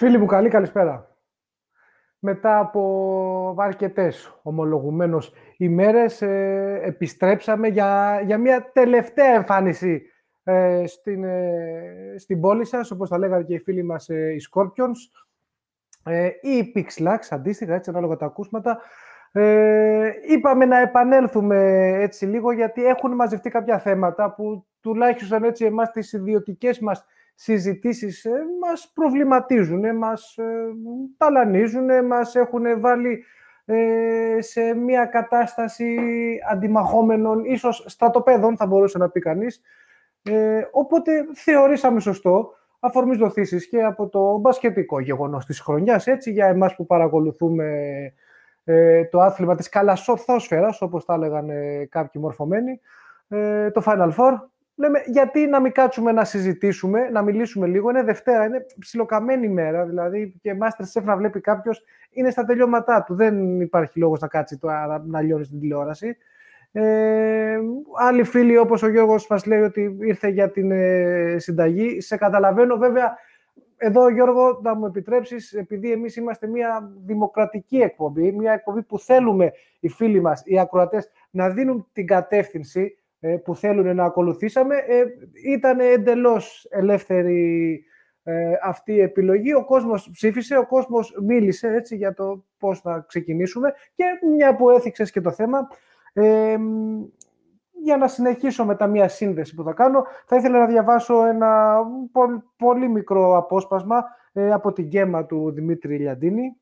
Φίλοι μου, καλή καλησπέρα. Μετά από αρκετές ομολογουμένως ημέρες, ε, επιστρέψαμε για, για μια τελευταία εμφάνιση ε, στην, ε, στην πόλη σας, όπως τα λέγανε και οι φίλοι μας ε, οι Scorpions, ε, ή οι Pixlax, αντίστοιχα, έτσι, ανάλογα τα ακούσματα. Ε, είπαμε να επανέλθουμε έτσι λίγο, γιατί έχουν μαζευτεί κάποια θέματα που τουλάχιστον έτσι εμάς τις ιδιωτικές μας συζητήσεις ε, μας προβληματίζουν, ε, μας ε, ταλανίζουν, μας έχουν βάλει σε μια κατάσταση αντιμαχόμενων, ίσως στρατοπέδων θα μπορούσε να πει κανείς. οπότε θεωρήσαμε σωστό, αφορμής δοθήσεις και από το μπασκετικό γεγονός της χρονιάς, έτσι για εμάς που παρακολουθούμε το άθλημα της καλασοθόσφαιρας, όπως τα έλεγαν κάποιοι μορφωμένοι, το Final Four, λέμε γιατί να μην κάτσουμε να συζητήσουμε, να μιλήσουμε λίγο. Είναι Δευτέρα, είναι ψιλοκαμένη ημέρα. Δηλαδή και Masterchef να βλέπει κάποιος είναι στα τελειώματά του. Δεν υπάρχει λόγος να κάτσει τώρα να λιώνει την τηλεόραση. Ε, άλλοι φίλοι όπως ο Γιώργος μας λέει ότι ήρθε για την ε, συνταγή. Σε καταλαβαίνω βέβαια εδώ Γιώργο να μου επιτρέψεις επειδή εμείς είμαστε μια δημοκρατική εκπομπή, μια εκπομπή που θέλουμε οι φίλοι μας, οι ακροατές να δίνουν την κατεύθυνση ε, που θέλουν να ακολουθήσαμε. Ε, ήταν εντελώς ελεύθερη ε, αυτή η επιλογή. Ο κόσμος ψήφισε, ο κόσμος μίλησε έτσι, για το πώς να ξεκινήσουμε και μια που έθιξες και το θέμα, για να συνεχίσω μετά μια σύνδεση που θα κάνω, θα ήθελα να διαβάσω ένα πολύ, μικρό απόσπασμα από την γέμα του Δημήτρη Λιαντίνη,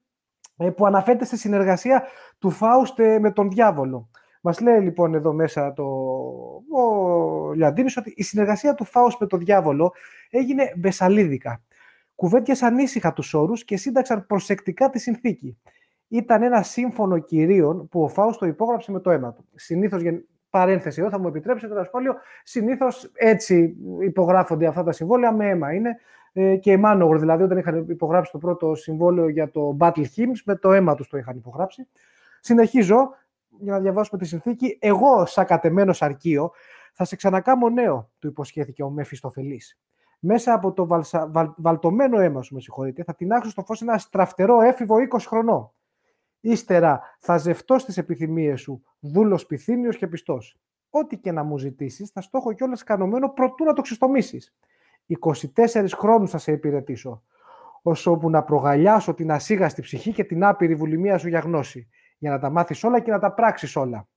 που αναφέρεται στη συνεργασία του Φάουστε με τον διάβολο. Μας λέει λοιπόν εδώ μέσα το... ο Λιαντίνης ότι η συνεργασία του Φάους με τον διάβολο έγινε μπεσαλίδικα. Κουβέντιασαν ήσυχα τους όρους και σύνταξαν προσεκτικά τη συνθήκη. Ήταν ένα σύμφωνο κυρίων που ο Φάους το υπόγραψε με το αίμα του. Συνήθως, παρένθεση εδώ θα μου επιτρέψετε ένα σχόλιο, συνήθως έτσι υπογράφονται αυτά τα συμβόλαια με αίμα. Είναι ε, και οι Manowar, δηλαδή όταν είχαν υπογράψει το πρώτο συμβόλαιο για το Battle Hymns, με το αίμα τους το είχαν υπογράψει. Συνεχίζω, για να διαβάσουμε τη συνθήκη. Εγώ, σαν κατεμένος αρκείο, θα σε ξανακάμω νέο, του υποσχέθηκε ο Μεφιστοφελής. Μέσα από το βαλσα... βαλ... βαλτωμένο αίμα σου, με συγχωρείτε, θα άξω στο φως ένα στραφτερό έφηβο 20 χρονών. Ύστερα θα ζευτώ στις επιθυμίες σου, δούλος πυθύνιος και πιστός. Ό,τι και να μου ζητήσεις, θα στο έχω κιόλας κανωμένο προτού να το ξεστομίσεις. 24 χρόνους θα σε υπηρετήσω, όσο που να προγαλιάσω την ασίγαστη ψυχή και την άπειρη βουλημία σου για γνώση για να τα μάθεις όλα και να τα πράξεις όλα.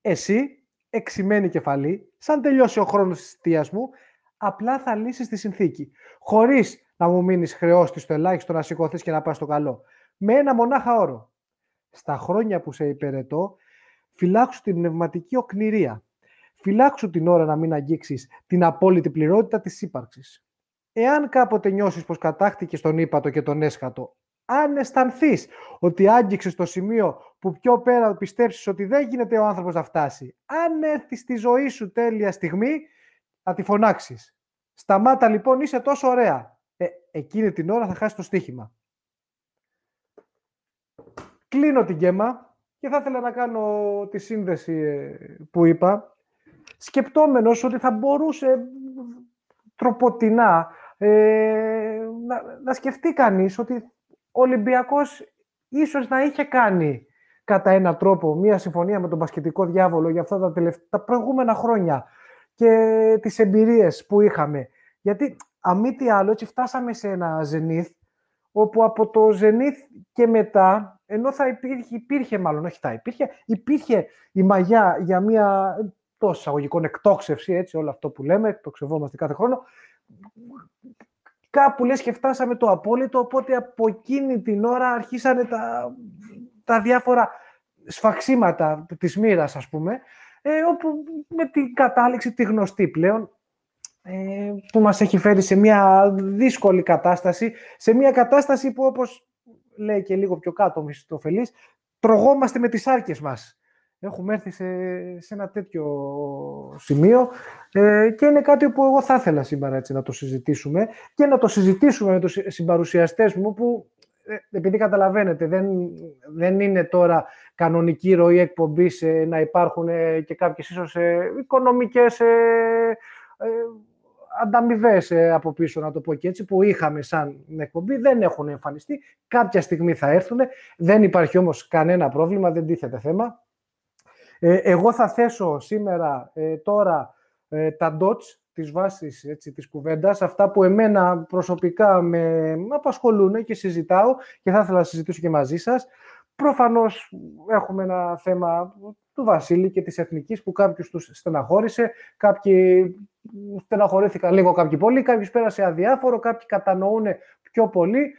Εσύ, εξημένη κεφαλή, σαν τελειώσει ο χρόνος της θητείας μου, απλά θα λύσεις τη συνθήκη, χωρίς να μου μείνεις χρεώστη στο ελάχιστο να σηκωθείς και να πας στο καλό. Με ένα μονάχα όρο. Στα χρόνια που σε υπηρετώ, φυλάξου την πνευματική οκνηρία. Φυλάξου την ώρα να μην αγγίξεις την απόλυτη πληρότητα της ύπαρξης. Εάν κάποτε νιώσεις πως κατάχτηκε τον ύπατο και τον έσχατο, αν αισθανθεί ότι άγγιξες στο σημείο που πιο πέρα πιστέψεις ότι δεν γίνεται ο άνθρωπος να φτάσει, αν έρθει στη ζωή σου τέλεια στιγμή, θα τη φωνάξεις. Σταμάτα λοιπόν, είσαι τόσο ωραία. Ε, εκείνη την ώρα θα χάσει το στοίχημα. Κλείνω την γέμα και θα ήθελα να κάνω τη σύνδεση ε, που είπα, σκεπτόμενος ότι θα μπορούσε τροποτινά ε, να, να σκεφτεί κανείς ότι ο Ολυμπιακός ίσως να είχε κάνει κατά έναν τρόπο μία συμφωνία με τον πασχετικό διάβολο για αυτά τα, τελευταία, προηγούμενα χρόνια και τις εμπειρίες που είχαμε. Γιατί αμή τι άλλο, έτσι φτάσαμε σε ένα ζενήθ, όπου από το ζενήθ και μετά, ενώ θα υπήρχε, υπήρχε μάλλον, όχι θα υπήρχε, υπήρχε η μαγιά για μία τόσο εισαγωγικών εκτόξευση, έτσι, όλο αυτό που λέμε, εκτοξευόμαστε κάθε χρόνο, κάπου λες και φτάσαμε το απόλυτο, οπότε από εκείνη την ώρα αρχίσανε τα, τα διάφορα σφαξίματα της μοίρας, ας πούμε, ε, όπου με την κατάληξη τη γνωστή πλέον, ε, που μας έχει φέρει σε μια δύσκολη κατάσταση, σε μια κατάσταση που όπως λέει και λίγο πιο κάτω ο Μισθοφελής, τρογόμαστε με τις άρκες μας έχουμε έρθει σε, σε ένα τέτοιο σημείο ε, και είναι κάτι που εγώ θα ήθελα σήμερα έτσι, να το συζητήσουμε και να το συζητήσουμε με τους συμπαρουσιαστές μου που ε, επειδή καταλαβαίνετε δεν, δεν είναι τώρα κανονική ροή εκπομπής να υπάρχουν ε, και κάποιες ίσως ε, οικονομικές ανταμοιβές ε, από πίσω, να το πω και έτσι, που είχαμε σαν εκπομπή, δεν έχουν εμφανιστεί. Κάποια στιγμή θα έρθουν. Δεν υπάρχει όμως κανένα πρόβλημα, δεν τίθεται θέμα. Ε, εγώ θα θέσω σήμερα, ε, τώρα, ε, τα dots της βάσης έτσι, της κουβέντας, αυτά που εμένα προσωπικά με απασχολούν και συζητάω και θα ήθελα να συζητήσω και μαζί σας. Προφανώς έχουμε ένα θέμα του Βασίλη και της Εθνικής που κάποιους τους στεναχώρησε, κάποιοι στεναχωρήθηκαν λίγο κάποιοι πολύ, κάποιους πέρασε αδιάφορο, κάποιοι κατανοούν πιο πολύ.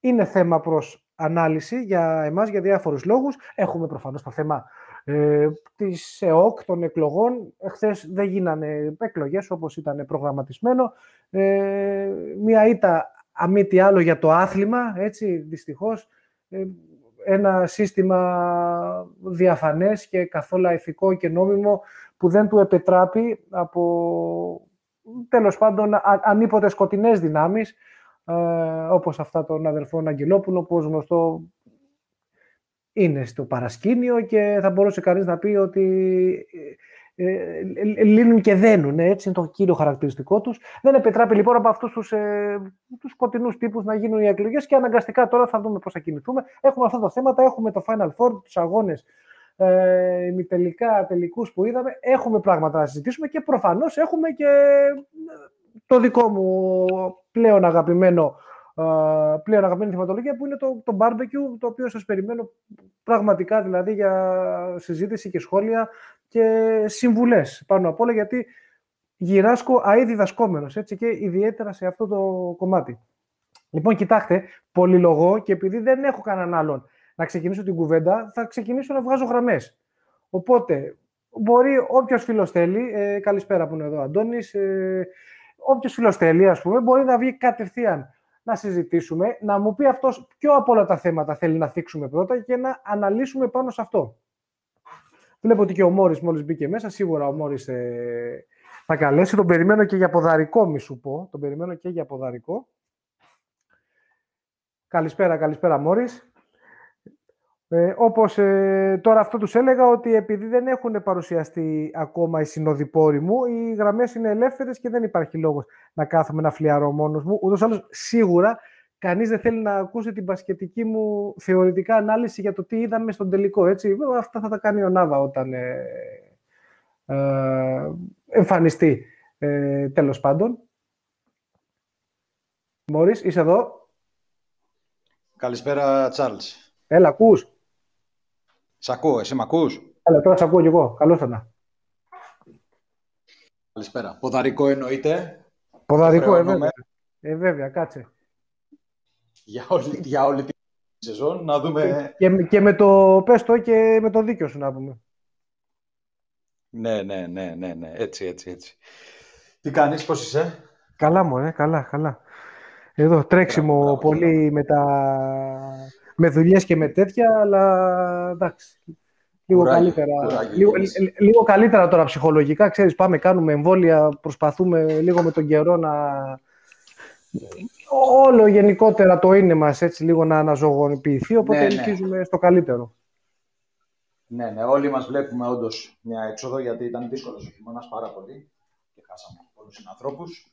Είναι θέμα προς ανάλυση για εμάς, για διάφορους λόγους. Έχουμε προφανώς το θέμα ε, της ΕΟΚ, των εκλογών. Εχθές δεν γίνανε εκλογές όπως ήταν προγραμματισμένο. Ε, μία ήττα αμήτι άλλο για το άθλημα, έτσι, δυστυχώς. Ε, ένα σύστημα διαφανές και καθόλου ηθικό και νόμιμο που δεν του επιτράπει από τέλος πάντων ανίποτε σκοτεινές δυνάμεις ε, όπως αυτά των αδερφών Αγγελόπουλων που ως γνωστό είναι στο παρασκήνιο και θα μπορούσε κανείς να πει ότι ε, ε, λύνουν και δένουν, έτσι είναι το κύριο χαρακτηριστικό τους. Δεν επιτράπει λοιπόν από αυτούς τους, ε, τους σκοτεινούς τύπους να γίνουν οι εκλογές και αναγκαστικά τώρα θα δούμε πώς θα κινηθούμε. Έχουμε αυτά τα θέματα, έχουμε το Final Four, τους αγώνες ε, τελικά τελικούς που είδαμε, έχουμε πράγματα να συζητήσουμε και προφανώς έχουμε και το δικό μου πλέον αγαπημένο πλέον αγαπημένη θεματολογία που είναι το, το barbecue, το οποίο σας περιμένω πραγματικά δηλαδή για συζήτηση και σχόλια και συμβουλές πάνω απ' όλα γιατί γυράσκω αίδη δασκόμενος έτσι και ιδιαίτερα σε αυτό το κομμάτι. Λοιπόν, κοιτάξτε, πολυλογώ και επειδή δεν έχω κανέναν άλλον να ξεκινήσω την κουβέντα, θα ξεκινήσω να βγάζω γραμμές. Οπότε, μπορεί όποιος φίλος θέλει, ε, καλησπέρα που είναι εδώ ο Αντώνης, ε, όποιος φίλος θέλει, ας πούμε, μπορεί να βγει κατευθείαν να συζητήσουμε, να μου πει αυτός ποιο από όλα τα θέματα θέλει να θίξουμε πρώτα και να αναλύσουμε πάνω σε αυτό. Βλέπω ότι και ο Μόρις μόλις μπήκε μέσα, σίγουρα ο Μόρις ε, θα καλέσει. Τον περιμένω και για ποδαρικό, μη σου πω. Τον περιμένω και για ποδαρικό. Καλησπέρα, καλησπέρα Μόρις. Ε, όπως ε, τώρα αυτό τους έλεγα ότι επειδή δεν έχουν παρουσιαστεί ακόμα οι συνοδοιπόροι μου, οι γραμμές είναι ελεύθερες και δεν υπάρχει λόγος να κάθομαι να φλιαρώ μόνος μου. Ούτως άλλως σίγουρα κανείς δεν θέλει να ακούσει την πασχετική μου θεωρητικά ανάλυση για το τι είδαμε στον τελικό. Έτσι. Αυτά θα τα κάνει ο Νάβα όταν ε, ε, εμφανιστεί ε, τέλος πάντων. Μωρίς, είσαι εδώ. Καλησπέρα, Τσάρλς. Έλα, ακούς. Σ' ακούω, εσύ με ακούς; Έλα, τώρα σ' ακούω κι εγώ. Καλώς θα Καλησπέρα. Ποδαρικό εννοείται. Ποδαρικό, ε, βέβαια. Ε, βέβαια, κάτσε. Για όλη, για όλη τη σεζόν, να δούμε... Και, και, με το πες το και με το δίκιο σου να πούμε. Ναι, ναι, ναι, ναι, ναι. Έτσι, έτσι, έτσι. Τι κάνεις, πώς είσαι; Καλά μου, ε, καλά, καλά. Εδώ τρέξιμο πολύ με τα με δουλειές και με τέτοια, αλλά εντάξει. Λίγο, καλύτερα, λίγο, λίγο, καλύτερα τώρα ψυχολογικά, ξέρεις, πάμε, κάνουμε εμβόλια, προσπαθούμε λίγο με τον καιρό να... Όλο γενικότερα το είναι μας έτσι λίγο να αναζωογονηθεί, οπότε ναι, ναι. ελπίζουμε στο καλύτερο. Ναι, ναι, όλοι μας βλέπουμε όντως μια έξοδο, γιατί ήταν δύσκολος ο χειμώνας πάρα πολύ και χάσαμε πολλούς συνανθρώπους.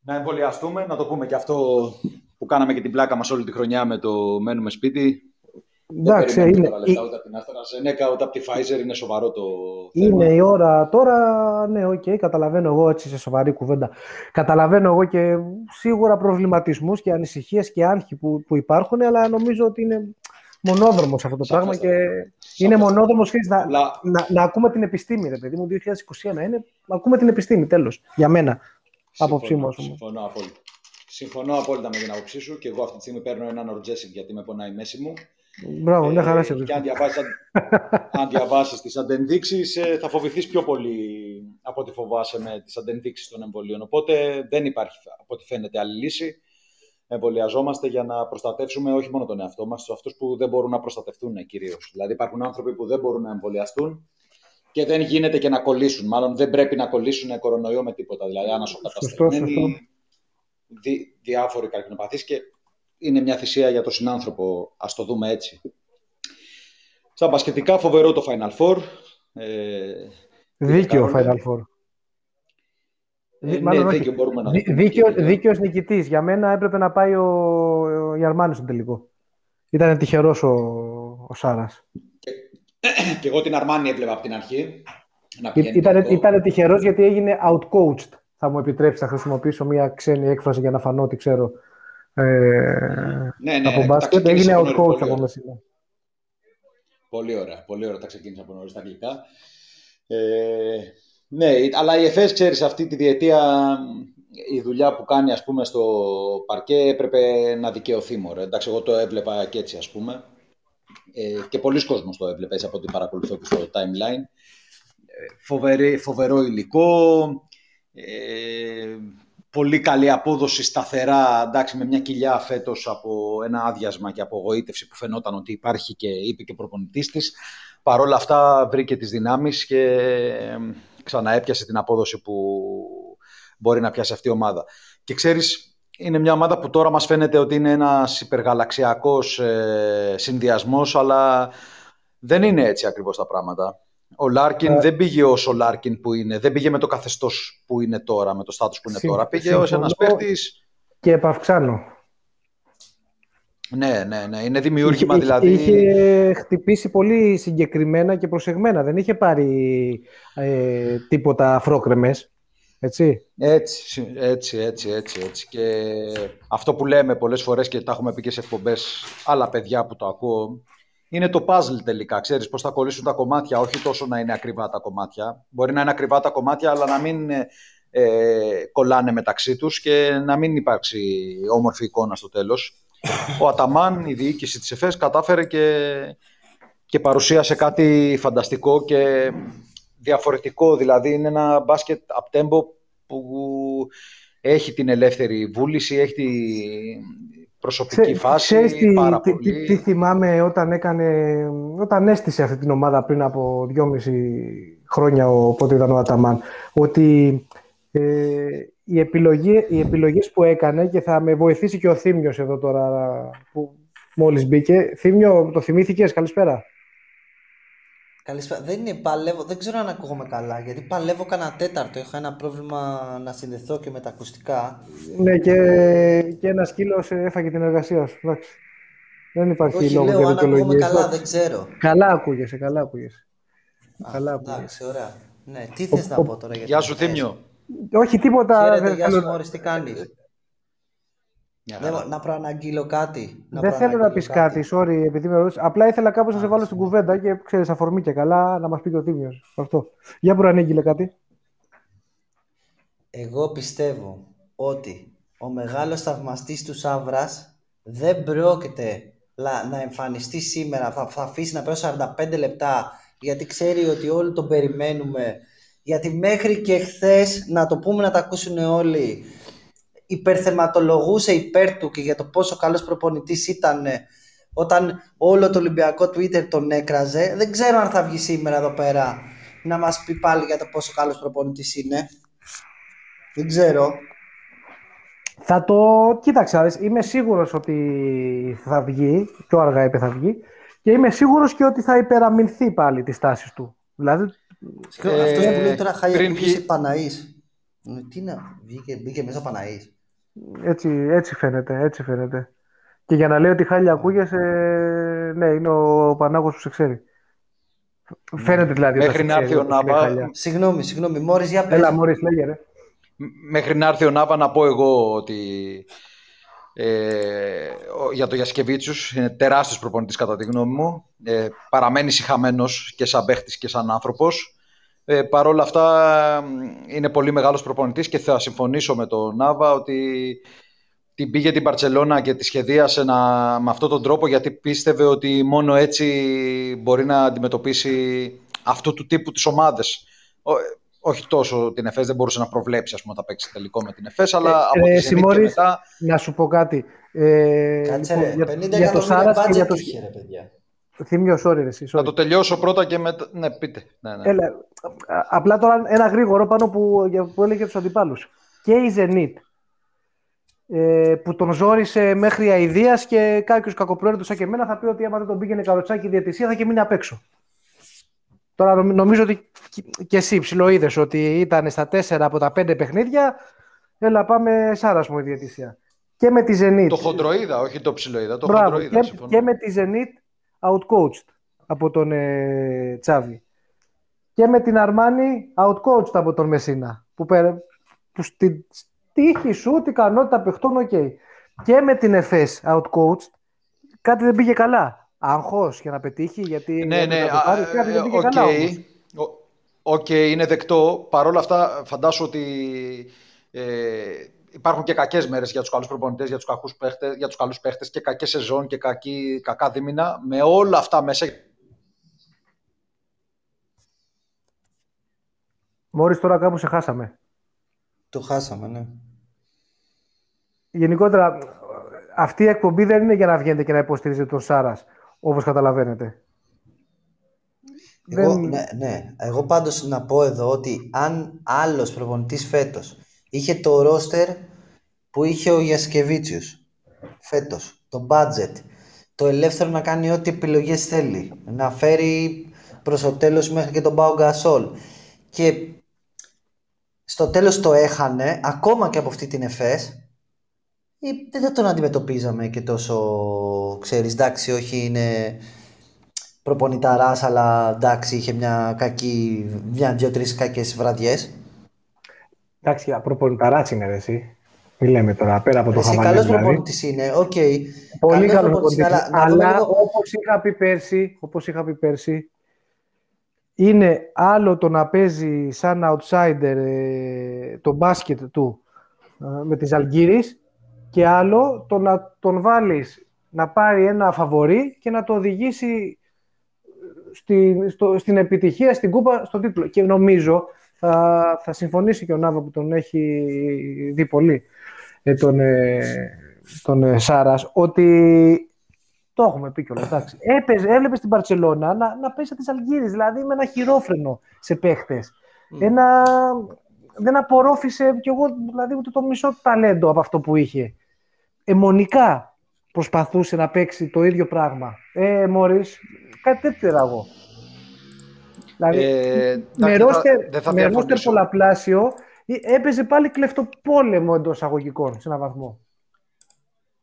Να εμβολιαστούμε, να το πούμε και αυτό που κάναμε και την πλάκα μας όλη τη χρονιά με το μένουμε σπίτι. Εντάξει, είναι. Λεφτά, ούτε από την AstraZeneca, ούτε από τη Pfizer, είναι σοβαρό το Είναι η ώρα τώρα, ναι, ok, okay, καταλαβαίνω εγώ έτσι σε σοβαρή κουβέντα. Καταλαβαίνω εγώ και σίγουρα προβληματισμούς και ανησυχίες και άγχοι που, που υπάρχουν, αλλά νομίζω ότι είναι μονόδρομος αυτό το πράγμα και είναι μονόδρομος να, να, να, ακούμε την επιστήμη, ρε παιδί μου, 2021 είναι, ακούμε την επιστήμη, τέλος, για μένα, άποψή μου. Συμφωνώ απόλυτα. Συμφωνώ απόλυτα με την άποψή σου και εγώ αυτή τη στιγμή παίρνω ένα Norgesic γιατί με πονάει η μέση μου. Μπράβο, μια χαρά σε Και αν διαβάσεις, αν διαβάσεις τις αντενδείξεις ε, θα φοβηθείς πιο πολύ από ό,τι φοβάσαι με τις αντενδείξεις των εμβολίων. Οπότε δεν υπάρχει από ό,τι φαίνεται άλλη λύση. Εμβολιαζόμαστε για να προστατεύσουμε όχι μόνο τον εαυτό μας, αυτούς που δεν μπορούν να προστατευτούν κυρίως. Δηλαδή υπάρχουν άνθρωποι που δεν μπορούν να εμβολιαστούν και δεν γίνεται και να κολλήσουν. Μάλλον δεν πρέπει να κολλήσουν κορονοϊό με τίποτα. Δηλαδή, ανασοκαταστημένοι, δι, διάφοροι καρκινοπαθείς και είναι μια θυσία για τον συνάνθρωπο, ας το δούμε έτσι. Στα μπασκετικά φοβερό το Final Four. Ε, Δίκαιο Final Four. Ε, ναι, δίκαιο μπορούμε να δίκαιο, δίκαιος νικητής. Για μένα έπρεπε να πάει ο, ο Ιαρμάνης στο τελικό. Ήταν τυχερός ο, ο Σάρας. Και, και εγώ την Αρμάνη έβλεπα από την αρχή. Ήταν, ήταν τυχερός γιατί έγινε outcoached. Θα μου επιτρέψεις να χρησιμοποιήσω μια ξένη έκφραση για να φανώ ότι ξέρω ε, ναι, ναι, από μπάσκετ. Έγινε outcoached από μέσα. Πολύ ωραία, πολύ ωραία τα ξεκίνησα από νωρίς στα αγγλικά. Ε, ναι, αλλά η ΕΦΕΣ, ξέρεις, αυτή τη διετία η δουλειά που κάνει ας πούμε στο παρκέ έπρεπε να δικαιωθεί μωρέ. Εντάξει, εγώ το έβλεπα και έτσι ας πούμε. Ε, και πολλοί κόσμος το έβλεπε έτσι από ό,τι παρακολουθώ και στο timeline. Ε, φοβερό υλικό, ε, πολύ καλή απόδοση σταθερά, εντάξει, με μια κοιλιά φέτος από ένα άδειασμα και απογοήτευση που φαινόταν ότι υπάρχει και είπε και προπονητής της. Παρ' όλα αυτά βρήκε τις δυνάμεις και ξαναέπιασε την απόδοση που μπορεί να πιάσει αυτή η ομάδα. Και ξέρεις, είναι μια ομάδα που τώρα μας φαίνεται ότι είναι ένας υπεργαλαξιακός ε, συνδυασμός, αλλά δεν είναι έτσι ακριβώς τα πράγματα. Ο Λάρκιν ε, δεν πήγε ως ο Λάρκιν που είναι, δεν πήγε με το καθεστώς που είναι τώρα, με το στάτους που είναι τώρα. Πήγε ως ένας παίχτης. Και επαυξάνω. Ναι, ναι, ναι. Είναι δημιούργημα δηλαδή. Είχε χτυπήσει πολύ συγκεκριμένα και προσεγμένα. Δεν είχε πάρει ε, τίποτα αφρόκρεμες. Έτσι. Έτσι, έτσι, έτσι, έτσι, έτσι. Και αυτό που λέμε πολλές φορές και τα έχουμε πει και σε εκπομπές άλλα παιδιά που το ακούω, είναι το puzzle τελικά. Ξέρεις πώς θα κολλήσουν τα κομμάτια, όχι τόσο να είναι ακριβά τα κομμάτια. Μπορεί να είναι ακριβά τα κομμάτια, αλλά να μην ε, κολλάνε μεταξύ τους και να μην υπάρξει όμορφη εικόνα στο τέλος. Ο Αταμάν, η διοίκηση της ΕΦΕΣ, κατάφερε και, και παρουσίασε κάτι φανταστικό και διαφορετικό. Δηλαδή είναι ένα μπάσκετ από που έχει την ελεύθερη βούληση, έχει τη προσωπική φάση, τι, πάρα τι, πολύ. Τι, θυμάμαι όταν, έκανε, όταν έστησε αυτή την ομάδα πριν από δυόμιση χρόνια, οπότε ήταν ο Αταμάν, ότι ε, οι, επιλογή, οι επιλογές που έκανε και θα με βοηθήσει και ο Θήμιος εδώ τώρα που μόλις μπήκε. Θήμιο, το θυμήθηκες, καλησπέρα. Καλησπέρα. Δεν είναι παλεύω, δεν ξέρω αν ακούγομαι καλά, γιατί παλεύω κανένα τέταρτο. Έχω ένα πρόβλημα να συνδεθώ και με τα ακουστικά. Ναι, και, και ένα σκύλος έφαγε την εργασία σου. Εντάξει. Δεν υπάρχει Όχι, λόγο λέω, αν ακούγομαι καλά, δεν ξέρω. Καλά ακούγεσαι, καλά ακούγεσαι. Α, καλά ακούγεσαι. Εντάξει, ωραία. Ναι, τι θες να πω τώρα για Γεια σου, Θήμιο. Όχι, τίποτα. Χαίρετε, γεια σου, Μόρις, τι κάνεις; Δεν, να προαναγγείλω κάτι. Να Δεν θέλω να πεις κάτι, sorry, επειδή με ρωτήσει. Απλά ήθελα κάπως να σε βάλω στην κουβέντα και ξέρεις, αφορμή και καλά να μας πει και ο Τίμιος. Αυτό. Για προανήγγειλε κάτι. Εγώ πιστεύω ότι ο μεγάλος θαυμαστής του Σάβρας δεν πρόκειται να εμφανιστεί σήμερα, θα, θα αφήσει να πέρασε 45 λεπτά γιατί ξέρει ότι όλοι τον περιμένουμε γιατί μέχρι και χθες να το πούμε να τα ακούσουν όλοι υπερθεματολογούσε υπέρ του και για το πόσο καλός προπονητής ήταν όταν όλο το Ολυμπιακό Twitter τον έκραζε. Δεν ξέρω αν θα βγει σήμερα εδώ πέρα να μας πει πάλι για το πόσο καλός προπονητής είναι. Δεν ξέρω. Θα το... Κοίταξε, είμαι σίγουρος ότι θα βγει, πιο αργά είπε θα βγει, και είμαι σίγουρος και ότι θα υπεραμεινθεί πάλι τις τάσεις του. Δηλαδή... Ε, αυτός που λέει τώρα χάλια πριν... Παναής. Τι να, βγήκε, μπήκε μέσα Παναής. Έτσι, έτσι φαίνεται, έτσι φαίνεται. Και για να λέει ότι χάλια ακούγεσαι, ναι, είναι ο Πανάγος που σε ξέρει. Φαίνεται δηλαδή. Μέχρι να έρθει ο Νάβα. Συγγνώμη, συγγνώμη. Μόρις, για πες. Έλα, Μόρις, λέγε, ρε. Μέχρι να έρθει ο Νάβα να πω εγώ ότι ε, για το Γιασκεβίτσιους είναι τεράστιος προπονητής κατά τη γνώμη μου. Ε, παραμένεις συχαμένος και σαν παίχτης και σαν άνθρωπος. Ε, Παρ' όλα αυτά είναι πολύ μεγάλος προπονητής και θα συμφωνήσω με τον Νάβα ότι την πήγε την Παρτσελώνα και τη σχεδίασε να, με αυτόν τον τρόπο γιατί πίστευε ότι μόνο έτσι μπορεί να αντιμετωπίσει αυτού του τύπου τις ομάδες. όχι τόσο την ΕΦΕΣ, δεν μπορούσε να προβλέψει ας πούμε, θα παίξει τελικό με την ΕΦΕΣ, αλλά ε, από ε, τη μετά... Να σου πω κάτι. Ε, Κάτσε λοιπόν, ρε, 50 για, το Σάρας και για το... Είχε, ρε, παιδιά. Θύμιο, sorry, εσύ. Θα το τελειώσω πρώτα και μετά. Ναι, πείτε. Ναι, ναι. Έλα, απλά τώρα ένα γρήγορο πάνω που, που έλεγε τους αντιπάλους. Και η Zenit ε, που τον ζόρισε μέχρι αηδίας και κάποιος κακοπρόεδρο σαν και εμένα θα πει ότι άμα δεν τον πήγαινε καροτσάκι η διαιτησία θα και μείνει απ' έξω. Τώρα νομίζω ότι και εσύ ψιλοείδες ότι ήταν στα 4 από τα 5 παιχνίδια. Έλα πάμε Σάρας μου η διαιτησία. Και με τη Zenit. Το χοντροείδα, όχι το ψιλοείδα. Το Μπράβο, χοντροείδα, και, και με τη Zenit outcoached από τον ε, Τσάβη. Και με την Αρμάνι outcoached από τον Μεσίνα. Που, πε, που στη τύχη σου, την ικανότητα παιχτών, οκ. Και με την ΕΦΕΣ outcoached, κάτι δεν πήγε καλά. Άγχος για να πετύχει, γιατί Ναι, ναι, το πάρει, κάτι δεν πήγε οκ. καλά όμως. Οκ, είναι δεκτό. Παρ' όλα αυτά, φαντάσου ότι ε, υπάρχουν και κακές μέρες για τους καλούς προπονητές, για τους, κακούς παίχτες, για τους καλούς παίχτες και κακές σεζόν και κακή, κακά δίμηνα. Με όλα αυτά μέσα Μόλις τώρα κάπου σε χάσαμε. Το χάσαμε, ναι. Γενικότερα, αυτή η εκπομπή δεν είναι για να βγαίνετε και να υποστηρίζετε τον Σάρας, όπως καταλαβαίνετε. Εγώ, Δεν- ναι, ναι. Εγώ πάντως να πω εδώ ότι αν άλλος προπονητής φέτος είχε το ρόστερ που είχε ο Γιασκεβίτσιος. Φέτος, το budget, το ελεύθερο να κάνει ό,τι επιλογές θέλει, να φέρει προς το τέλος μέχρι και τον Πάο Γκασόλ. Και στο τέλος το έχανε, ακόμα και από αυτή την ΕΦΕΣ, ε, δεν θα τον αντιμετωπίζαμε και τόσο, ξέρεις, εντάξει, όχι είναι προπονηταράς, αλλά εντάξει, είχε μια κακή, μια δύο-τρεις κακές βραδιές. Εντάξει, προπονηταράς είναι ρε, εσύ. Μη λέμε τώρα, πέρα από το Εσύ χαβαλέ καλός δηλαδή. προπονητής είναι, οκ. Πολύ Καλός καλό προπονητής, προπονητής. αλλά να δούμε Αλλά λίγο- όπως είχα πει πέρσι, όπως είχα πει πέρσι, είναι άλλο το να παίζει σαν outsider ε, το μπάσκετ του ε, με τη Ζαλγκίρις και άλλο το να τον βάλεις να πάρει ένα φαβορί και να το οδηγήσει στην, στο, στην επιτυχία, στην κούπα, στον τίτλο. Και νομίζω θα, θα συμφωνήσει και ο Νάβα που τον έχει δει πολύ, ε, τον, ε, τον ε, Σάρας, ότι το έχουμε πει κιόλας, εντάξει. Έπαιζε, έβλεπε στην Παρσελώνα να, να παίζει τις Αλγύρες, δηλαδή με ένα χειρόφρενο σε παίχτες. Ένα, δεν απορρόφησε κι εγώ δηλαδή ούτε το μισό ταλέντο από αυτό που είχε. Αιμονικά προσπαθούσε να παίξει το ίδιο πράγμα. Ε, Μωρίς, κάτι τέτοιο era εγώ. Δηλαδή, Ε, με εντάξει, δεν θα- ρόστερ, δεν θα με ρόστερ διαφωνήσω. πολλαπλάσιο ε, έπαιζε πάλι κλεφτοπόλεμο εντός αγωγικών σε έναν βαθμό.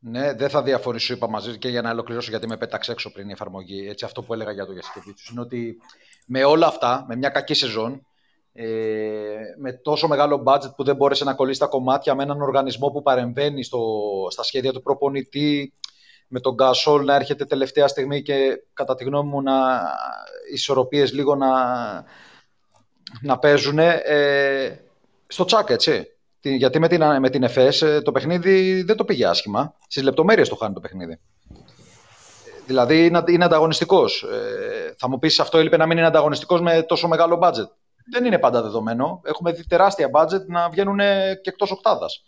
Ναι, δεν θα διαφωνήσω, είπα μαζί και για να ολοκληρώσω γιατί με πέταξε έξω πριν η εφαρμογή. Έτσι, αυτό που έλεγα για το Γιασκεβίτσιους είναι ότι με όλα αυτά, με μια κακή σεζόν, ε, με τόσο μεγάλο budget που δεν μπόρεσε να κολλήσει τα κομμάτια, με έναν οργανισμό που παρεμβαίνει στο, στα σχέδια του προπονητή, με τον Γκασόλ να έρχεται τελευταία στιγμή και κατά τη γνώμη μου να οι ισορροπίες λίγο να, να παίζουν ε, στο τσάκ, έτσι. Τι- Γιατί με την, με την ΕΦΕΣ ε, το παιχνίδι δεν το πήγε άσχημα. Στις λεπτομέρειες το χάνει το παιχνίδι. Ε, Δηλαδή είναι, είναι ανταγωνιστικός. Ε, θα μου πεις αυτό έλειπε να μην είναι ανταγωνιστικός με τόσο μεγάλο budget. Δεν είναι πάντα δεδομένο. Έχουμε δει τεράστια budget να βγαίνουν και εκτός οκτάδας.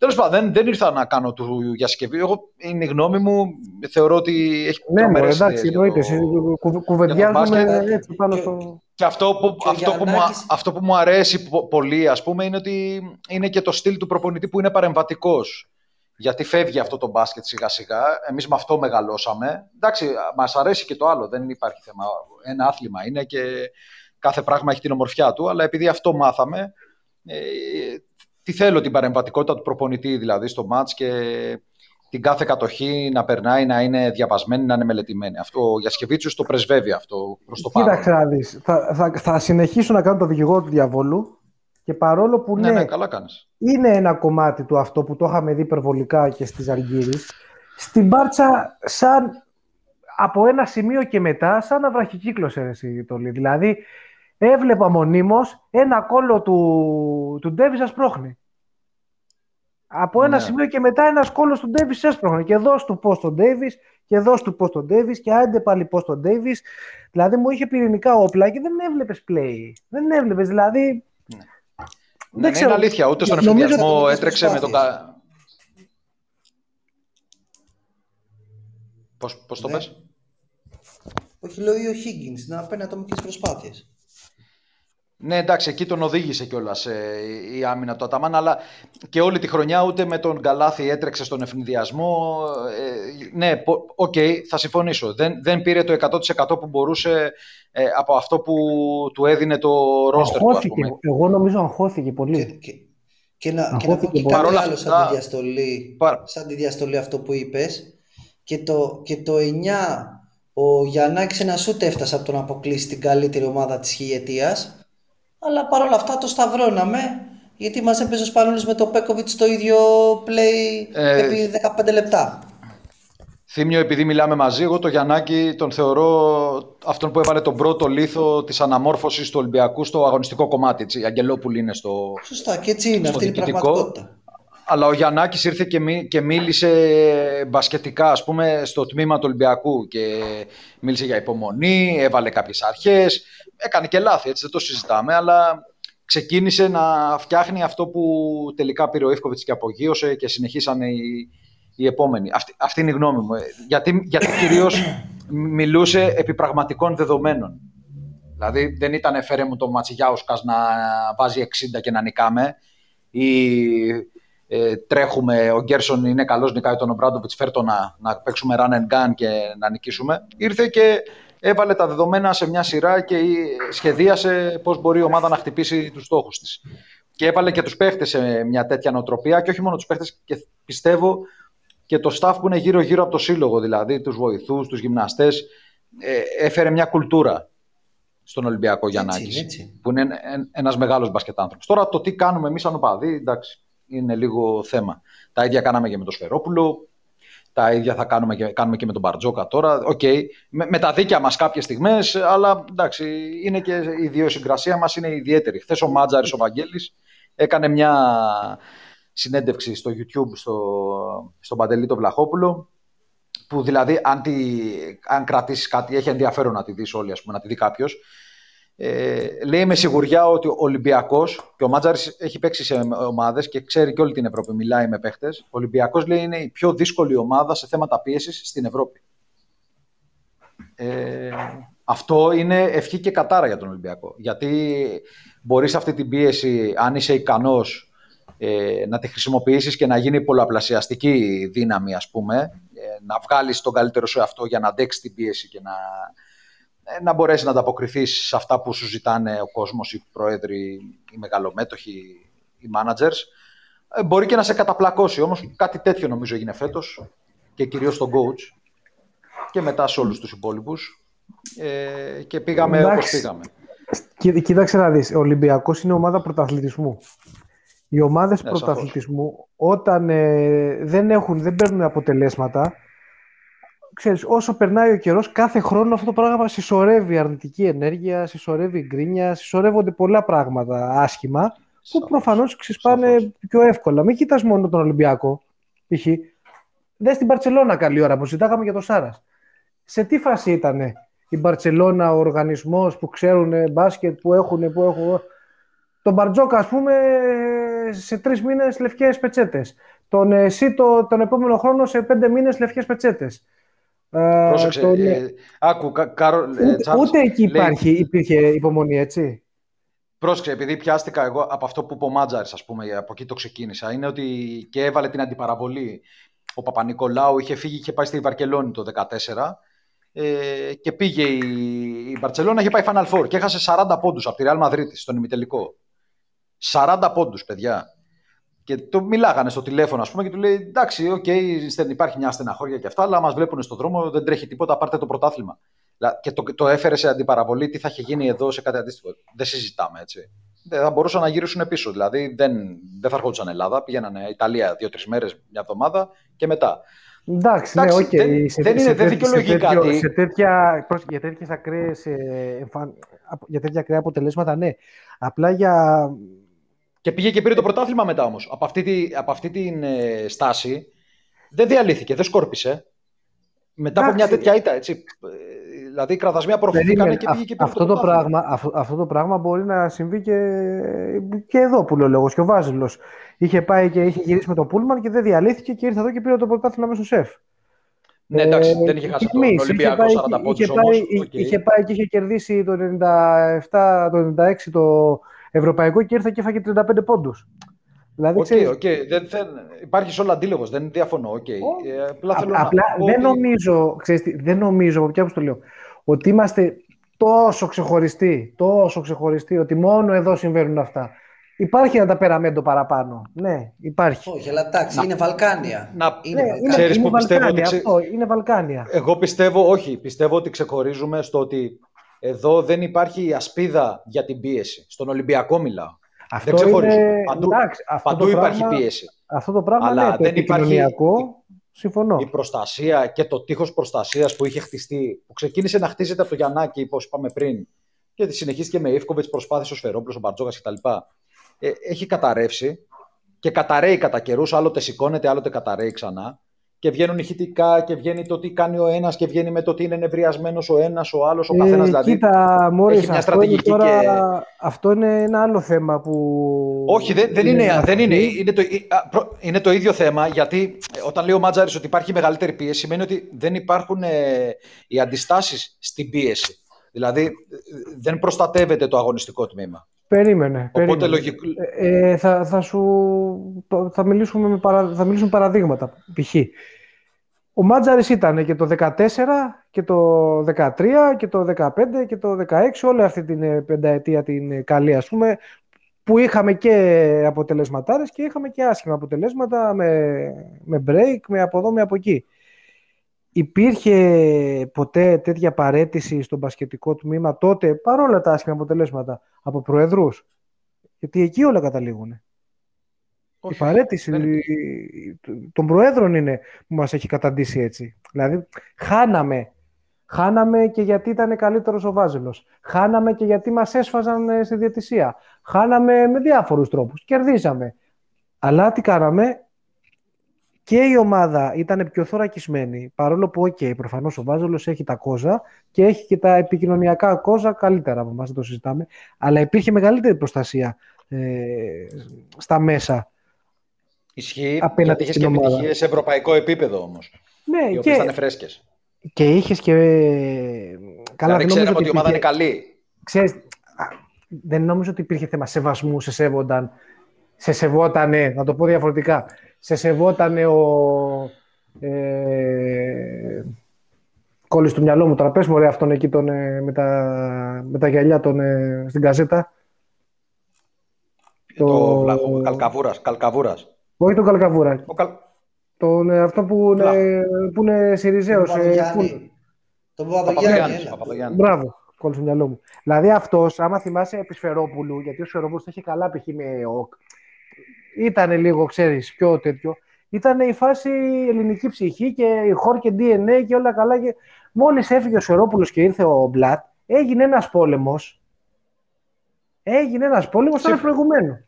Τέλος πάντων, δεν, δεν ήρθα να κάνω του για συσκευή. Εγώ είναι η γνώμη μου. Θεωρώ ότι έχει Ναι, μωρέ, τρομερές εντάξει, ιδέες για εννοείται. το- συ- κου- Κουβεντιάζουμε μπάσκετ. έτσι πάνω Και- στο. και αυτό που, Και ο αυτό, που μου, Γιαννάκης- αυτό που μου αρέσει πο- πολύ, ας πούμε, είναι ότι είναι και το στυλ του προπονητή που είναι παρεμβατικός. Γιατί φεύγει αυτό το μπάσκετ σιγά σιγά. Εμείς με αυτό μεγαλώσαμε. Εντάξει, μας αρέσει και το άλλο, δεν υπάρχει θέμα. Ένα άθλημα είναι και κάθε πράγμα έχει την ομορφιά του, αλλά επειδή αυτό μάθαμε, ε, τι θέλω την παρεμβατικότητα του προπονητή δηλαδή στο μάτς και την κάθε κατοχή να περνάει, να είναι διαβασμένη, να είναι μελετημένη. Αυτό ο Γιασκεβίτσιος το πρεσβεύει αυτό προς το παρόν. Κοίταξε να δεις. Θα, θα, θα συνεχίσω να κάνω το δικηγόρο του διαβόλου και παρόλο που Ναι, ναι, ναι, καλά κάνεις. είναι ένα κομμάτι του αυτό που το είχαμε δει υπερβολικά και στις Αλγύρες, στην Μπάρτσα σαν από ένα σημείο και μετά σαν να βραχικύκλωσε ρε, εσύ, το λέει. Δηλαδή έβλεπα μονίμως ένα κόλλο του, του Ντέβις να σπρώχνει. Από ένα Ναι. σημείο και μετά ένας κόλλος του Ντέβις έσπρωχνε. Και δώσ' του πώς τον Ντέβις και δώσ' του πώς τον Ντέβις και άντε πάλι πώς τον Ντέβις. Δηλαδή μου είχε πυρηνικά όπλα και δεν έβλεπες play. Δεν έβλεπες. Δηλαδή. Ναι, ναι, είναι αλήθεια. Ούτε στον Νομίζω εφηδιασμό ότι έτρεξε με τον. προσπάθειες. κα- Πώς, πώς το Ναι. πες; Όχι, λέω ή ο Higgins να παίρνει ατομικές προσπάθειες. Ναι, εντάξει, εκεί τον οδήγησε κιόλας ε, η άμυνα του Αταμάν, αλλά και όλη τη χρονιά ούτε με τον Καλάθι έτρεξε στον αιφνιδιασμό. Ε, ναι, ok, okay, θα συμφωνήσω. Δεν, δεν πήρε το 100% που μπορούσε ε, από αυτό που του έδινε το ρόστερ του. Πούμε. Εγώ νομίζω αγχώθηκε πολύ. Και, και, και να, και να πω και κάτι άλλο σαν τη, διαστολή, σαν τη διαστολή αυτό που είπες. Και το, και το 9 ο Γιαννάκης ένας σούτ έφτασε από τον αποκλείσει την καλύτερη ομάδα της χιλιετίας αλλά παρόλα αυτά το σταυρώναμε γιατί μας έπαιζε ο Σπανούλης με το Πέκοβιτς το ίδιο play ε, επί 15 λεπτά. Θύμιο, επειδή μιλάμε μαζί, εγώ το Γιαννάκη τον θεωρώ αυτόν που έβαλε τον πρώτο λίθο της αναμόρφωσης του Ολυμπιακού στο αγωνιστικό κομμάτι. Έτσι. Η Αγγελόπουλη είναι στο Σωστά, και έτσι είναι, αυτή είναι η πραγματικότητα. Αλλά ο Γιαννάκης ήρθε και, και μίλησε μπασκετικά, ας πούμε, στο τμήμα του Ολυμπιακού και μίλησε για υπομονή, έβαλε κάποιες αρχές, έκανε και λάθη, έτσι δεν το συζητάμε, αλλά ξεκίνησε να φτιάχνει αυτό που τελικά πήρε ο Εύκοβιτς και απογείωσε και συνεχίσανε οι, οι επόμενοι. Αυτή, αυτή είναι η γνώμη μου. Γιατί, γιατί κυρίως μιλούσε επί πραγματικών δεδομένων. Δηλαδή δεν ήταν φέρε μου το Ματσιγιάουσκας να βάζει 60 και να νικάμε ή ε, τρέχουμε, ο Γκέρσον είναι καλός, νικάει τον Ομπράντοβιτς, φέρτο να, να παίξουμε run and gun και να νικήσουμε. Ήρθε και έβαλε τα δεδομένα σε μια σειρά και σχεδίασε πώς μπορεί η ομάδα να χτυπήσει τους στόχους της. Και έβαλε και τους παίχτες σε μια τέτοια νοοτροπία και όχι μόνο τους παίχτες και πιστεύω και το staff που είναι γύρω-γύρω από το σύλλογο, δηλαδή τους βοηθούς, τους γυμναστές, ε, έφερε μια κουλτούρα στον Ολυμπιακό Γιαννάκης, που είναι ένας μεγάλος μπασκετάνθρωπος. Τώρα το τι κάνουμε εμείς σαν οπαδοί, εντάξει, είναι λίγο θέμα. Τα ίδια κάναμε και με τον Σφερόπουλο, τα ίδια θα κάνουμε και, κάνουμε και με τον Μπαρτζόκα τώρα. Ok, okay. με, με, τα δίκαια μας κάποιες στιγμές, αλλά εντάξει, είναι και η ιδιοσυγκρασία μας είναι ιδιαίτερη. Χθες ο Μάτζαρης ο Βαγγέλης έκανε μια συνέντευξη στο YouTube στο, στον Παντελή τον Βλαχόπουλο, που δηλαδή αν, τη, αν κρατήσεις κάτι, έχει ενδιαφέρον να τη δεις όλοι, ας πούμε, να τη δει κάποιος. Ε, λέει με σιγουριά ότι ο Ολυμπιακός και ο Μάτζαρης έχει παίξει σε ομάδες και ξέρει και όλη την Ευρώπη, μιλάει με παίχτες. Ο Ολυμπιακός λέει είναι η πιο δύσκολη ομάδα σε θέματα πίεσης στην Ευρώπη. Ε, αυτό είναι ευχή και κατάρα για τον Ολυμπιακό. Γιατί μπορείς αυτή την πίεση, αν είσαι ικανός ε, να τη χρησιμοποιήσεις και να γίνει πολλαπλασιαστική δύναμη, ας πούμε, ε, να βγάλεις τον καλύτερο σου αυτό για να αντέξεις την πίεση και να, ε, να μπορέσεις να ανταποκριθείς σε αυτά που σου ζητάνε ο κόσμος, οι πρόεδροι, οι μεγαλομέτωχοι, οι managers. Ε, μπορεί και να σε καταπλακώσει, όμως κάτι τέτοιο νομίζω έγινε φέτος και κυρίως στον coach και μετά σε όλους τους υπόλοιπους ε, και πήγαμε Εντάξει. όπως πήγαμε. Κοίταξε να δεις, ο Ολυμπιακός είναι ομάδα πρωταθλητισμού. Οι ομάδες ναι, πρωταθλητισμού όταν ε, δεν, έχουν, δεν παίρνουν αποτελέσματα ξέρεις, όσο περνάει ο καιρός, κάθε χρόνο αυτό το πράγμα συσσωρεύει αρνητική ενέργεια, συσσωρεύει γκρίνια, συσσωρεύονται πολλά πράγματα άσχημα, που προφανώς ξεσπάνε πιο εύκολα. Μην κοιτάς μόνο τον Ολυμπιακό, π.χ. Δες την Παρσελώνα καλή ώρα που ζητάγαμε για το Σάρας. Σε τι φάση ήταν η Μπαρσελόνα, ο οργανισμός που ξέρουν μπάσκετ, που έχουν, που έχουν... Τον Μπαρτζόκα, ας πούμε, σε τρεις μήνες λευκές πετσέτες. Τον Σίτο τον επόμενο χρόνο σε πέντε μήνες λευκές πετσέτες. Πρόσεξε, το... ε, άκου, Κάρο, ε, ούτε, Τσάρλς, ούτε εκεί υπάρχει, υπήρχε υπομονή, έτσι; Πρόσεξε, επειδή πιάστηκα εγώ από αυτό που είπε ο Μάτζαρης, ας πούμε, από εκεί το ξεκίνησα, είναι ότι και έβαλε την αντιπαραβολή. Ο Παπα-Νικολάου είχε φύγει, είχε πάει στη Βαρκελόνη το 2014 ε, και πήγε η, η Μπαρτσελώνα, είχε πάει Final Four και έχασε 40 πόντους από τη Real Madrid στον ημιτελικό. 40 πόντους, παιδιά. Και το μιλάγανε στο τηλέφωνο, ας πούμε, και του λέει: Εντάξει, ok, okay, υπάρχει μια στεναχώρια και αυτά, αλλά μας βλέπουν στον δρόμο, δεν τρέχει τίποτα, πάρτε το πρωτάθλημα. Και το, το έφερε σε αντιπαραβολή τι θα είχε γίνει εδώ σε κάτι αντίστοιχο. Δεν συζητάμε έτσι. Δεν θα μπορούσαν να γυρίσουν πίσω. Δηλαδή δεν, δεν θα ερχόντουσαν Ελλάδα, πήγαιναν Ιταλία δύο-τρεις μέρες, μια εβδομάδα και μετά. Εντάξει, ναι, okay. δεν, σε, δεν, είναι, δεν δικαιολογεί κάτι. Σε τέτοια, για τέτοιες ακραίες, ε, για τέτοια ακραία αποτελέσματα, ναι. Απλά για και πήγε και πήρε το πρωτάθλημα μετά όμως. Από αυτή, τη, από αυτή την ε, στάση δεν διαλύθηκε, δεν σκόρπισε. Μετά από μια τέτοια ήττα, έτσι. Ε, δηλαδή οι κραδασμοί απορροφηθήκαν και πήγε και πήρε αυτό το, το πράγμα, αυτό, αυτό, το πράγμα μπορεί να συμβεί και, και εδώ που λέει ο και ο Βάζελο. Είχε πάει και είχε γυρίσει με το Πούλμαν και δεν διαλύθηκε και ήρθε εδώ και πήρε το πρωτάθλημα μέσα στο σεφ. Ναι, εντάξει, ε, δεν είχε χάσει τον Ολυμπιακό 40 πόντους είχε πάει, είχε πάει και είχε κερδίσει το 97, το 96 το Ευρωπαϊκό και ήρθε και έφαγε 35 πόντους. Δηλαδή, okay, okay. Δεν, δεν, υπάρχει όλο αντίλογος, δεν διαφωνώ. Okay. Ε, απλά, θέλω απλά να δεν, νομίζω, ξέρεις, δεν νομίζω, από ποια το λέω, ότι είμαστε τόσο ξεχωριστοί, τόσο ξεχωριστοί, ότι μόνο εδώ συμβαίνουν αυτά. Υπάρχει ένα ταπεραμέντο παραπάνω. Ναι, υπάρχει. Όχι, αλλά εντάξει, είναι Βαλκάνια. Να... Είναι, ναι, Βαλκάνια. Ξέρεις είναι που πιστεύω ότι... Αυτό, είναι Βαλκάνια. Εγώ πιστεύω, όχι, πιστεύω ότι ξεχωρίζουμε στο ότι εδώ δεν υπάρχει η ασπίδα για την πίεση. Στον Ολυμπιακό μιλάω. Αυτό δεν ξεχωρίζουμε. Είναι... Παντού, εντάξει, αυτό παντού υπάρχει πράγμα, πίεση. Αυτό το πράγμα αλλά ναι, δεν υπάρχει Συμφωνώ. Η προστασία και το τείχος προστασίας που είχε χτιστεί, που ξεκίνησε να χτίζεται από το Γιαννάκη, όπως είπαμε πριν, και συνεχίστηκε με Ιφκοβιτ, προσπάθησε ο Σφερόπουλος, ο Μπαρτζόγα κτλ. Ε, έχει καταρρεύσει και καταραίει κατά καιρούς, άλλοτε σηκώνεται, άλλοτε καταραίει ξανά. Και βγαίνουν ηχητικά και βγαίνει το τι κάνει ο ένας και βγαίνει με το τι είναι νευριασμένος ο ένας, ο άλλος, ο καθένας. Ε, δηλαδή, κοίτα, Μόρις, έχει μια στρατηγική τώρα, και... Αυτό είναι ένα άλλο θέμα που. Όχι, δεν, δεν είναι. Δεν είναι. Είναι, το, είναι το ίδιο θέμα γιατί όταν λέει ο Μάτζαρης ότι υπάρχει μεγαλύτερη πίεση, σημαίνει ότι δεν υπάρχουν ε, οι αντιστάσεις στην πίεση. Δηλαδή δεν προστατεύεται το αγωνιστικό τμήμα. Περίμενε. Οπότε Λογικ... Ε, ε, θα, θα, σου, θα, μιλήσουμε με παρα, θα μιλήσουμε παραδείγματα. Π.χ. Ο Μάτζαρης ήταν και το 14 και το 13 και το 15 και το 16 όλη αυτή την ε, πενταετία την ε, καλή ας πούμε που είχαμε και αποτελεσματάρες και είχαμε και άσχημα αποτελέσματα με, με break, με από εδώ, με από εκεί. Υπήρχε ποτέ τέτοια παρέτηση στο μπασκετικό τμήμα τότε, παρόλα τα άσχημα αποτελέσματα, από προεδρούς. Γιατί εκεί όλα καταλήγουν. η παρέτηση των προέδρων είναι που μας έχει καταντήσει έτσι. Δηλαδή, χάναμε. Χάναμε και γιατί ήταν καλύτερος ο Βάζελος. Χάναμε και γιατί μας έσφαζαν ε, στη διαιτησία. Χάναμε με διάφορους τρόπους. Κερδίσαμε. Αλλά τι κάναμε, και η ομάδα ήταν πιο θωρακισμένη, παρόλο που, ok, okay, προφανώς ο Βάζελος έχει τα κόζα και έχει και τα επικοινωνιακά κόζα καλύτερα από εμάς, δεν το συζητάμε, αλλά υπήρχε μεγαλύτερη προστασία ε, στα μέσα. Ισχύει, γιατί είχες και επιτυχίες σε ευρωπαϊκό επίπεδο όμως, ναι, οι οποίες και... ήταν φρέσκες. Και είχες και... Καλά, δηλαδή ξέραμε ότι η ομάδα είναι καλή. Ξέρεις, δεν νόμιζα ότι υπήρχε θέμα σεβασμού, σε σέβονταν, σε σεβότανε, να το πω διαφορετικά σε σεβόταν ο... Ε, κόλλησε του μυαλό μου τώρα. Πες μου αυτόν εκεί τον, ε, με, τα, με τα γυαλιά τον, ε, στην καζέτα. Το, το... Καλκαβούρας, Καλκαβούρας. Όχι τον Καλκαβούρα. Ο καλ... τον, ε, αυτό που είναι, που είναι Σιριζέος. Τον Παπαδογιάννη. Μπράβο, κόλλησε του μυαλό μου. Δηλαδή αυτός, άμα θυμάσαι επί Σφερόπουλου, γιατί ο Σφερόπουλος είχε καλά π.χ. με ΟΚ, ήταν λίγο, ξέρεις, πιο τέτοιο. Ήταν η φάση ελληνική ψυχή και η χώρ και DNA και όλα καλά. Και... Μόλις έφυγε ο Σερόπουλος και ήρθε ο Μπλατ, έγινε ένας πόλεμος. Έγινε ένας πόλεμος σαν προηγουμένο.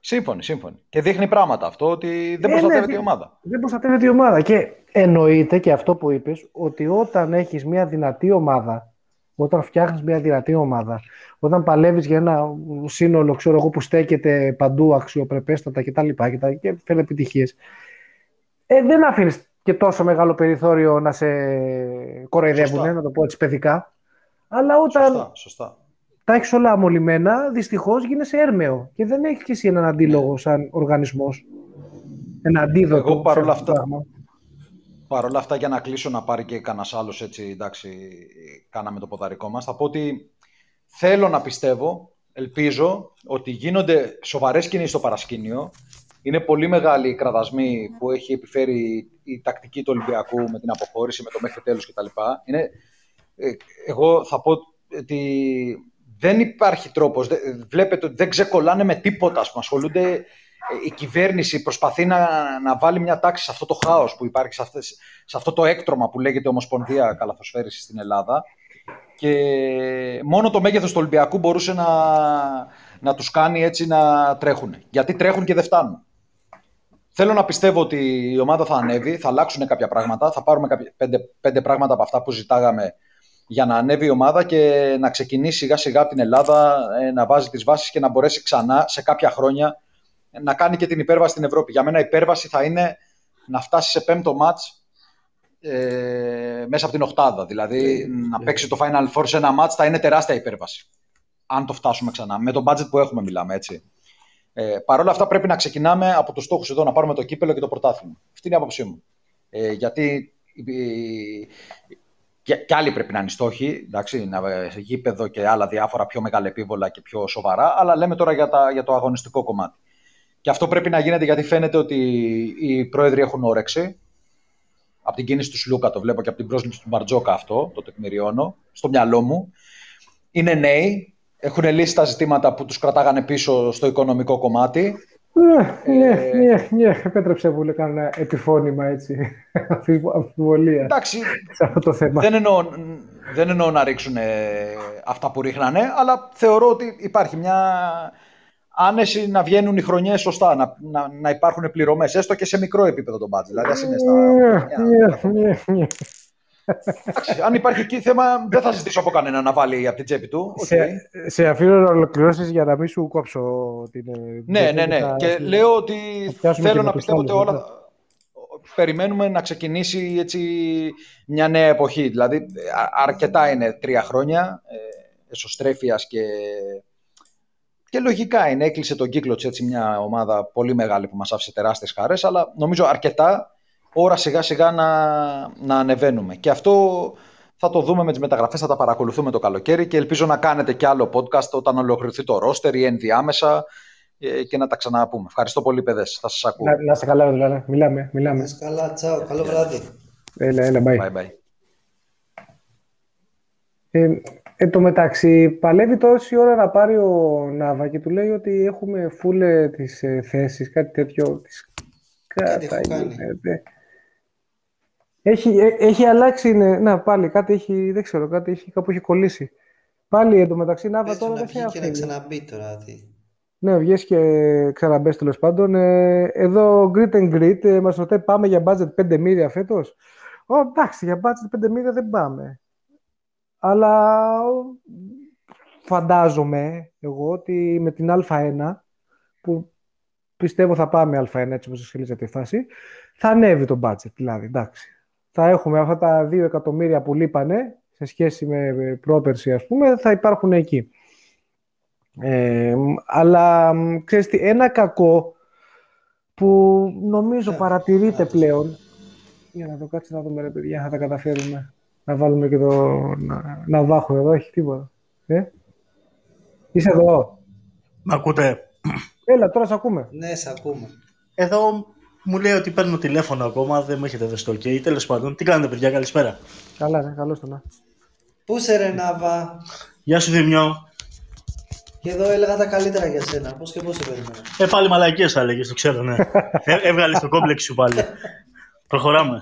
Σύμφωνοι, σύμφωνοι. Και δείχνει πράγματα αυτό ότι δεν ε, ναι, προστατεύεται η ομάδα. Δεν προστατεύεται η ομάδα. Και εννοείται και αυτό που είπες, ότι όταν έχεις μια δυνατή ομάδα, όταν φτιάχνεις μια δυνατή ομάδα, όταν παλεύεις για ένα σύνολο ξέρω εγώ, που στέκεται παντού αξιοπρεπέστατα κτλ. Και, και, και φέρνει επιτυχίες, ε, δεν αφήνεις και τόσο μεγάλο περιθώριο να σε κοροϊδεύουν, να το πω έτσι παιδικά. Αλλά όταν σωστά, σωστά. τα έχεις όλα αμολυμένα, δυστυχώς γίνεσαι έρμεο και δεν έχεις και εσύ έναν αντίλογο ναι. σαν οργανισμός. Ένα αντίδοτο. Εγώ παρόλα αυτά, Παρ' όλα αυτά, για να κλείσω να πάρει και κανένας άλλος έτσι, εντάξει, κάναμε το ποδαρικό μας. Θα πω ότι θέλω να πιστεύω, ελπίζω, ότι γίνονται σοβαρές κινήσεις στο παρασκήνιο. Είναι πολύ μεγάλη η κραδασμή που έχει επιφέρει η τακτική του Ολυμπιακού με την αποχώρηση, με το μέχρι τέλου κτλ. Είναι, ε, εγώ θα πω ότι δεν υπάρχει τρόπος, βλέπετε ότι δεν ξεκολλάνε με τίποτα, ασχολούνται η κυβέρνηση προσπαθεί να, να βάλει μια τάξη σε αυτό το χάος που υπάρχει, σε, αυτές, σε αυτό το έκτρωμα που λέγεται Ομοσπονδία Καλαθοσφαίρηση στην Ελλάδα και μόνο το μέγεθος του Ολυμπιακού μπορούσε να, να τους κάνει έτσι να τρέχουν. Γιατί τρέχουν και δεν φτάνουν. Θέλω να πιστεύω ότι η ομάδα θα ανέβει, θα αλλάξουν κάποια πράγματα, θα πάρουμε κάποια, πέντε, πέντε πράγματα από αυτά που ζητάγαμε για να ανέβει η ομάδα και να ξεκινήσει σιγά σιγά από την Ελλάδα ε, να βάζει τις βάσεις και να μπορέσει ξανά σε κάποια χρόνια να κάνει και την υπέρβαση στην Ευρώπη. Για μένα η υπέρβαση θα είναι να φτάσει σε πέμπτο μάτς ε, μέσα από την οχτάδα. Δηλαδή, να παίξει το Final Four σε ένα match θα είναι τεράστια υπέρβαση. Αν το φτάσουμε ξανά. Με το budget που έχουμε μιλάμε, έτσι. Ε, Παρ' όλα αυτά πρέπει να ξεκινάμε από τους στόχους εδώ, να πάρουμε το κύπελο και το πρωτάθλημα. Αυτή είναι η άποψή μου. Ε, γιατί και, και άλλοι πρέπει να είναι στόχοι, εντάξει, να, γήπεδο και άλλα διάφορα πιο μεγαλεπίβολα και πιο σοβαρά, αλλά λέμε τώρα για, τα, για το αγωνιστικό κομμάτι. Και αυτό πρέπει να γίνεται γιατί φαίνεται ότι οι πρόεδροι έχουν όρεξη. Από την κίνηση του Σλούκα το βλέπω και από την πρόσληψη του Μπαρτζόκα αυτό, το τεκμηριώνω, στο μυαλό μου. Είναι νέοι, έχουν λύσει τα ζητήματα που τους κρατάγανε πίσω στο οικονομικό κομμάτι. Ναι, ναι, ε, ναι, ναι, επέτρεψε που κάνα επιφώνημα έτσι, αμφιβολία Εντάξει, σε αυτό το θέμα. Δεν εννοώ, δεν εννοώ να ρίξουν αυτά που ρίχνανε, αλλά θεωρώ ότι υπάρχει μια άνεση να βγαίνουν οι χρονιές σωστά, να, να, να υπάρχουν πληρωμές, έστω και σε μικρό επίπεδο τον μπάτζ. Δηλαδή, είναι στα. Ναι, ναι, ναι, αν υπάρχει εκεί θέμα, δεν θα ζητήσω από κανένα να βάλει από την τσέπη του. Σε, σε αφήνω να ολοκληρώσεις για να μην σου κόψω την. Ναι, ναι, ναι. Και λέω ότι θέλω να πιστεύω ότι όλα. Περιμένουμε να ξεκινήσει έτσι μια νέα εποχή. Δηλαδή, αρκετά είναι τρία χρόνια ε, εσωστρέφειας και και λογικά είναι, έκλεισε τον κύκλο της έτσι μια ομάδα πολύ μεγάλη που μας άφησε τεράστιες χαρές, αλλά νομίζω αρκετά ώρα σιγά σιγά να, να ανεβαίνουμε. Και αυτό θα το δούμε με τις μεταγραφές, θα τα παρακολουθούμε το καλοκαίρι και ελπίζω να κάνετε και άλλο podcast όταν ολοκληρωθεί το ρόστερ ή ενδιάμεσα ε, και να τα ξαναπούμε. Ευχαριστώ πολύ, παιδες. Θα σας ακούω. Να, να είστε καλά, δηλαδή. Μιλάμε, μιλάμε. Να είστε καλά, τσάω. Καλό βράδυ. Έλα, έλα, bye. bye, bye. Ε, Εν τω μεταξύ, παλεύει τόση ώρα να πάρει ο Νάβα και του λέει ότι έχουμε φούλε τις ε, θέσεις, κάτι τέτοιο. Τις... Κάτι έχει, ε, έχει αλλάξει, ναι, να πάλι κάτι έχει, δεν ξέρω, κάτι έχει, κάπου έχει κολλήσει. Πάλι εντωμεταξύ Νάβα τώρα δεν θα Και να ξαναμπεί τώρα. Τι. Ναι, βγες και ξαναμπες τέλος πάντων. Ε, εδώ Grit and Grit ε, μας ρωτάει πάμε για budget 5 μίλια φέτος; Ω, εντάξει, για budget 5 μίλια δεν πάμε. Αλλά φαντάζομαι εγώ ότι με την Α1 που πιστεύω θα πάμε Α1 έτσι όπως εξελίσσεται η φάση, θα ανέβει το budget, δηλαδή, εντάξει. Θα έχουμε αυτά τα 2 εκατομμύρια που λείπανε σε σχέση με πρόπερση, ας πούμε, θα υπάρχουν εκεί. Ε, αλλά, ξέρεις τι, ένα κακό που νομίζω παρατηρείται πλέον, για να το κάτσεις να δούμε ρε παιδιά, θα τα καταφέρουμε να βάλουμε και το να, να βάχω εδώ, έχει τίποτα. Ε; Είσαι εδώ. Μ' ακούτε; Έλα, τώρα σε ακούμε. Ναι, σε ακούμε. Εδώ μου λέει ότι παίρνω τηλέφωνο ακόμα, δεν μου έχετε δώσει το ok. Τέλος πάντων, τι κάνετε παιδιά, καλησπέρα. Καλά, ναι, καλώς το να. Πού σε ρε Νάβα; Γεια σου Δημιό. Και εδώ έλεγα τα καλύτερα για σένα. Πώς και πώς σε περίμενα. Ε, πάλι μαλακίες θα έλεγες, το ξέρω, ναι. ε, έβγαλες το κόμπλεξ σου πάλι. Προχωράμε.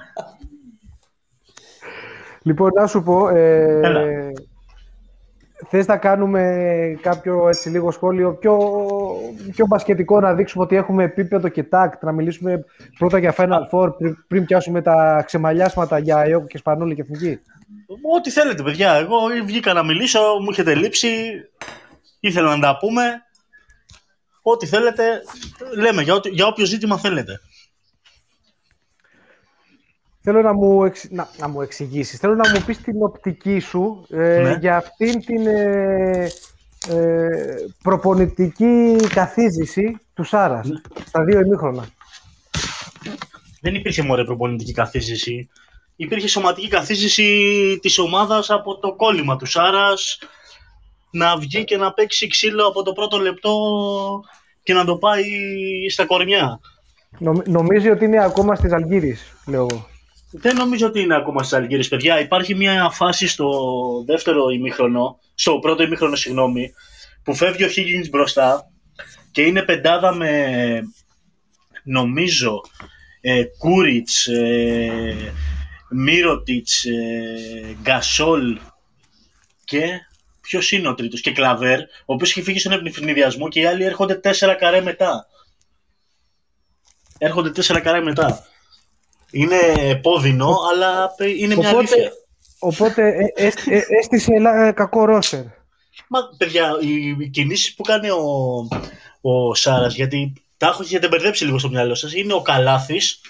Λοιπόν, να σου πω, ε, θες να κάνουμε κάποιο έτσι λίγο σχόλιο πιο, πιο μπασκετικό, να δείξουμε ότι έχουμε επίπεδο και τάκτ, να μιλήσουμε πρώτα για Final Four πριν, πιάσουμε τα ξεμαλιάσματα για Ιώκο και Σπανούλη και Εθνική. Ό,τι θέλετε, παιδιά. Εγώ βγήκα να μιλήσω, μου έχετε λείψει, ήθελα να τα πούμε. Ό,τι θέλετε, λέμε για, για όποιο ζήτημα θέλετε. Θέλω να μου, εξ... να, να μου εξηγήσεις, θέλω να μου πεις την οπτική σου ε, ναι. για αυτήν την ε, ε, προπονητική καθίζηση του Σάρας ναι. στα δύο ημίχρονα. Δεν υπήρχε μόνο προπονητική καθίζηση. Υπήρχε σωματική καθίζηση της ομάδας από το κόλλημα του Σάρας να βγει και να παίξει ξύλο από το πρώτο λεπτό και να το πάει στα κορμιά. Νομίζει ότι είναι ακόμα στις Αλγύρης, λέω εγώ δεν νομίζω ότι είναι ακόμα στις Αλγύρες, παιδιά. Υπάρχει μια φάση στο δεύτερο ημίχρονο, στο πρώτο ημίχρονο, συγγνώμη, που φεύγει ο Higgins μπροστά και είναι πεντάδα με, νομίζω, ε, Κούριτς, ε, Μύρωτιτς, ε, Γκασόλ και ποιος είναι ο τρίτος, και Κλαβέρ, ο οποίος έχει φύγει στον ευνηδιασμό και οι άλλοι έρχονται τέσσερα καρέ μετά. Έρχονται τέσσερα καρέ μετά. Είναι πόδινο, αλλά είναι μια οπότε, αλήθεια. Οπότε ε, ε, έστησε ε, κακό ρόστερ. Μα παιδιά, οι κινήσεις που κάνει ο, ο Σάρας, γιατί τα έχω έχετε μπερδέψει λίγο στο μυαλό σας, είναι ο Καλάθης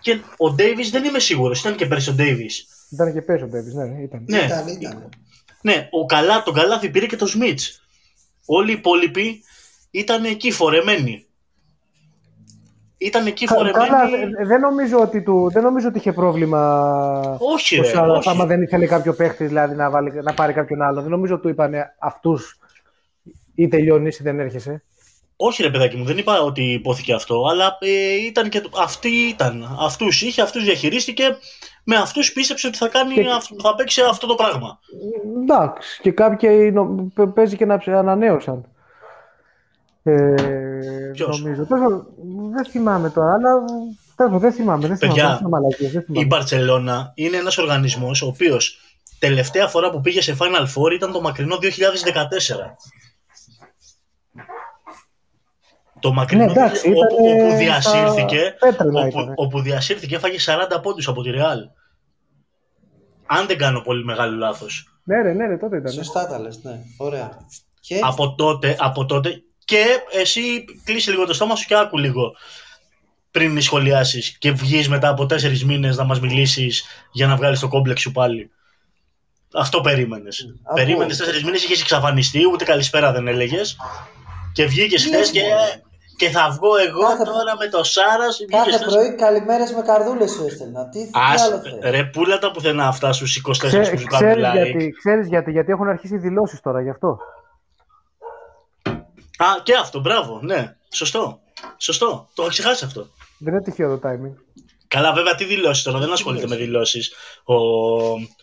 Και ο Ντέιβις δεν είμαι σίγουρος. Ήταν και πέρσι ο Ντέιβις. Ήταν και πέρσι ο Ντέβι, ναι, ήταν. Ναι, Ήταν, ήταν. ναι, ο καλά, τον καλάθι πήρε και το Σμιτς. Όλοι οι υπόλοιποι ήταν εκεί φορεμένοι. Ήταν εκεί Κα- φορεμένοι. Καλά, δε- δεν νομίζω ότι, του, δεν νομίζω ότι είχε πρόβλημα Όχι, ο ρε, Σάρας, όχι. άμα δεν ήθελε κάποιο παίχτη δηλαδή, να, βάλει, να πάρει κάποιον άλλο. Δεν νομίζω ότι του είπαν αυτούς ή τελειώνεις ή δεν έρχεσαι. Όχι ρε παιδάκι μου, δεν είπα ότι υπόθηκε αυτό, αλλά ε, ήταν και το- αυτοί ήταν. Αυτούς είχε, αυτούς διαχειρίστηκε, με αυτούς πίστεψε ότι θα, κάνει, Και- αυ- θα παίξει αυτό το πράγμα. Εντάξει, και κάποιοι νο- παι- παίζει και να ψε- ανανέωσαν. Ε, Ποιος; νομίζω. Τέλος πάντων, δεν θυμάμαι τώρα, αλλά τέλος πάντων, δεν θυμάμαι. Δεν θυμάμαι, Παιδιά, δεν θυμάμαι, μαλακίες, δεν Η θυμάμαι. Μπαρτσελώνα είναι ένας οργανισμός ο οποίος τελευταία φορά που πήγε σε Final Four ήταν το μακρινό 2014. Το μακρινό Ναι, εντάξει, όπου, ήταν, όπου ε, διασύρθηκε, στα πέτρινα όπου, ήταν. όπου διασύρθηκε έφαγε 40 πόντους από τη Real. Αν δεν κάνω πολύ μεγάλο λάθος. Ναι, ρε, ναι, ρε, τότε ήταν. Σωστά τα λες, ναι. Ωραία. Και από τότε, από τότε και εσύ κλείσει λίγο το στόμα σου και άκου λίγο πριν μη σχολιάσεις και βγεις μετά από τέσσερις μήνες να μας μιλήσεις για να βγάλεις το κόμπλεξ σου πάλι. Αυτό περίμενες. Ακούω. Περίμενες τέσσερις μήνες, είχες εξαφανιστεί, ούτε καλησπέρα δεν έλεγες. Και βγήκες χθες Λες, και, μωρέ. και θα βγω εγώ Κάθε- τώρα με το Σάρας. κάθε πρωί καλημέρες με καρδούλες σου έστελνα. Τι, τι άλλο θες; ρε πούλα τα πουθενά αυτά στους 24 Ξέ, που σου κάνουν ξέρεις, like. γιατί, ξέρεις γιατί, γιατί έχουν αρχίσει οι δηλώσεις τώρα γι' αυτό. Α, και αυτό, μπράβο, ναι. Σωστό. Σωστό. Το είχα ξεχάσει αυτό. Δεν είναι τυχαίο το timing. Καλά, βέβαια, τι δηλώσεις τώρα, δεν ασχολείται με δηλώσεις; ο,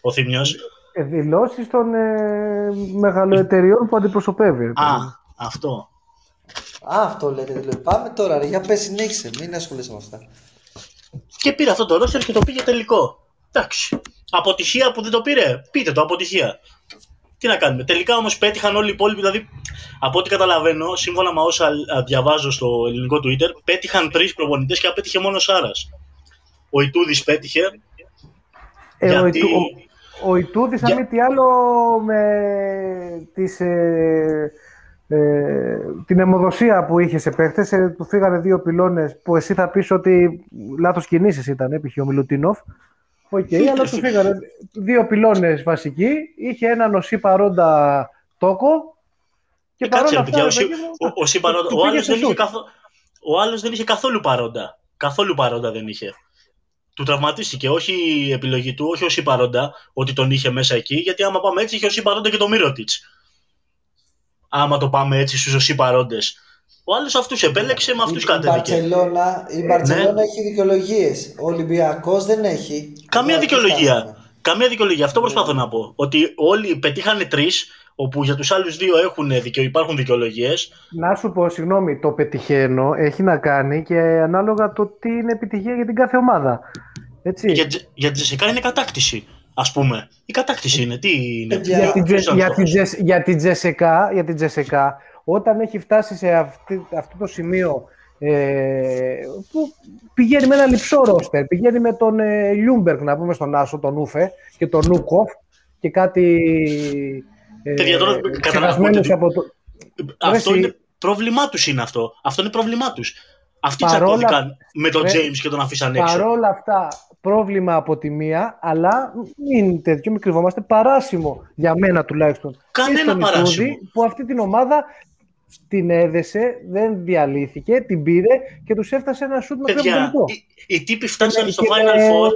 ο Θήμιος. Ε, δηλώσεις των ε, μεγαλοεταιριών που αντιπροσωπεύει. ρε Α, παιδί. αυτό. Α, αυτό λέτε. δηλαδή. Πάμε τώρα, ρε. Για πες, συνέχισε. Μην ασχολείσαι με αυτά. Και πήρε αυτό το ρόστερ και το πήγε τελικό. Εντάξει. Αποτυχία που δεν το πήρε. Πείτε το, αποτυχία. Τι να κάνουμε. Τελικά όμως πέτυχαν όλοι οι υπόλοιποι. Δηλαδή, από ό,τι καταλαβαίνω, σύμφωνα με όσα α, διαβάζω στο ελληνικό Twitter, πέτυχαν τρεις προπονητές και απέτυχε μόνο ο Σάρας. Ο Ιτούδης πέτυχε. Ε, ο, γιατί... Ιτού, ο, ο Ιτούδης, αν Για- μη τι άλλο, με τις, ε, ε, την αιμοδοσία που είχε σε παίχτες, ε, του φύγανε δύο πυλώνες που εσύ θα πεις ότι λάθος κινήσεις ήταν, έπειχε ο Μιλουτίνοφ. Οκ, αλλά του φύγανε δύο πυλώνες βασικοί, είχε έναν νοσή παρόντα τόκο και Ε, Κάτσε, ρε, παρόλα παιδιά, ο, αυτά, Σι- ρε παιδί μου, ο, ο, Σι παρόντα- του ο πήγε άλλος σε δεν είχε σουτ. καθο... ο άλλος δεν είχε καθόλου παρόντα. Καθόλου παρόντα δεν είχε. Του τραυματίστηκε, όχι η επιλογή του, όχι ο Σι παρόντα, ότι τον είχε μέσα εκεί, γιατί άμα πάμε έτσι είχε ο Σι παρόντα και το Μύρωτιτς. Άμα το πάμε έτσι στους Σι παρόντες. Ο άλλος αυτούς επέλεξε, με αυτούς Η- η κατέβηκε. Μπαρτσελώνα, η Μπαρτσελώνα έχει δικαιολογίες. Ο Ολυμπιακός δεν έχει. Καμία Εδώ δικαιολογία. φτάσαμε. Καμία δικαιολογία. Αυτό προσπαθώ να πω. Ότι όλοι πετύχανε τρεις, όπου για τους άλλους δύο έχουν δικαιο... υπάρχουν δικαιολογίες. Να σου πω, συγγνώμη, το πετυχαίνω έχει να κάνει και ανάλογα το τι είναι επιτυχία για την κάθε ομάδα. Έτσι. Για, Τζε- για τη Τζεσικά είναι κατάκτηση, ας πούμε. Η κατάκτηση είναι. Τι είναι; Παιδιά, για, την, ποιος Τζε- ήταν για, την, στόχος; Τζες- για την Τζεσεκά, για την Τζεσεκά, όταν έχει φτάσει σε αυτή, αυτό το σημείο ε, που πηγαίνει με ένα λυψό ρόστερ, πηγαίνει με τον ε, Λιούμπεργκ, να πούμε στον Άσο, τον Ούφε και τον Νούκοφ και κάτι ε, Παιδιά, τώρα καταλαβαίνω ξεχασμένους ότι- από το... Αυτό Ρε, είναι πρόβλημά τους είναι αυτό. Αυτό είναι πρόβλημά τους. Αυτοί Παρόλα- τσακώθηκαν με τον Ρε, James και τον αφήσαν έξω. Παρόλα αυτά, πρόβλημα από τη μία, αλλά μην τέτοιο, μην κρυβόμαστε, παράσημο για μένα τουλάχιστον. Κανένα Και στον παράσημο. Ιτούδη, που αυτή την ομάδα την έδεσε, δεν διαλύθηκε, την πήρε και τους έφτασε ένα σούτ με Παιδιά, κρεμβολικό. οι, οι τύποι φτάσανε στο Και με- Final Four.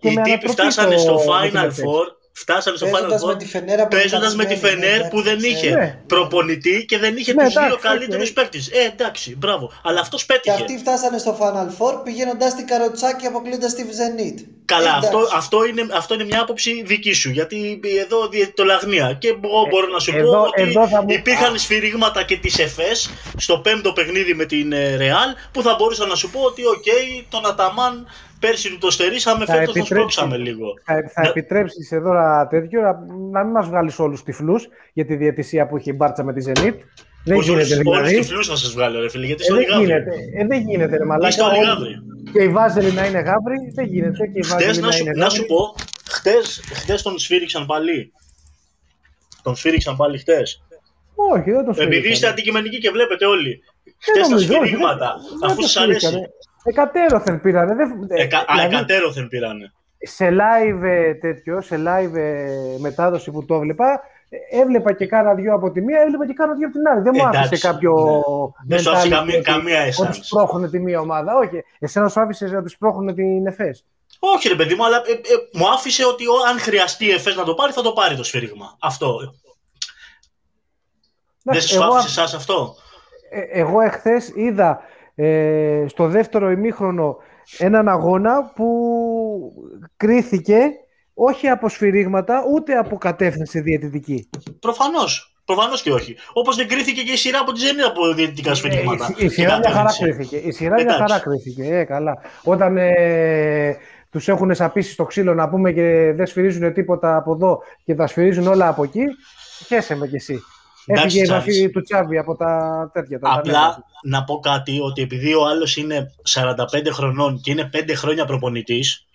και Οι με τύποι ανατροπή φτάσανε το- στο με την Final επέκταση. Four. Φτάσανε στο Final Παίζοντας με Four. τη Φενέρα που Παίζοντας με τη ήταν Φενέρ εντάξει, που δεν ξέρω. είχε Ναι. προπονητή και δεν είχε Ναι, τους δύο εντάξει, καλύτερους οκ. παίκτες. Ε, εντάξει, μπράβο. Αλλά αυτός Και πέτυχε. αυτοί φτάσανε στο Final Four πηγαίνοντάς την καροτσάκι αποκλείοντας τη Zenit. Καλά, Εντάξει. αυτό, αυτό, είναι, αυτό είναι μια άποψη δική σου. Γιατί εδώ διαιτητολαγνία. Και εγώ μπορώ να σου πω εδώ- ότι εδώ θα μου- υπήρχαν σφυρίγματα και τη ΕΦΕΣ στο πέμπτο παιχνίδι με την ε, Ρεάλ που θα μπορούσα να σου πω ότι, οκ, τον Αταμάν πέρσι του το στερήσαμε, Θα φέτος τον επιτρέψει. σπρώξαμε λίγο. Θα, θα Ναι. επιτρέψεις εδώ να, τέτοιο, να, να μην μας βγάλεις όλους τυφλούς για τη διαιτησία που έχει η Μπάρτσα με τη Ζενίτ. Δεν Όχι γίνεται όλους, όλους δηλαδή. τυφλούς να σας βγάλω, ρε φίλε, γιατί Ε, είστε όλοι δεν γάβροι. γίνεται, ε, δεν γίνεται ρε μαλάκα. Είστε όλοι Όλοι- γάβροι. Και η Βάζελη να είναι γάβρη, δεν γίνεται. Και η Χτες, Βάζελη να, να σου, είναι να σου γάβρη. πω, χτες, χτες τον σφύριξαν πάλι. Τον σφύριξαν πάλι χτες. Όχι, δεν το Επειδή σφύριξαν. είστε αντικειμενικοί και βλέπετε όλοι. Δεν Χτες τα νομίζω, όχι, σφυρίγματα, δεν- δεν αφού το σας αρέσει. Σφύριξανε. Εκατέρωθεν πήρανε. Δεν... Εκα... Α, δηλαδή, εκατέρωθεν πήρανε. σε live ε, τέτοιο, σε live ε, μετάδοση που το έβλεπα, ε, έβλεπα και κάνα δυο από τη μία, έβλεπα και κάνα δυο από την άλλη. Δεν μου Εντάξει, άφησε κάποιο. Δεν σου άφησε mentality καμία, ότι- καμία Ότι εσάνς. σπρώχνουν τη μία ομάδα. Όχι. Εσένα σου άφησε να τους σπρώχνουν την ΕΦΕΣ. Όχι ρε παιδί μου, αλλά ε, ε, μου άφησε ότι ο, αν χρειαστεί η ΕΦΕΣ να το πάρει, θα το πάρει το σφύριγμα. Αυτό. Δεν Εντάξει, σου εγώ, άφησε εσάς αυτό; ε, εγώ εχθές είδα ε, στο δεύτερο ημίχρονο έναν αγώνα που κρίθηκε όχι από σφυρίγματα ούτε από κατεύθυνση διαιτητική. Προφανώς. Προφανώς και όχι. Όπως δεν κρίθηκε και η σειρά από τη Ζενή από διαιτητικά σφυρίγματα. Ε, η, η σειρά μια χαρά Κατεύθυνση. κρίθηκε. Η σειρά μια Εντάξει. χαρά κρίθηκε. Ε, καλά. Όταν ε, τους έχουν σαπίσει στο ξύλο να πούμε και δεν σφυρίζουν τίποτα από εδώ και τα σφυρίζουν όλα από εκεί, χέσε με κι εσύ. Εντάξει, Έφυγε η Τσάβης. βαφή του Τσάβη από τα τέτοια. τα Απλά νέα. να πω κάτι ότι επειδή ο άλλος είναι 45 χρονών και είναι 5 χρόνια προπονητής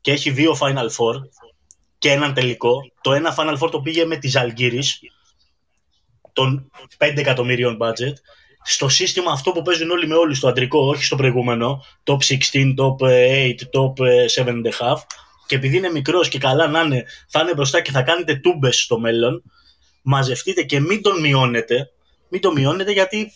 και έχει δύο Final Four και έναν τελικό, το ένα Final Four το πήγε με τη Ζαλγκύρης των 5 εκατομμυρίων budget. Στο σύστημα αυτό που παίζουν όλοι με όλοι, στο αντρικό, όχι στο προηγούμενο, top 16, top 8, top 7 and a half. Και επειδή είναι μικρός και καλά να είναι, θα είναι μπροστά και θα κάνετε τούμπες στο μέλλον, μαζευτείτε και μην τον μειώνετε. Μην τον μειώνετε γιατί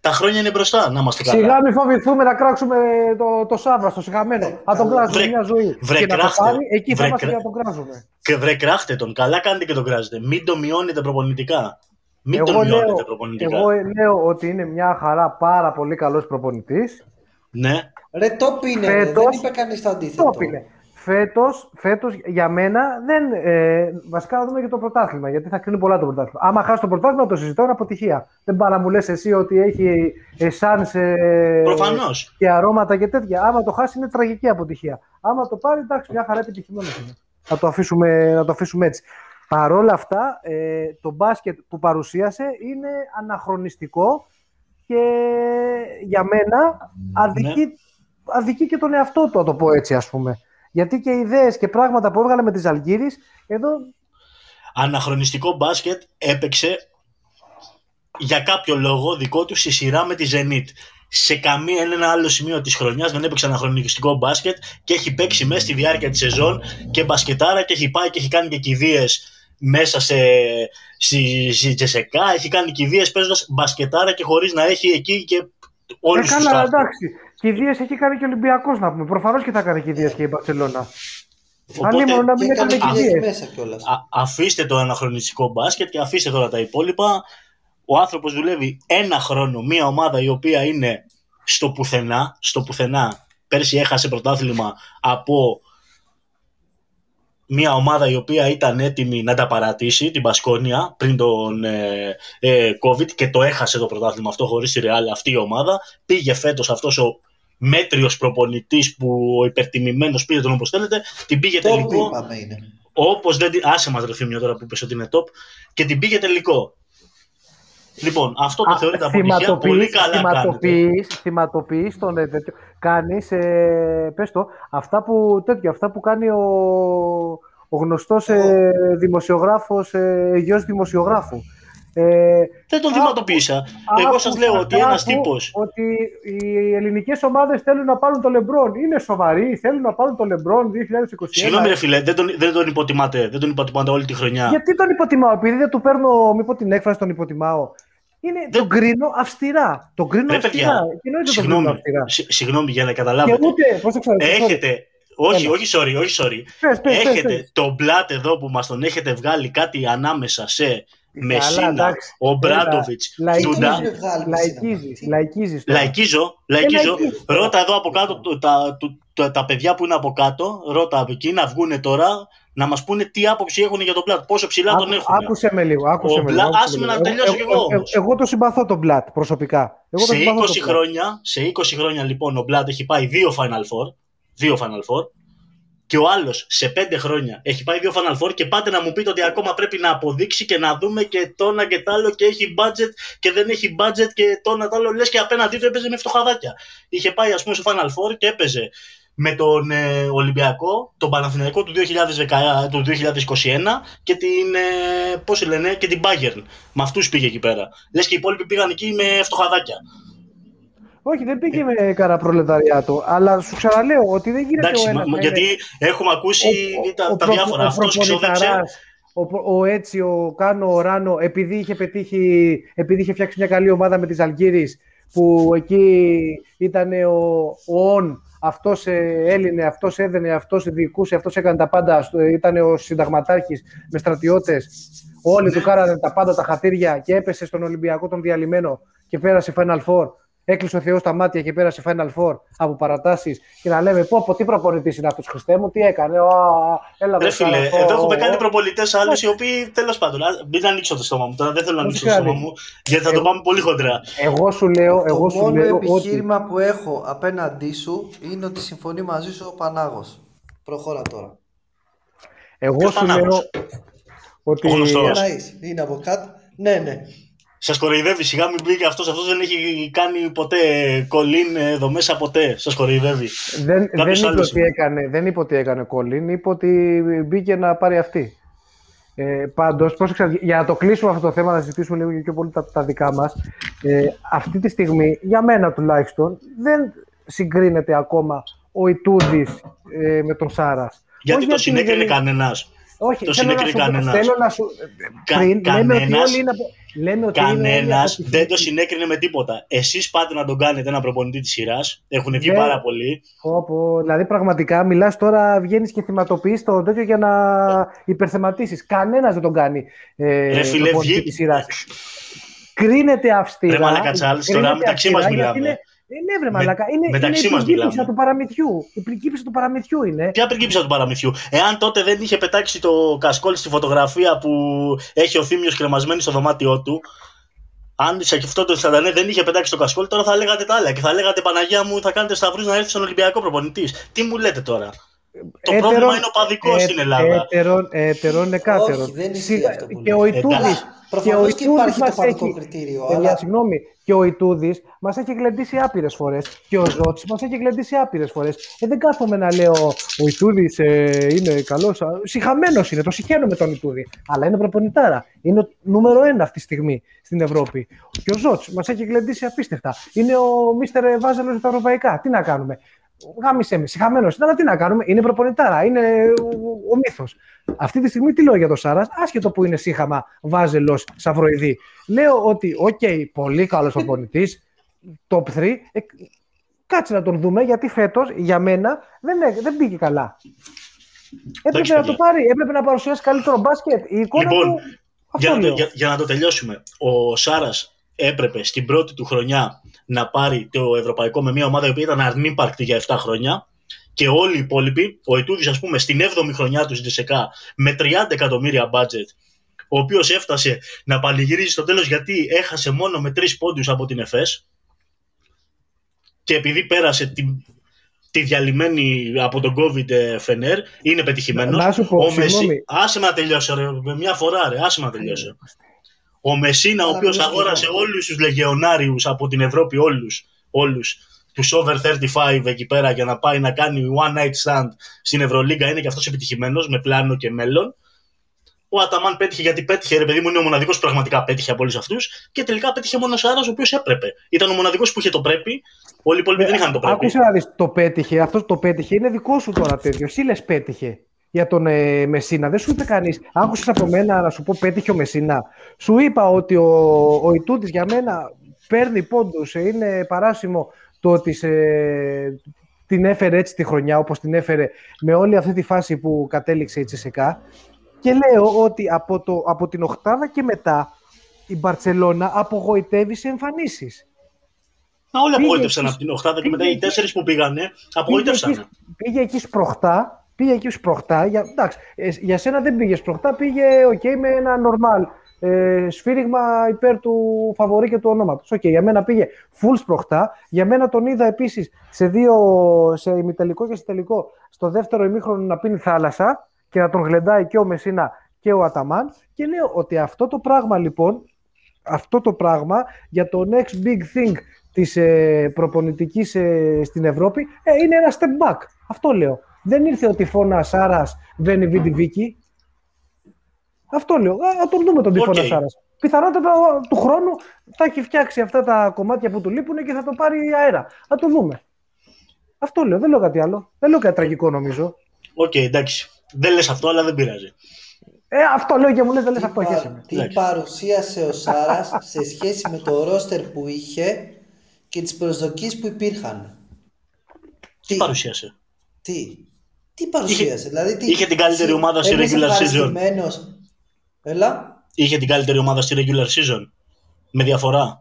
τα χρόνια είναι μπροστά, να είμαστε καλά. Σιγά μην φοβηθούμε να κράξουμε το, το Σάββα στο σιγαμένο. Να τον κράζουμε Βρε- μια ζωή. βρε και να το κράχτε. πάρει, εκεί θα Βρε είμαστε κρά- για να τον κράζουμε. Και βρε κράχτε τον, καλά κάνετε και τον κράζετε. Μην τον μειώνετε προπονητικά. Μην τον Εγώ μειώνετε λέω, προπονητικά. εγώ λέω ότι είναι μια χαρά πάρα πολύ καλός προπονητής. Ναι. Ρε, top είναι, ρε. Φέτος- δεν είπε κανείς το αντίθετο. Το είναι. Φέτος, φέτος για μένα δεν. Ε, βασικά να δούμε και το πρωτάθλημα, γιατί θα κρίνει πολλά το πρωτάθλημα. Άμα χάσει το πρωτάθλημα, το συζητώ είναι αποτυχία. Δεν πάει να μου λες εσύ ότι έχει εσάνς ε, Προφανώς. και αρώματα και τέτοια. Άμα το χάσει, είναι τραγική αποτυχία. Άμα το πάρει, εντάξει, μια χαρά επιτυχημένο είναι. Να το αφήσουμε, να το αφήσουμε έτσι. Παρ' όλα αυτά, ε, το μπάσκετ που παρουσίασε είναι αναχρονιστικό και για μένα αδικεί, αδικεί και τον εαυτό του, να το πω έτσι ας πούμε. Γιατί και ιδέες και πράγματα που έβγαλε με τις Αλγύρης, εδώ Αναχρονιστικό μπάσκετ έπαιξε για κάποιο λόγο δικό του στη σειρά με τη Zenit. Σε καμία ένα άλλο σημείο της χρονιάς δεν έπαιξε αναχρονιστικό μπάσκετ και έχει παίξει μέσα στη διάρκεια της σεζόν και μπασκετάρα και έχει πάει και έχει κάνει και κηδείες μέσα σε, στη, στη Τζεσεκά. Έχει κάνει κηδείες παίζοντας μπασκετάρα και χωρίς να έχει εκεί και όλους ε, τους καλά, εντάξει. Κηδείες έχει κάνει και ο Ολυμπιακός να πούμε. Προφανώς και θα κάνει κηδείες και η Μπαρσελόνα. Οπότε, Αλλήμον να Και μην έκανε έκανε και κηδείες. μέσα κιόλας. Α- αφήστε το αναχρονιστικό μπάσκετ και αφήστε τώρα τα υπόλοιπα. Ο άνθρωπος δουλεύει ένα χρόνο, μια ομάδα η οποία είναι στο πουθενά, στο πουθενά. Πέρσι έχασε πρωτάθλημα από μια ομάδα η οποία ήταν έτοιμη να τα παρατήσει, την Πασκόνια, πριν τον ε, ε, COVID και το έχασε το πρωτάθλημα αυτό χωρίς τη Real αυτή η ομάδα. Πήγε φέτος αυτός ο μέτριος προπονητής που ο υπερτιμημένος πήρε τον όπως θέλετε, την πήγε Top τελικό. είπαμε είναι. Όπως δεν. την- Άσε μας, ρε Θήμιο, τώρα που είπε ότι είναι top και την πήγε τελικό. Λοιπόν, αυτό το Α, θεωρείται αποτυχία. θυματοποιείς- Πολύ καλά κάνετε. θυματοποιείς- θυματοποιείς τον ε, τέτοιο. Κάνεις, ε, πες το, αυτά που, τέτοιο, αυτά που κάνει ο, ο γνωστός ε, δημοσιογράφος, ε, γιος δημοσιογράφου. Ε, Δεν τον Άκου- θυματοποίησα. Εγώ σας άκουσα λέω ότι ένας κάπου τύπο. Ότι οι ελληνικές ομάδες θέλουν να πάρουν το Λεμπρόν. Είναι σοβαροί, θέλουν να πάρουν το Λεμπρόν 2021. Συγγνώμη, ρε φίλε, δεν τον, δεν τον υποτιμάτε. Δεν τον υποτιμάτε όλη τη χρονιά. Γιατί τον υποτιμάω, επειδή δεν του παίρνω, μη πω την έκφραση, τον υποτιμάω. Είναι, Δεν- Τον κρίνω αυστηρά. Τον κρίνω Ρε, αυστηρά. παιδιά, Και εννοείται τον κρίνω Συγγνώμη, αυστηρά; συ- συγγνώμη για να Και καταλάβετε. ούτε, πώς το ξέρω, Έχετε. Όχι, Έλα. όχι, sorry, όχι, sorry. Πες, πες, πες, Έχετε πες. το μπλάτ εδώ που μας τον έχετε βγάλει κάτι ανάμεσα σε Μεσίνα, εντάξει. ο Μπράντοβιτς, Έλα, λαϊκίζεις. Ντουντά. Τον έχουν βγάλει Λαϊκίζεις, μεσίνα. λαϊκίζεις τώρα. Λαϊκίζω, λαϊκίζω. λαϊκίζεις. Ρώτα εδώ από κάτω το- τα, του- τα, τα παιδιά που είναι από κάτω, ρώτα από εκεί να βγουν τώρα να μας πούνε τι άποψη έχουν για τον Πλάτ, πόσο ψηλά τον Άκου- έχουν. Άκουσε με λίγο. Άκουσε Ο με Μπλα- λίγο, άκουσε άσε με με να λίγο. τελειώσω κι εγώ όμως. Εγώ το συμπαθώ τον Μπλατ προσωπικά. Εγώ το σε, συμπαθώ 20 τον Μπλατ. χρόνια, σε 20 χρόνια λοιπόν ο Μπλάτ έχει πάει δύο Final Four, δύο Final Four και ο άλλος σε 5 χρόνια έχει πάει δύο Final Four και πάτε να μου πείτε ότι ακόμα πρέπει να αποδείξει και να δούμε και το ένα και το άλλο και έχει budget και δεν έχει budget και το ένα το άλλο λες και απέναντί του έπαιζε με φτωχαδάκια. Είχε πάει ας πούμε στο Final Four και έπαιζε με τον ε, Ολυμπιακό, τον Παναθηναϊκό του, 2010, του 2021 και την, ε, πώς λένε, και την Bayern. Με αυτούς πήγε εκεί πέρα. Λες και οι υπόλοιποι πήγαν εκεί με φτωχαδάκια. Όχι, δεν πήγε με κανένα προλεταριάτο. Αλλά σου ξαναλέω ότι δεν γίνεται Εντάξει, ο ένας μα- να γιατί είναι- έχουμε ακούσει ο- τα, ο τα προ- διάφορα. ο Αυτός ξόδεψε. προπονηταράς, Ο, ο έτσι, ο Κάνο, ο Ράνο, επειδή είχε πετύχει, επειδή είχε φτιάξει μια καλή ομάδα με τις Αλγύρης, που εκεί ήταν ο, ο Ον, αυτός ε, έλυνε, αυτός έδαινε, αυτός διοικούσε, αυτός έκανε τα πάντα, στο- ήταν ο συνταγματάρχης με στρατιώτες. Όλοι του κάνανε τα πάντα τα χατήρια και έπεσε στον Ολυμπιακό τον διαλυμένο και πέρασε Final Four. Έκλεισε ο Θεός τα μάτια και πέρασε Final Four από παρατάσεις. Και να λέμε: Πω, πω τι προπονητής είναι αυτός Χριστέ μου, τι έκανε. Α, έλα, Ρε με φίλε, καλά, εδώ πω, έχουμε πω. κάνει προπολιτέ άλλους οι οποίοι τέλος πάντων. α, Μην ανοίξω το στόμα μου τώρα, δεν θέλω να Όχι ανοίξω το στόμα κάτι. μου, γιατί θα το πάμε πολύ χοντρά. Εγώ σου λέω, εγώ το σου μόνο λέω ότι. επιχείρημα που έχω απέναντί σου είναι ότι συμφωνεί μαζί σου ο Πανάγος. Προχώρα τώρα. Εγώ Ποιος σου Πανάγος; λέω ότι. Ο γνωστός. Πώς; Παναής, είναι από κάτω. Ναι, ναι. Σας κοροϊδεύει, σιγά μην μπήκε αυτός. Αυτός δεν έχει κάνει ποτέ κολλήν εδώ μέσα ποτέ. Σας κοροϊδεύει. Δεν, δεν, Κάποιος είπε άλλος ότι είναι. έκανε, δεν είπε ότι έκανε κολλήν, είπε ότι μπήκε να πάρει αυτή. Ε, Πάντως, για να το κλείσουμε αυτό το θέμα, να συζητήσουμε λίγο και πιο πολύ τα, τα δικά μας. Ε, αυτή τη στιγμή, για μένα τουλάχιστον, δεν συγκρίνεται ακόμα ο Ιτούδης ε, με τον Σάρας. Γιατί το συνέκρινε κανένας. Όχι, το θέλω να, συνέκρινε σου, κανένας. θέλω να σου. Κα- πριν, λέμε ότι κανένας- όλοι είναι. απο- Λέμε ότι είναι όλοι Κανένας αποτυχημένοι. δεν το συνέκρινε με τίποτα. Εσείς πάτε να τον κάνετε ένα προπονητή της σειράς. Έχουν βγει Ναι. πάρα πολλοί. Πω, πω. Δηλαδή, πραγματικά μιλάς τώρα, βγαίνεις και θυματοποιείς το τέτοιο για να υπερθεματίσεις. Κανένας δεν τον κάνει. Ε, Ρε φίλε, προπονητή βγει- της σειράς. Κρίνεται αυστηρά. Ρε μαλάκα, Τσάρλς, τώρα κρίνεται μεταξύ μας αυστηρά γιατί μιλάμε. Είναι, ε, ναι, βρε μαλάκα. Είναι, μεταξύ είναι μας η πριγκίπισσα μιλάμε. του παραμυθιού. Η πριγκίπισσα του παραμυθιού είναι. Ποια πριγκίπισσα του παραμυθιού; Εάν τότε δεν είχε πετάξει το κασκόλ στη φωτογραφία που έχει ο Θήμιος κρεμασμένη στο δωμάτιό του, αν σε αυτό το 49 δεν είχε πετάξει το κασκόλ, τώρα θα λέγατε τα άλλα και θα λέγατε Παναγία μου, θα κάνετε σταυρούς να έρθει στον Ολυμπιακό προπονητής. Τι μου λέτε τώρα; Το Έτερον- πρόβλημα είναι ο παδικός ε, στην Ελλάδα. Έτερον, έτερον, εκάτερον. Όχι, δεν ισχύει Σιγά- αυτό που Και λες. ο Εντάξει. Ιτούδης και ο Προφανώς και Ιτούδης υπάρχει το μας παδικό έχει- κριτήριο, Παιδιά, αλλά συγγνώμη, και ο Ιτούδης μας έχει γλεντήσει άπειρες φορές. Και ο Ζώτση μας έχει γλεντήσει άπειρες φορές. Ε, δεν κάθομαι να λέω ο Ιτούδης ε, είναι καλός. Συχαμένος είναι, το συχαίνω με τον Ιτούδη. Αλλά είναι προπονητάρα. Είναι ο νούμερο ένα αυτή τη στιγμή στην Ευρώπη. Και ο Ζώτση μας έχει γλεντήσει απίστευτα. Είναι ο Μίστερ Βάζελος για τα ευρωπαϊκά. Τι να κάνουμε. Γάμησέ με, συχαμένο είναι, αλλά τι να κάνουμε. Είναι προπονητάρα, είναι ο, ο μύθος. Αυτή τη στιγμή τι λέω για τον Σάρας, άσχετο που είναι σύχαμα, βάζελος, σαυροειδή. Λέω ότι, οκ, πολύ καλός προπονητής, top 3. Ε, κάτσε να τον δούμε, γιατί φέτος για μένα δεν, έ- δεν πήγε καλά. Έπρεπε Εντάξει, να παιδιά. το πάρει, έπρεπε να παρουσιάσει καλύτερο μπάσκετ. Η εικόνα Λοιπόν, του. Αυτό Για να, το, λέω. για, για να το τελειώσουμε. Ο Σάρας έπρεπε στην πρώτη του χρονιά να πάρει το ευρωπαϊκό με μια ομάδα η οποία ήταν ανύπαρκτη για 7 χρόνια. Και όλοι οι υπόλοιποι, ο Ιτούδη, ας πούμε, στην 7η χρονιά του στην ΤΣΕΚΑ με 30 εκατομμύρια budget, ο οποίος έφτασε να παλιγυρίζει στο τέλος γιατί έχασε μόνο με 3 πόντους από την ΕΦΕΣ. Και επειδή πέρασε τη, τη διαλυμένη από τον COVID ε, Φενέρ, είναι πετυχημένος. Να σου πω, Ο Μεσί... συγγνώμη. Άσε με να τελειώσω, ρε. Με μια φορά, ρε. Άσε με να τελειώσω. Ο Μεσίνα, ο Αλλά οποίος μιλάς αγόρασε λίγο. όλους τους λεγεωνάριους από την Ευρώπη, όλους. Όλους, τους over 35 εκεί πέρα για να πάει να κάνει one night stand στην Ευρωλίγκα είναι και αυτός επιτυχημένος με πλάνο και μέλλον. Ο Αταμάν πέτυχε γιατί πέτυχε, ρε παιδί μου, είναι ο μοναδικός που πραγματικά πέτυχε από όλους αυτούς. Και τελικά πέτυχε μόνο ο Σάρας, ο οποίος έπρεπε. Ήταν ο μοναδικός που είχε το πρέπει. Όλοι οι υπόλοιποι δεν είχαν το πρέπει. Άκουσε να δεις, το πέτυχε, αυτός το πέτυχε, είναι δικό σου τώρα τέτοιο. Εσύ λες πέτυχε για τον ε, Μεσίνα. Δεν σου είπε κανείς. Άκουσες από μένα να σου πω πέτυχε ο Μεσίνα. Σου είπα ότι ο, ο Ιτούτης για μένα παίρνει πόντους. ε, Είναι παράσιμο το ότι σε, την έφερε έτσι τη χρονιά όπως την έφερε με όλη αυτή τη φάση που κατέληξε η Τσεσεκά. Και λέω ότι από, το, από την οκτάδα και μετά η Μπαρτσελώνα απογοητεύει σε εμφανίσεις. Μα όλοι πήγε απογοήτευσαν εκεί- από την Οχτάδα και μετά πήγε οι τέσσερις που πήγανε Πήγε απογοήτευσαν. εκεί, πήγε εκεί σπροχτά. Πήγε εκεί σπροχτά. Για, εντάξει, ε, για σένα δεν πήγες σπροχτά. Πήγε okay, με ένα normal ε, σφύριγμα υπέρ του φαβορί και του ονόματος. Οκ, για μένα πήγε full σπρωχτά. Για μένα τον είδα επίσης σε δύο, σε ημιτελικό και σε τελικό, στο δεύτερο ημίχρονο να πίνει θάλασσα και να τον γλεντάει και ο Μεσίνα και ο Αταμάν. Και λέω ότι αυτό το πράγμα λοιπόν, αυτό το πράγμα για το next big thing της ε, προπονητικής ε, στην Ευρώπη ε, είναι ένα step back. Αυτό λέω. Δεν ήρθε ο τυφώνα Σάρας, Veni vidi vici. Αυτό λέω. Α, να τον δούμε τον τυφώνα Οκ. Σάρας. πιθανότατα του χρόνου θα έχει φτιάξει αυτά τα κομμάτια που του λείπουν και θα το πάρει αέρα. Θα το δούμε. Αυτό λέω, δεν λέω κάτι άλλο. Δεν λέω κάτι τραγικό νομίζω. OK, okay, εντάξει. Δεν λες αυτό, αλλά δεν πειράζει. Ε, αυτό λέω και μου λες, δεν λες αυτό, πα... Τι παρουσίασε ο Σάρας σε σχέση με το ρόστερ που είχε και τις προσδοκίες που υπήρχαν. Τι, παρουσίασε; Τι; Τι παρουσίασε, είχε, δηλαδή τι. Είχε την καλύτερη ομάδα στη regular season. Έλα. Είχε την καλύτερη ομάδα στη regular season. Με διαφορά.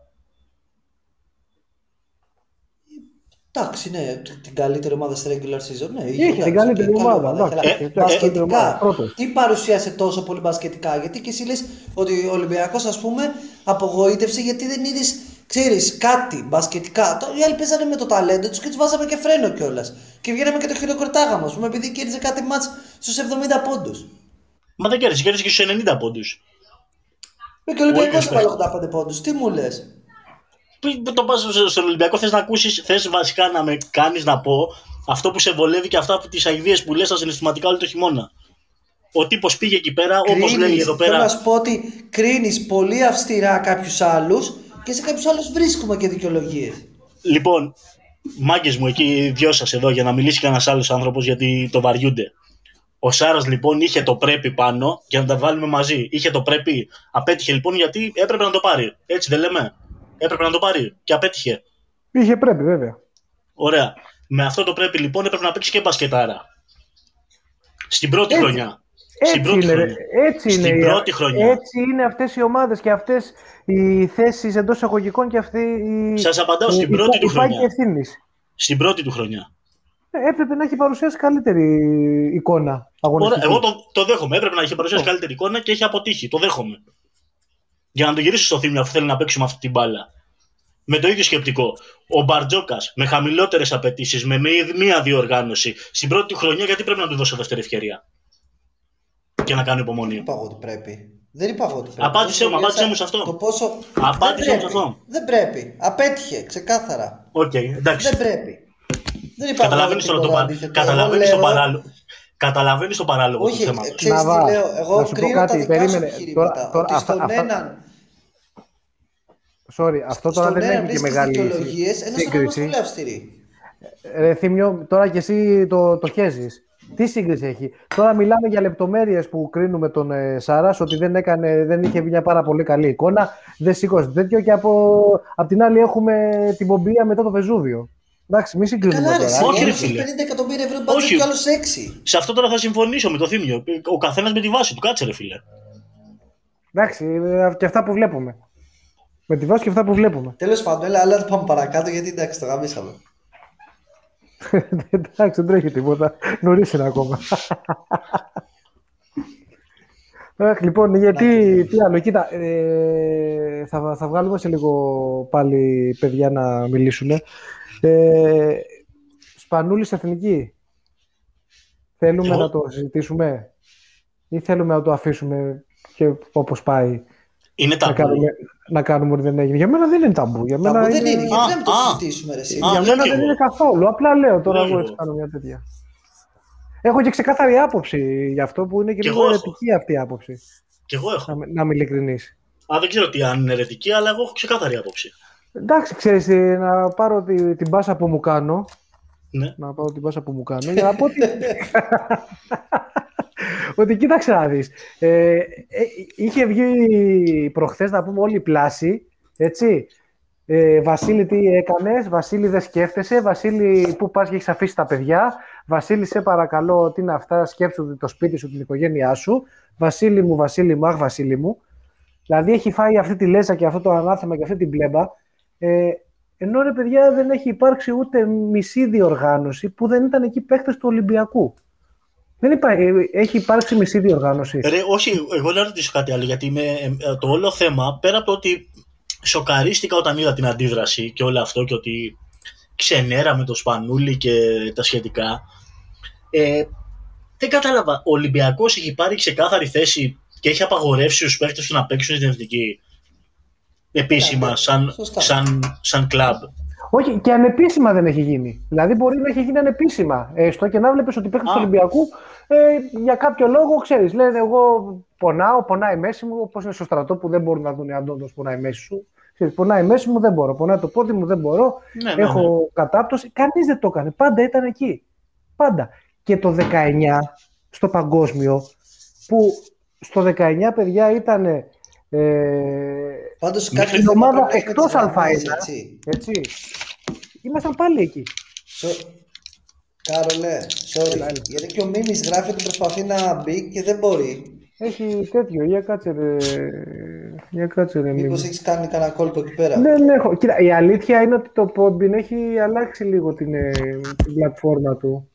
Εντάξει, ναι, την καλύτερη ομάδα στη regular season. Ναι, είχε, είχε την καλύτερη ομάδα. Ε, μπασκετικά, τι παρουσίασε τόσο πολύ μπασκετικά, γιατί και εσύ λες ότι ο Ολυμπιακός ας πούμε απογοήτευσε γιατί δεν είδες, ξέρεις, κάτι μπασκετικά. Οι άλλοι παίζανε με το ταλέντο τους και τους βάζαμε και φρένο κιόλας. Και βγαίναμε και το χειροκροτάγαμε, ας πούμε, επειδή κέρδιζε κάτι μάτς στους 70 πόντους. Μα δεν κέρδισε, κέρδισε και στους 90 πόντους. Με και ο Ολυμπιακός έβαλε 85 πόντους. Τι μου λες; Το πας στον Ολυμπιακό, θες να ακούσεις, θες βασικά να με κάνεις να πω αυτό που σε βολεύει και αυτά τις αειδίε που λες στα συναισθηματικά όλο το χειμώνα. Ο τύπος πήγε εκεί πέρα, όπως λέει εδώ πέρα. Θέλω να σου πω ότι κρίνεις πολύ αυστηρά κάποιους άλλους και σε κάποιους άλλους βρίσκουμε και δικαιολογίες. Λοιπόν, μάγκες μου, εκεί δυο σας εδώ για να μιλήσει κανένα άλλος άνθρωπος γιατί το βαριούνται. Ο Σάρα λοιπόν είχε το πρέπει πάνω για να τα βάλουμε μαζί. Είχε το πρέπει. Απέτυχε λοιπόν γιατί έπρεπε να το πάρει. Έτσι δεν λέμε έπρεπε να το πάρει και απέτυχε. Είχε πρέπει, βέβαια. Ωραία. Με αυτό το πρέπει λοιπόν έπρεπε να παίξει και μπασκετάρα. Στην πρώτη έτσι, χρονιά. Έτσι Στην πρώτη είναι, χρονιά. Έτσι Στην είναι, πρώτη χρονιά. Έτσι είναι αυτές οι ομάδες και αυτές οι θέσεις εντός εισαγωγικών και αυτή η... Σας απαντάω στην πρώτη του χρονιά. Ευθύνης. Στην πρώτη του χρονιά. Ε, έπρεπε να έχει παρουσιάσει καλύτερη εικόνα αγωνιστική. Ωραία, εγώ το, το δέχομαι. Έπρεπε να έχει παρουσιάσει καλύτερη εικόνα και έχει αποτύχει. Το δέχομαι για να το γυρίσω στο θύμιο αφού θέλει να παίξουμε αυτή την μπάλα. Με το ίδιο σκεπτικό. Ο Μπαρτζόκας με χαμηλότερες απαιτήσεις, με μία διοργάνωση στην πρώτη χρονιά, γιατί πρέπει να του δώσω δεύτερη ευκαιρία; Και να κάνει υπομονή. Δεν είπα ότι πρέπει. Δεν είπα ότι πρέπει. Απάντησε μου, απάντησε μου σε αυτό. Το πόσο... Απάντησε μου σε αυτό. Δεν πρέπει. Απέτυχε, ξεκάθαρα. OK, okay, εντάξει. Δεν πρέπει. Δεν είπα Καταλαβαίνεις το, το, καταλαβαίνεις το παράλογο. Καταλαβαίνεις το παράλογο Όχι, του θέματος. Ξέρεις τι λέω. Εγώ κρίνω τα δικά σου επιχειρήματα. Ότι στον έναν Sorry, αυτό τώρα δεν έχει και μεγάλη σύγκριση. Ένας πολύ αυστηρή. Ρε Θήμιο, τώρα και εσύ το, το χέζεις. Τι σύγκριση έχει; Τώρα μιλάμε για λεπτομέρειες που κρίνουμε τον ε, Σάρα, ότι δεν, έκανε, δεν είχε μια πάρα πολύ καλή εικόνα, δεν σήκωσε τέτοιο και από, από την άλλη έχουμε την πομπία μετά το Βεζούβιο. Εντάξει, μη συγκρίνουμε Καλά, τώρα. Όχι, ρε φίλε. 50 εκατομμύρια ευρώ μπάτζετ και άλλος 6. Σε αυτό τώρα θα συμφωνήσω με το Θήμιο. Ο καθένας με τη βάση του, κάτσε ρε φίλε. Εντάξει, ε, και αυτά που βλέπουμε. Με τη βάση και αυτά που βλέπουμε. Τέλος πάντων, έλα, αλλά πάμε παρακάτω γιατί εντάξει, το γαμίσαμε. Εντάξει, δεν τρέχει τίποτα. Νωρίς είναι ακόμα. Αχ, λοιπόν, γιατί, τι άλλο, κοίτα, ε, θα, θα βγάλουμε σε λίγο πάλι παιδιά να μιλήσουν. Ε, Σπανούλης Εθνική. Θέλουμε να το συζητήσουμε ή θέλουμε να το αφήσουμε και όπως πάει; Είναι ταμπού. Να κάνουμε, να κάνουμε ότι δεν έγινε. Για μένα δεν είναι ταμπού. Για μένα ταμπού είναι... δεν είναι. Γιατί δεν το συζητήσουμε, ρε, Για μένα δεν είναι καθόλου. Απλά λέω τώρα εγώ έτσι κάνω μια τέτοια. Έχω και ξεκάθαρη άποψη γι' αυτό που είναι και, και λίγο ερετική αυτή η άποψη. Και εγώ έχω. Να, να είμαι ειλικρινή. Α, δεν ξέρω τι αν είναι ερετική, αλλά εγώ έχω ξεκάθαρη άποψη. Εντάξει, ξέρεις, ε, να πάρω τη, την πάσα που μου κάνω. Ναι. Να πάρω την πάσα που μου κάνω για να πω ότι... ότι κοίταξε να δεις. Ε, ε, είχε βγει προχθές, να πούμε, όλη η πλάση, έτσι. Ε, Βασίλη, τι έκανες, Βασίλη δεν σκέφτεσαι, Βασίλη πού πας και έχεις αφήσει τα παιδιά, Βασίλη σε παρακαλώ τι είναι αυτά, σκέψου το σπίτι σου, την οικογένειά σου, Βασίλη μου, Βασίλη μου, αχ Βασίλη μου. Δηλαδή έχει φάει αυτή τη λέζα και αυτό το ανάθεμα και αυτή την πλέμπα, ε, ενώ ρε παιδιά δεν έχει υπάρξει ούτε μισή διοργάνωση που δεν ήταν εκεί παίκτες του Ολυμπιακού. Δεν υπά... Ε, έχει υπάρξει μισή διοργάνωση. Ρε, όχι, εγώ να ρωτήσω κάτι άλλο, γιατί με, ε, το όλο θέμα, πέρα από το ότι σοκαρίστηκα όταν είδα την αντίδραση και όλο αυτό και ότι ξενέρα το Σπανούλι και τα σχετικά, ε, δεν κατάλαβα. Ο Ολυμπιακός έχει πάρει ξεκάθαρη θέση και έχει απαγορεύσει στους παίκτες του να παίξουν στην εθνική επίσημα, σαν, σαν, σαν κλαμπ. Όχι, και ανεπίσημα δεν έχει γίνει. Δηλαδή μπορεί να έχει γίνει ανεπίσημα. Έστω και να βλέπεις ότι παίχτε του Ολυμπιακού ε, για κάποιο λόγο ξέρεις. Λένε, Εγώ πονάω, πονάει η μέση μου, όπως είναι στο στρατό που δεν μπορούν να δουν αν όντω πονάει η μέση σου. Ξέρεις, πονάει η μέση μου, δεν μπορώ. Πονάει το πόδι μου, δεν μπορώ. Ναι, ναι, Έχω ναι. κατάπτωση. Κανείς δεν το έκανε. Πάντα ήταν εκεί. Πάντα. Και το 19 στο παγκόσμιο, που στο 19 παιδιά ήταν. Ε, Πάντως Μέχρι κάποιο την θέμα ομάδα πρέπει να εκτός τις γραμμές, Α1. έτσι. έτσι. Ήμασταν πάλι εκεί. Σο- Κάρολε, sorry. Έλα, έλα. Γιατί και ο Μίμης γράφει ότι προσπαθεί να μπει και δεν μπορεί. Έχει τέτοιο. Για κάτσε ρε. Για κάτσε ρε. Μήπως Μίμη. έχεις κάνει κανένα κόλπο εκεί πέρα; Ναι, ναι, έχω. Κοίτα, η αλήθεια είναι ότι το Podbean έχει αλλάξει λίγο την, ε, την πλατφόρμα του.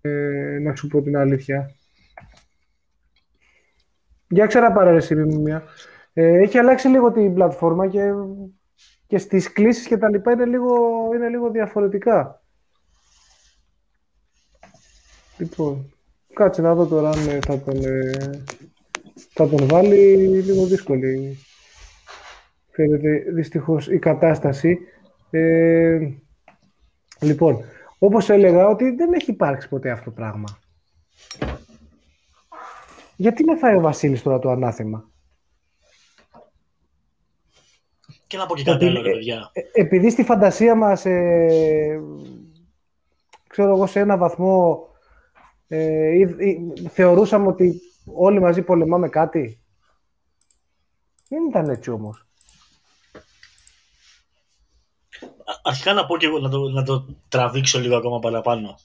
Ε, να σου πω την αλήθεια. Για ξέρα πάρε ρε εσύ, Μίμη. Ε, έχει αλλάξει λίγο την πλατφόρμα και, και στις κλήσεις και τα λοιπά είναι λίγο, είναι λίγο διαφορετικά. Λοιπόν, κάτσε να δω τώρα αν ε, θα τον, ε, θα τον βάλει λίγο δύσκολη. Φαίνεται δυστυχώς η κατάσταση. Ε, λοιπόν, όπως έλεγα ότι δεν έχει υπάρξει ποτέ αυτό το πράγμα. Γιατί να φάει ο Βασίλης τώρα το ανάθεμα; Και να πω και κάτι Επειδή- άλλο, ρε παιδιά. Ε, επειδή στη φαντασία μας, ε, ξέρω εγώ, σε ένα βαθμό ε, ή- ή- θεωρούσαμε ότι όλοι μαζί πολεμάμε κάτι; Δεν ήταν έτσι όμως. Α- Αρχικά να πω και εγώ να το, να το τραβήξω λίγο ακόμα παραπάνω.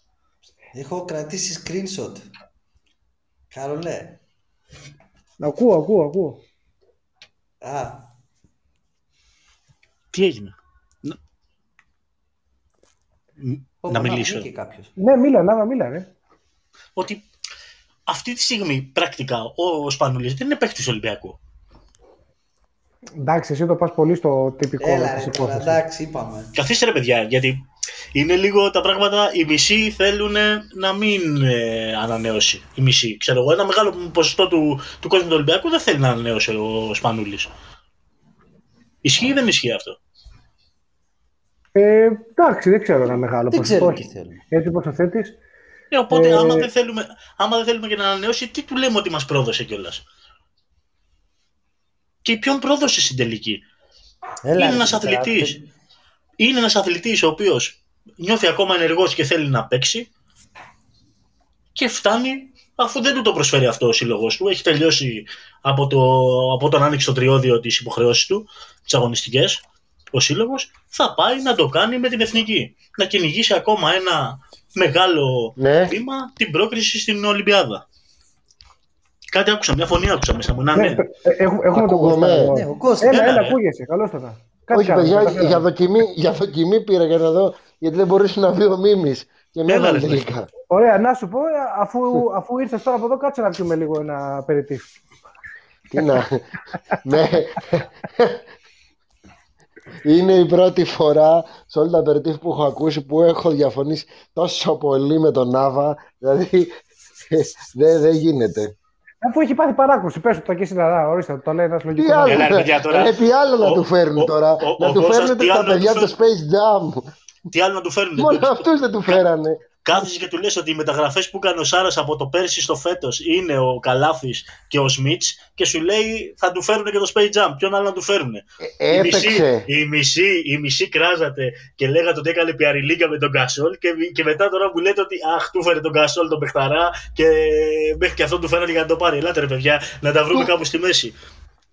Έχω κρατήσει screenshot. Κάρολε. Ακούω, ακούω, ακούω. Α, Τι έγινε; Να, Μ- πω, να πω, μιλήσω. βγήκε κάποιος. Ναι, μίλα, να μίλα, ρε. Ότι αυτή τη στιγμή πρακτικά ο Σπανούλης δεν είναι παίχτης Ολυμπιακού. Εντάξει, εσύ το πας πολύ στο τυπικό Έλα της ρε τώρα, υπόθεσης. εντάξει, είπαμε. Καθίστε ρε παιδιά, γιατί είναι λίγο τα πράγματα, οι μισοί θέλουν να μην ε, ανανέωσει. Οι μισοί, ξέρω εγώ, ένα μεγάλο ποσοστό του, του κόσμου του Ολυμπιακού δεν θέλει να ανανέωσει ο Σπανούλης. Ισχύει ή δεν ισχύει αυτό; Ε, εντάξει, δεν ξέρω ένα μεγάλο Δεν ποσοστό. ξέρω τι Όχι. θέλουν. Έτσι πως το θέτεις. Ε, οπότε Ε, άμα, δεν θέλουμε, άμα δεν θέλουμε και να ανανεώσει, τι του λέμε ότι μας πρόδωσε κιόλας; Και ποιον πρόδωσε στην τελική; Έλα, είναι ρε, ένας τώρα, αθλητής. τε- Είναι ένας αθλητής ο οποίος νιώθει ακόμα ενεργός και θέλει να παίξει και φτάνει αφού δεν του το προσφέρει αυτό ο σύλλογος του. Έχει τελειώσει από, το, από τον άνοιξε το τριώδιο τις υποχρεώσεις του, τις αγωνιστικές, ο σύλλογος, θα πάει να το κάνει με την εθνική. Να κυνηγήσει ακόμα ένα μεγάλο Ναι. βήμα την πρόκριση στην Ολυμπιάδα. Κάτι άκουσα, μια φωνή άκουσα μέσα μου. Να, ναι. Ναι, ε, έχουμε, έχουμε τον Ακούγομαι. Κώστα εδώ. Ναι, ο Κώστας. Έλα, Έλα, έλα, ρε. ακούγεσαι. Καλώς το θα. Κάτι Όχι, κάνουμε, παιδιά, καταφέραμε. για δοκιμή, για δοκιμή πήρα για να δω, γιατί δεν μπορούσε να μπει ο Μίμης. Και με Έλα, έβαλε ρε, τελικά. Ωραία, να σου πω, ε, αφού, αφού ήρθες τώρα από εδώ, κάτσε να πιούμε λίγο ένα περιτύφ. Τι να... ναι. Είναι η πρώτη φορά σε όλα τα περιτύφ που έχω ακούσει που έχω διαφωνήσει τόσο πολύ με τον Νάβα. Δηλαδή, δεν δεν γίνεται. Αφού έχει πάθει παράκουση, πες του το εκεί συναρά, ορίστε, το λέει ένας Τι λογικός. άλλο, Έλα, ρε, παιδιά, τώρα. ρε, τι άλλο να Ο- του φέρνουν ο- τώρα. ο- να ο του Κώστας φέρνετε τι τα άλλο να παιδιά του από το Space Jam. Τι άλλο να του φέρουν. Μόνο αυτούς δεν του φέρανε. Κάθεσαι και του λες ότι οι μεταγραφές που έκανε ο Σάρας από το πέρσι στο φέτος είναι ο Καλάφης και ο Σμιτς και σου λέει θα του φέρουν και το Space Jam. Ποιον άλλο να του φέρουν. Ε, Η μισή, Έπαιξε. η, μισή, η μισή κράζατε και λέγατε ότι έκανε πιαριλίκα με τον Κασόλ και, και μετά τώρα μου λέτε ότι αχ, του φέρε τον Κασόλ τον Πεχταρά και μέχρι και αυτό του φέρανε για να το πάρει. Ελάτε ρε παιδιά, να τα βρούμε Του- κάπου στη μέση.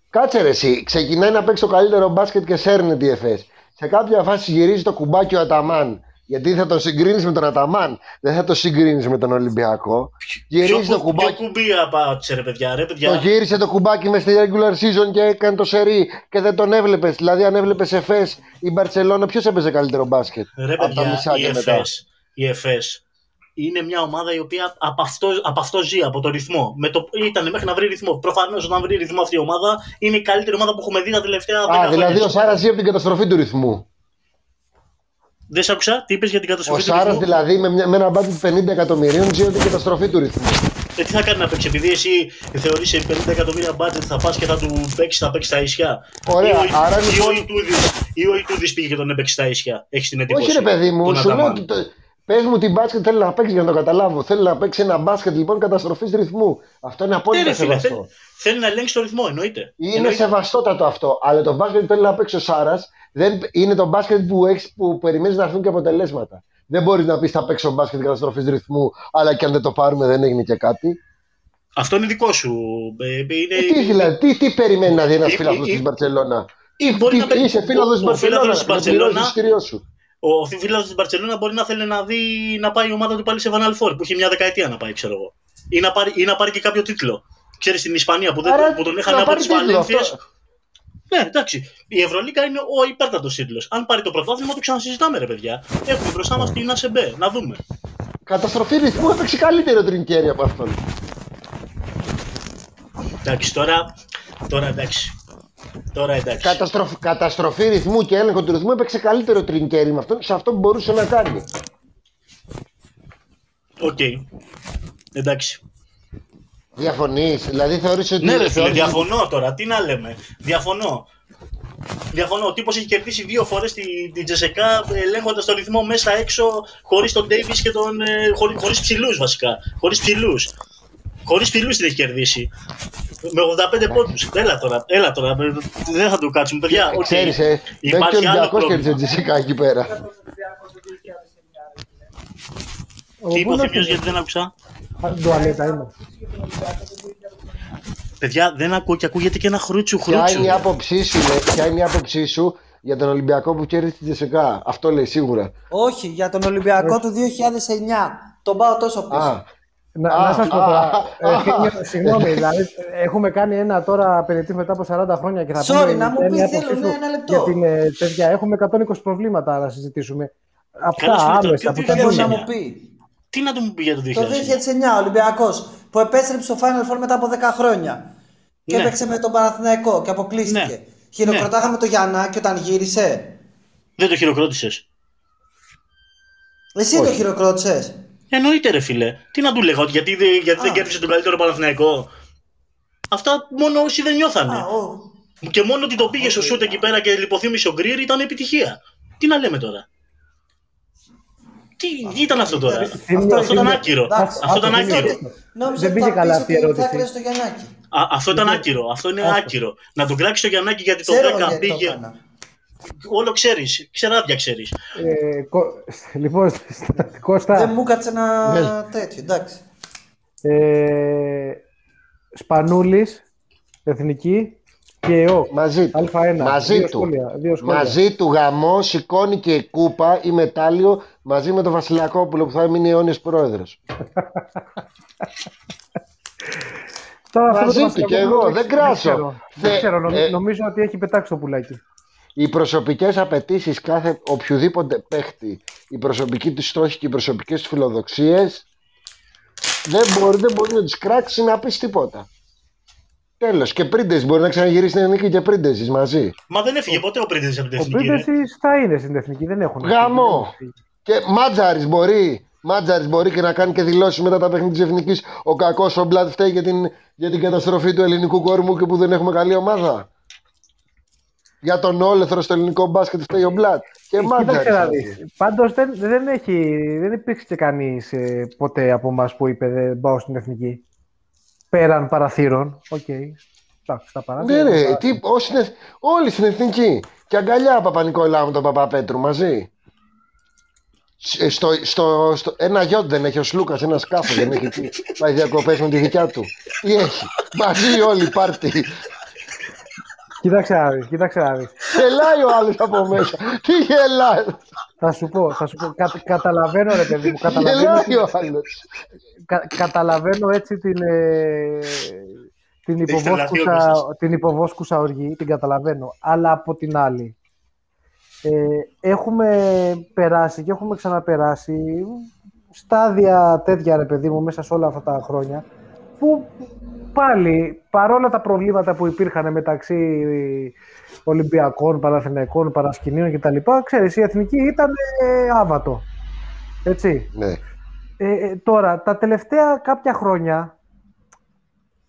Κάτσε ρε εσύ, ξεκινάει να παίξει το καλύτερο μπάσκετ και σέρνει τη ΕΦΕΣ. Σε κάποια φάση γυρίζει το κουμπάκι ο Αταμάν. Γιατί θα τον συγκρίνεις με τον Αταμάν, δεν θα το συγκρίνεις με τον Ολυμπιακό. Γυρίζει Ποιο, το κου- κουμπάκι. ποιο κουμπί απάτησε ρε παιδιά, ρε παιδιά. Το γύρισε το κουμπάκι μες στη regular season και έκανε το σερί και δεν τον έβλεπες. Δηλαδή, αν έβλεπες ΕΦΕΣ η Μπαρσελόνα, ποιος έπαιζε καλύτερο μπάσκετ. Ρε από τα παιδιά, μισά η και μετά; ΕΦΕΣ, η ΕΦΕΣ είναι μια ομάδα η οποία από αυτό, από αυτό ζει, από το ρυθμό. Με το, ήταν μέχρι να βρει ρυθμό. Προφανώς όταν βρει ρυθμό αυτή η ομάδα είναι η καλύτερη ομάδα που έχουμε δει τα τελευταία 10 Α, χρόνια. δηλαδή ο Σάρας ζει από την καταστροφή του ρυθμού. Δεν σε άκουσα, τι είπες για την Ο καταστροφή του Σάρας ρυθμού; δηλαδή με, μια, με ένα μπάτζετ 50 εκατομμυρίων ζει από την καταστροφή του ρυθμού. Ε, τι θα κάνει να παίξει, επειδή εσύ θεωρείς σε 50 εκατομμύρια budget θα πας και θα του παίξεις, θα παίξεις τα ίσια; Ωραία, Ή ο- άρα ή ο λοιπόν- Ιτούδης- ή ο Ιτούδης πήγε και τον έπαιξε στα ίσια. Έχεις την εντύπωση. Όχι, ρε παιδί μου, τον σου λέω Αταμάν. ότι. Το... Πες μου τι μπάσκετ θέλει να παίξει για να το καταλάβω. Θέλει να παίξει ένα μπάσκετ λοιπόν καταστροφής ρυθμού. Αυτό είναι Ναι, απόλυτα ρε, φίλε, σεβαστό. θέλει, θέλει να ελέγξει το ρυθμό, εννοείται. Είναι Εννοείται. σεβαστότατο αυτό. Αλλά το μπάσκετ που θέλει να παίξει ο Σάρας δεν... είναι το μπάσκετ που, έχεις, που περιμένεις να έρθουν και αποτελέσματα. Δεν μπορείς να πεις θα παίξω μπάσκετ καταστροφής ρυθμού, αλλά και αν δεν το πάρουμε δεν έγινε και κάτι. Αυτό είναι δικό σου. Ε, Είναι... Ε, τι δηλαδή, τι, τι περιμένει να δει ένας Ε, φίλαθλο ε, της ε, Μπαρσελόνα. ή μπορεί να παίξει- Είσαι φίλαθλο τη ο- ο φίλαθλος της Μπαρσελόνα. Μπαρσελόνα- Να πληρώσει το εισιτήριό σου. Ο φίλος της Μπαρσελόνα μπορεί να θέλει να δει να πάει η ομάδα του πάλι σε Final Four που είχε μια δεκαετία να πάει, ξέρω εγώ. Ή να πάρει, ή να πάρει και κάποιο τίτλο. Ξέρεις στην Ισπανία που, δεν, Άρα, που τον να είχαν από πάρει τις τίτλο, Βαλένθιε. αυτό. Ναι, εντάξει. Η Ευρωλίγα είναι ο υπέρτατος τίτλος. Αν πάρει το πρωτάθλημα, το ξανασυζητάμε, ρε παιδιά. Έχουμε μπροστά μας την ΑΣΕΜΠΕ. Να δούμε. Καταστροφή ρυθμού έπαιξε καλύτερο τρινκέρι από αυτόν. Εντάξει, τώρα. Τώρα εντάξει. Τώρα εντάξει. Καταστροφ, καταστροφή ρυθμού και έλεγχο του ρυθμού έπαιξε καλύτερο Τρινκιέρι με αυτόν σε αυτό που μπορούσε να κάνει. Οκ. Εντάξει. Διαφωνείς, δηλαδή θεωρείς ότι. Ναι, ρε φίλε, θεωρείς- διαφωνώ τώρα. Τι να λέμε. Διαφωνώ. Διαφωνώ. Ο τύπος έχει κερδίσει δύο φορές την, την Τσεσκά ελέγχοντας το ρυθμό μέσα έξω, χωρίς τον Ντέιβι και τον. Ε, χωρί, χωρίς ψηλούς βασικά. Χωρίς ψηλούς. Χωρίς ψηλούς την έχει κερδίσει. Με 85 πόντους. Έλα τώρα, έλα τώρα. Δεν θα το κάτσουμε, παιδιά. οκ. Ξέρεις, ε, μέχρι και ο Υπάρχει άλλο Ολυμπιακός κέρδισε πρόβλημα. Τσεσκά εκεί πέρα. Τι είπε ο Πού Θημίος, είναι γιατί δεν άκουσα; αυτό; Ντουαλέτα είναι. Παιδιά, δεν ακούω και ακούγεται και ένα χρούτσου Ποια χρούτσου. είναι η άποψή σου, λέει, ποια είναι η άποψή σου για τον Ολυμπιακό που κέρδισε την Τσεσκά. Αυτό λέει σίγουρα. Όχι, για τον Ολυμπιακό του 2009. Τον πάω τόσο πίσω. Α, Να, Α, να σας πω α, τώρα, α, ε, α. Θήμιο, συγγνώμη, δηλαδή έχουμε κάνει ένα τώρα απενετή μετά από 40 χρόνια και θα Sorry, πούμε να μου ποια πεις, είναι η θέλω, άποψή ναι, σου ένα λεπτό. Για την ε, τέτοια, έχουμε 120 προβλήματα να συζητήσουμε. Καλά, Αυτά, φίλε, άλλες, τι- από τι τα Δεν μπορεί δεν να νούμερα. μου πει; Τι να του μου πει για το 2000. Το 2009 ο Ολυμπιακός που επέστρεψε στο Final Four μετά από 10 χρόνια. Και Ναι. έπαιξε με τον Παναθηναϊκό και αποκλείστηκε. Ναι. Χειροκροτάγαμε το Γιαννάκη όταν γύρισε. Δεν το χειροκρότησες. Εσύ το χειροκρότησες. Εννοείται, ρε φίλε. Τι να του λέγα, ότι γιατί, δεν- γιατί δεν Α. κέρδισε τον καλύτερο Παναθηναϊκό; Αυτά μόνο όσοι δεν νιώθανε. Α, ο. Και μόνο ότι το πήγε στο σούτ εκεί πέρα και λιποθύμησε ο Γκρι ήταν επιτυχία. Τι να λέμε τώρα; Τι, τι ήταν αυτό τώρα; Θήμιο, Αυτό ήταν Θήμιο, άκυρο. εντάξει, Αυτό ήταν άκυρο. άκυρο. Νόμιζα Δεν ότι πήγε θα καλά πεις αυτή η ότι θα ερώτηση. έκλαιγες το Γιαννάκη. Α, αυτό ήταν άκυρο. Αυτό είναι Άστο. άκυρο. Να τον κράξει το Γιαννάκη γιατί το Ξέρω 10 γιατί το πήγε. Έκανα. Όλο ξέρεις. Ξεράδια ξέρεις. Ε, κο- λοιπόν, Κώστα, Δεν μου κάτσε ένα Ναι. τέτοιο, εντάξει. ε, Σπανούλης, Εθνική και ΕΟ. μαζί του. Α1. Μαζί δύο του. Σχόλια, δύο σχόλια. Μαζί του γαμό σηκώνει και η κούπα ή μετάλλιο μαζί με τον Βασιλιακόπουλο που θα μείνει αιώνιος πρόεδρος. Τώρα, αυτό Μαζί το του Βασιλιακό και εγώ, δεν δεν ξέρω. κράσω. ξέρω. Δεν Θε- ξέρω, νομι- ε, νομίζω ότι έχει πετάξει το πουλάκι. Οι προσωπικές απαιτήσεις κάθε οποιοδήποτε παίχτη, οι προσωπικοί του στόχοι και οι προσωπικές του φιλοδοξίες δεν μπορεί, δεν μπορεί να τους κράξει να πεις τίποτα. Τέλος. Και πρίντες μπορεί να ξαναγυρίσει στην εθνική και πρίντες μαζί. Μα δεν έφυγε ποτέ ο Πρίντεζης από την Ο εθνική. ρε. Πρίδεσης θα είναι στην εθνική, δεν έχουν. Γαμό. Και Μάτζαρης μπορεί. Μάτζαρης μπορεί και να κάνει και δηλώσεις μετά τα παιχνίδια της εθνικής. Ο κακός ο Μπλατ φταίει για την, για την καταστροφή του ελληνικού κορμού και που δεν έχουμε καλή ομάδα. Για τον όλεθρο στο ελληνικό μπάσκετ φταίει ο Μπλατ. Και Κοίταξε να Μάτζαρης. δεις. Πάντως δεν, δεν, έχει, δεν υπήρξε και κανείς ε, ποτέ από εμάς που είπε δεν πάω στην εθνική. Πέραν παραθύρων. Οκ. Εντάξει, τα Ναι, παράθυρα. ρε, τα- τι, όσοι είναι- όλοι στην εθνική. Και αγκαλιά Παπανικολάου με τον Παπαπέτρου μαζί. Ε, Στο, στο, στο, ένα γιοτ δεν έχει ο Σλούκας, ένα σκάφος δεν έχει τι- πάει διακοπές με τη δικιά του. Τι έχει. Μαζί όλοι πάρτι. Κοίταξε να δεις, κοίταξε να δεις. Γελάει ο άλλος από μέσα. Τι γελάει. Θα σου πω, θα σου πω. Κα- καταλαβαίνω ρε παιδί μου, καταλαβαίνω, Γελάει ο άλλος. κα- καταλαβαίνω έτσι την, ε, την, Έχεις τρελαθεί υποβόσκουσα, όπως την υποβόσκουσα οργή, την καταλαβαίνω. Αλλά από την άλλη, ε, έχουμε περάσει και έχουμε ξαναπεράσει στάδια τέτοια ρε παιδί μου μέσα σε όλα αυτά τα χρόνια που πάλι παρόλα τα προβλήματα που υπήρχαν μεταξύ Ολυμπιακών, Παναθηναϊκών, Παρασκηνίων κτλ. Ξέρεις, η εθνική ήταν ε, άβατο. Έτσι. Ναι. Ε, ε, τώρα, τα τελευταία κάποια χρόνια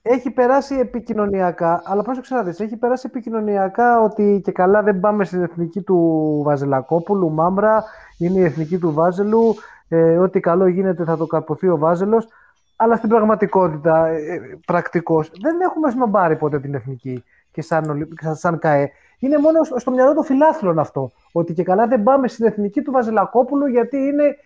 έχει περάσει επικοινωνιακά, αλλά πρόσεξε να δεις, έχει περάσει επικοινωνιακά ότι και καλά δεν πάμε στην εθνική του Βαζελακόπουλου, Μάμπρα, είναι η εθνική του Βάζελου, ε, ό,τι καλό γίνεται θα το καρποθεί ο Βάζελος, αλλά στην πραγματικότητα, ε, ε, πρακτικώς, δεν έχουμε σνομπάρει ποτέ την εθνική και σαν, Ολυ- σαν, σαν ΚΑΕ. Είναι μόνο στο- στο μυαλό των φιλάθλων αυτό, ότι και καλά δεν πάμε στην εθνική του Βαζελακόπουλου γιατί είναι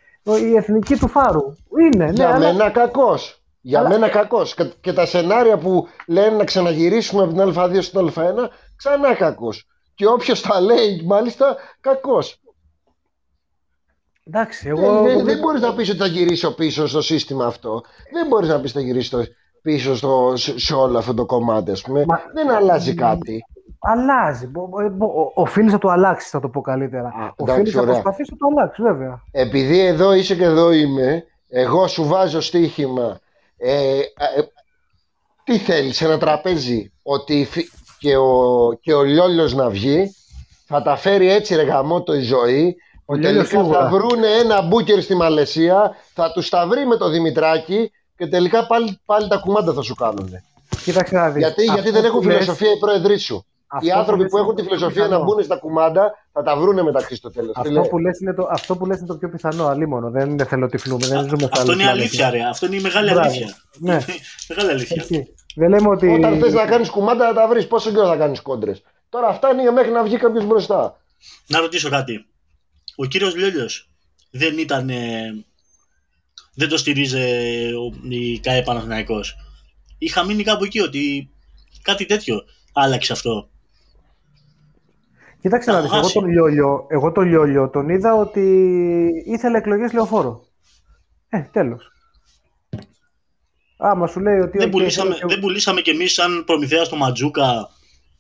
η εθνική του Φάρου. Είναι, ναι, Για αλλά- μένα κακός. Για Αλλά- μένα κακός. Και, και τα σενάρια που λένε να ξαναγυρίσουμε από την Α2 στην Α1, ξανά κακός. Και όποιος τα λέει, μάλιστα, κακός. Εντάξει, Δεν, εγώ... δεν, δεν μπορείς να πεις ότι θα γυρίσω πίσω στο σύστημα αυτό. Δεν μπορείς να πεις ότι θα γυρίσει το- πίσω στο, σε, σε όλο αυτό το κομμάτι, ας πούμε. Μα- Δεν αλλάζει κάτι. Αλλάζει. Μπο- ε, μπο- ο- Οφείλεις να το αλλάξεις, θα το πω καλύτερα. Α, Οφείλεις εντάξει, να ωραία. προσπαθήσεις να το αλλάξεις, βέβαια. Επειδή εδώ είσαι και εδώ είμαι, εγώ σου βάζω στοίχημα. Ε, ε, τι θέλεις, ένα τραπέζι, ότι φι- και ο, και ο Λιόλιος να βγει, θα τα φέρει έτσι ρε γαμώτο η ζωή, Ο που Λιόλιος τελικά θα σίγουρα. βρούνε ένα μπούκερ στη Μαλαισία, θα τους τα βρει με το Δημητράκη και τελικά πάλι, πάλι τα κουμάντα θα σου κάνουν. Κοίταξε να δεις. Γιατί, γιατί Αυτό δεν έχουν που λες- φιλοσοφία οι πρόεδροι σου. αυτό Οι άνθρωποι λες που έχουν είναι τη το πιο φιλοσοφία να πιθανό. μπουν στα κουμάντα θα τα βρούνε μεταξύ στο τέλος. Τι Αυτό λέει; που, λες είναι το, αυτό που λες είναι το πιο πιθανό, αλίμονο. Δεν είναι θέλω τυφλούμε, δεν ζούμε στα Αυτό άλλα είναι πλανήτη. αλήθεια, ρε. Αυτό είναι η μεγάλη Μπράβο. αλήθεια. Ναι. Μεγάλη αλήθεια. Έτσι. Δεν λέμε ότι... Όταν θες να κάνεις κουμάντα να τα βρεις, πόσο καιρό θα κάνεις κόντρες. Τώρα αυτά είναι μέχρι να βγει κάποιος μπροστά. Να ρωτήσω κάτι. Ο κύριος Λιόλιος δεν ήταν... ε, δεν το στηρίζει ο- η ΚΑΕ Παναθηναϊκός. Είχα μείνει κάπου εκεί ότι κάτι τέτοιο άλλαξε αυτό. Κοίταξε να Να δεις, εγώ χάσει. τον Λιόλιο, εγώ τον Λιόλιο τον είδα ότι ήθελε εκλογές λεωφόρο. Ε, τέλος. Άμα σου λέει ότι... Δεν «Οκ, πουλήσαμε, θέλω και- δεν πουλήσαμε κι εμείς σαν προμηθέας στο Ματζούκα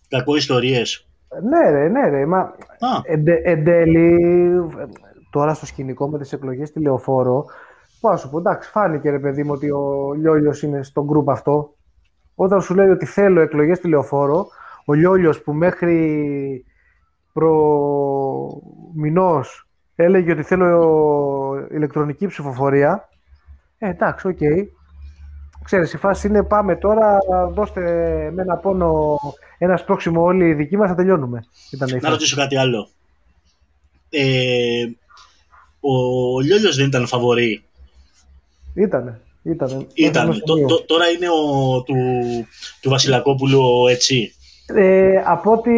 κακό ιστορίες. Ναι ρε, ναι ρε, μα Α, Εν, τε- εν τέλει, ε, τώρα στο σκηνικό με τις εκλογές στη Λεωφόρο, πάω να σου πω, εντάξει, φάνηκε ρε παιδί μου ότι ο Λιόλιος είναι στο γκρουπ αυτό. Όταν σου λέει ότι θέλω εκλογές στη Λεωφόρο, ο Λιόλιος που μέχρι προ μηνός έλεγε ότι θέλω ηλεκτρονική ψηφοφορία, ε, εντάξει, οκ. Ξέρεις, η φάση είναι πάμε τώρα, δώστε με ένα πόνο, ένα σπρώξιμο όλοι οι δικοί μας, θα τελειώνουμε. Ήταν η να φάση. ρωτήσω κάτι άλλο. Ε, ο Λιόλιος δεν ήταν φαβορή. Ήτανε. Ήτανε. Ήταν. Μέχρι Το- ενός σημείου. το- τώρα είναι ο, του, του Βασιλακόπουλου ο έτσι. Ε, από, ό,τι,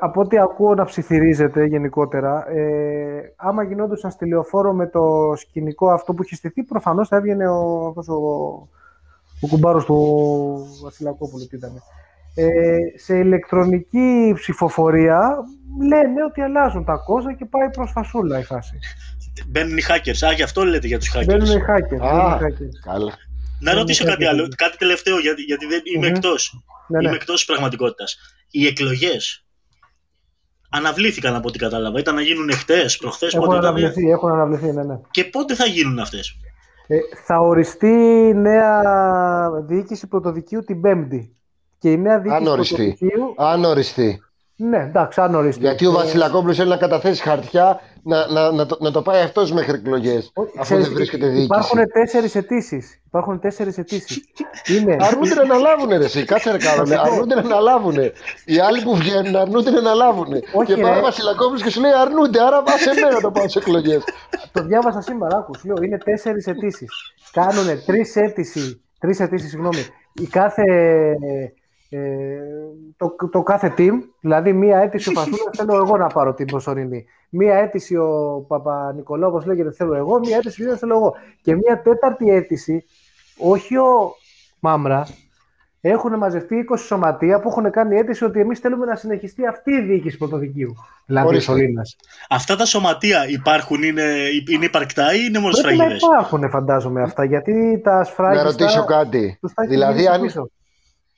από ό,τι ακούω να ψιθυρίζεται γενικότερα, ε, άμα γινόντουσαν στη λεωφόρο με το σκηνικό αυτό που είχε στηθεί, προφανώς θα έβγαινε ο, αυτός ο, ο κουμπάρος του Βασιλακόπουλου. Τι ήταν. Ε, σε ηλεκτρονική ψηφοφορία λένε ότι αλλάζουν τα κόζα και πάει προς φασούλα η φάση. Μπαίνουν οι hackers. Α, γι' αυτό λέτε για τους hackers. Μπαίνουν οι hackers. Α. μπαίνουν οι hackers. Καλά. Να ρωτήσω κάτι άλλο, κάτι τελευταίο, γιατί, γιατί δεν είμαι Μμμ. εκτός. Ναι, ναι. Είμαι εκτός της πραγματικότητας. Οι εκλογές αναβλήθηκαν από ό,τι κατάλαβα. Ήταν να γίνουν χτες, προχθές, Έχουν πότε ήταν. αναβληθεί, έχουν αναβληθεί, ναι, ναι. Και πότε θα γίνουν αυτές; Ε, θα οριστεί νέα διοίκηση πρωτοδικείου την Πέμπτη. Και η νέα διοίκηση Αν οριστεί. πρωτοδικείου. Αν οριστεί. Ναι, εντάξει, αν οριστεί. Γιατί ο Ε, Βασιλακόπουλος θέλει να καταθέσει χαρτιά να, να, να, το, να το πάει αυτός μέχρι εκλογές. όχι, Αφού ξέρεις, δεν βρίσκεται διοίκηση. Υπάρχουν τέσσερις αιτήσεις. Υπάρχουν τέσσερις αιτήσεις. Είναι. Αρνούνται να αναλάβουν ρε εσύ, κάτσε ρε Κάρολε, αρνούνται να αναλάβουν. Οι άλλοι που βγαίνουν αρνούνται να αναλάβουν. Όχι, Και πάει ρε. ο Βασιλακόπουλος και σου λέει αρνούνται, άρα πάσε εμένα να πάω σε εκλογές. το διάβασα σήμερα, άκου, σου λέω, είναι τέσσερις αιτήσεις. Κάνουν τρεις αίτηση, τρεις αιτήσεις, συγγνώμη, η κάθε, ε, το, το κάθε team, δηλαδή μία αίτηση ο Φασούλας θέλω εγώ να πάρω την προσωρινή. Μία αίτηση ο Παπα-Νικολάου, όπως λέγεται, θέλω εγώ, μία αίτηση ο Γιώργος, θέλω εγώ. Και μία τέταρτη αίτηση, όχι ο Μάμρα, έχουν μαζευτεί 20 σωματεία που έχουν κάνει αίτηση ότι εμείς θέλουμε να συνεχιστεί αυτή η διοίκηση πρωτοδικείου. Δηλαδή ο Ορίστε. Σωλήνας. Αυτά τα σωματεία υπάρχουν, είναι, είναι υπαρκτά ή είναι μόνο Πρέπει να σφραγίδες; υπάρχουν, φαντάζομαι αυτά, γιατί τα Να σφράγιστα... ρωτήσω κάτι. τους τα έχει Δηλαδή γυρίσει αν, πίσω.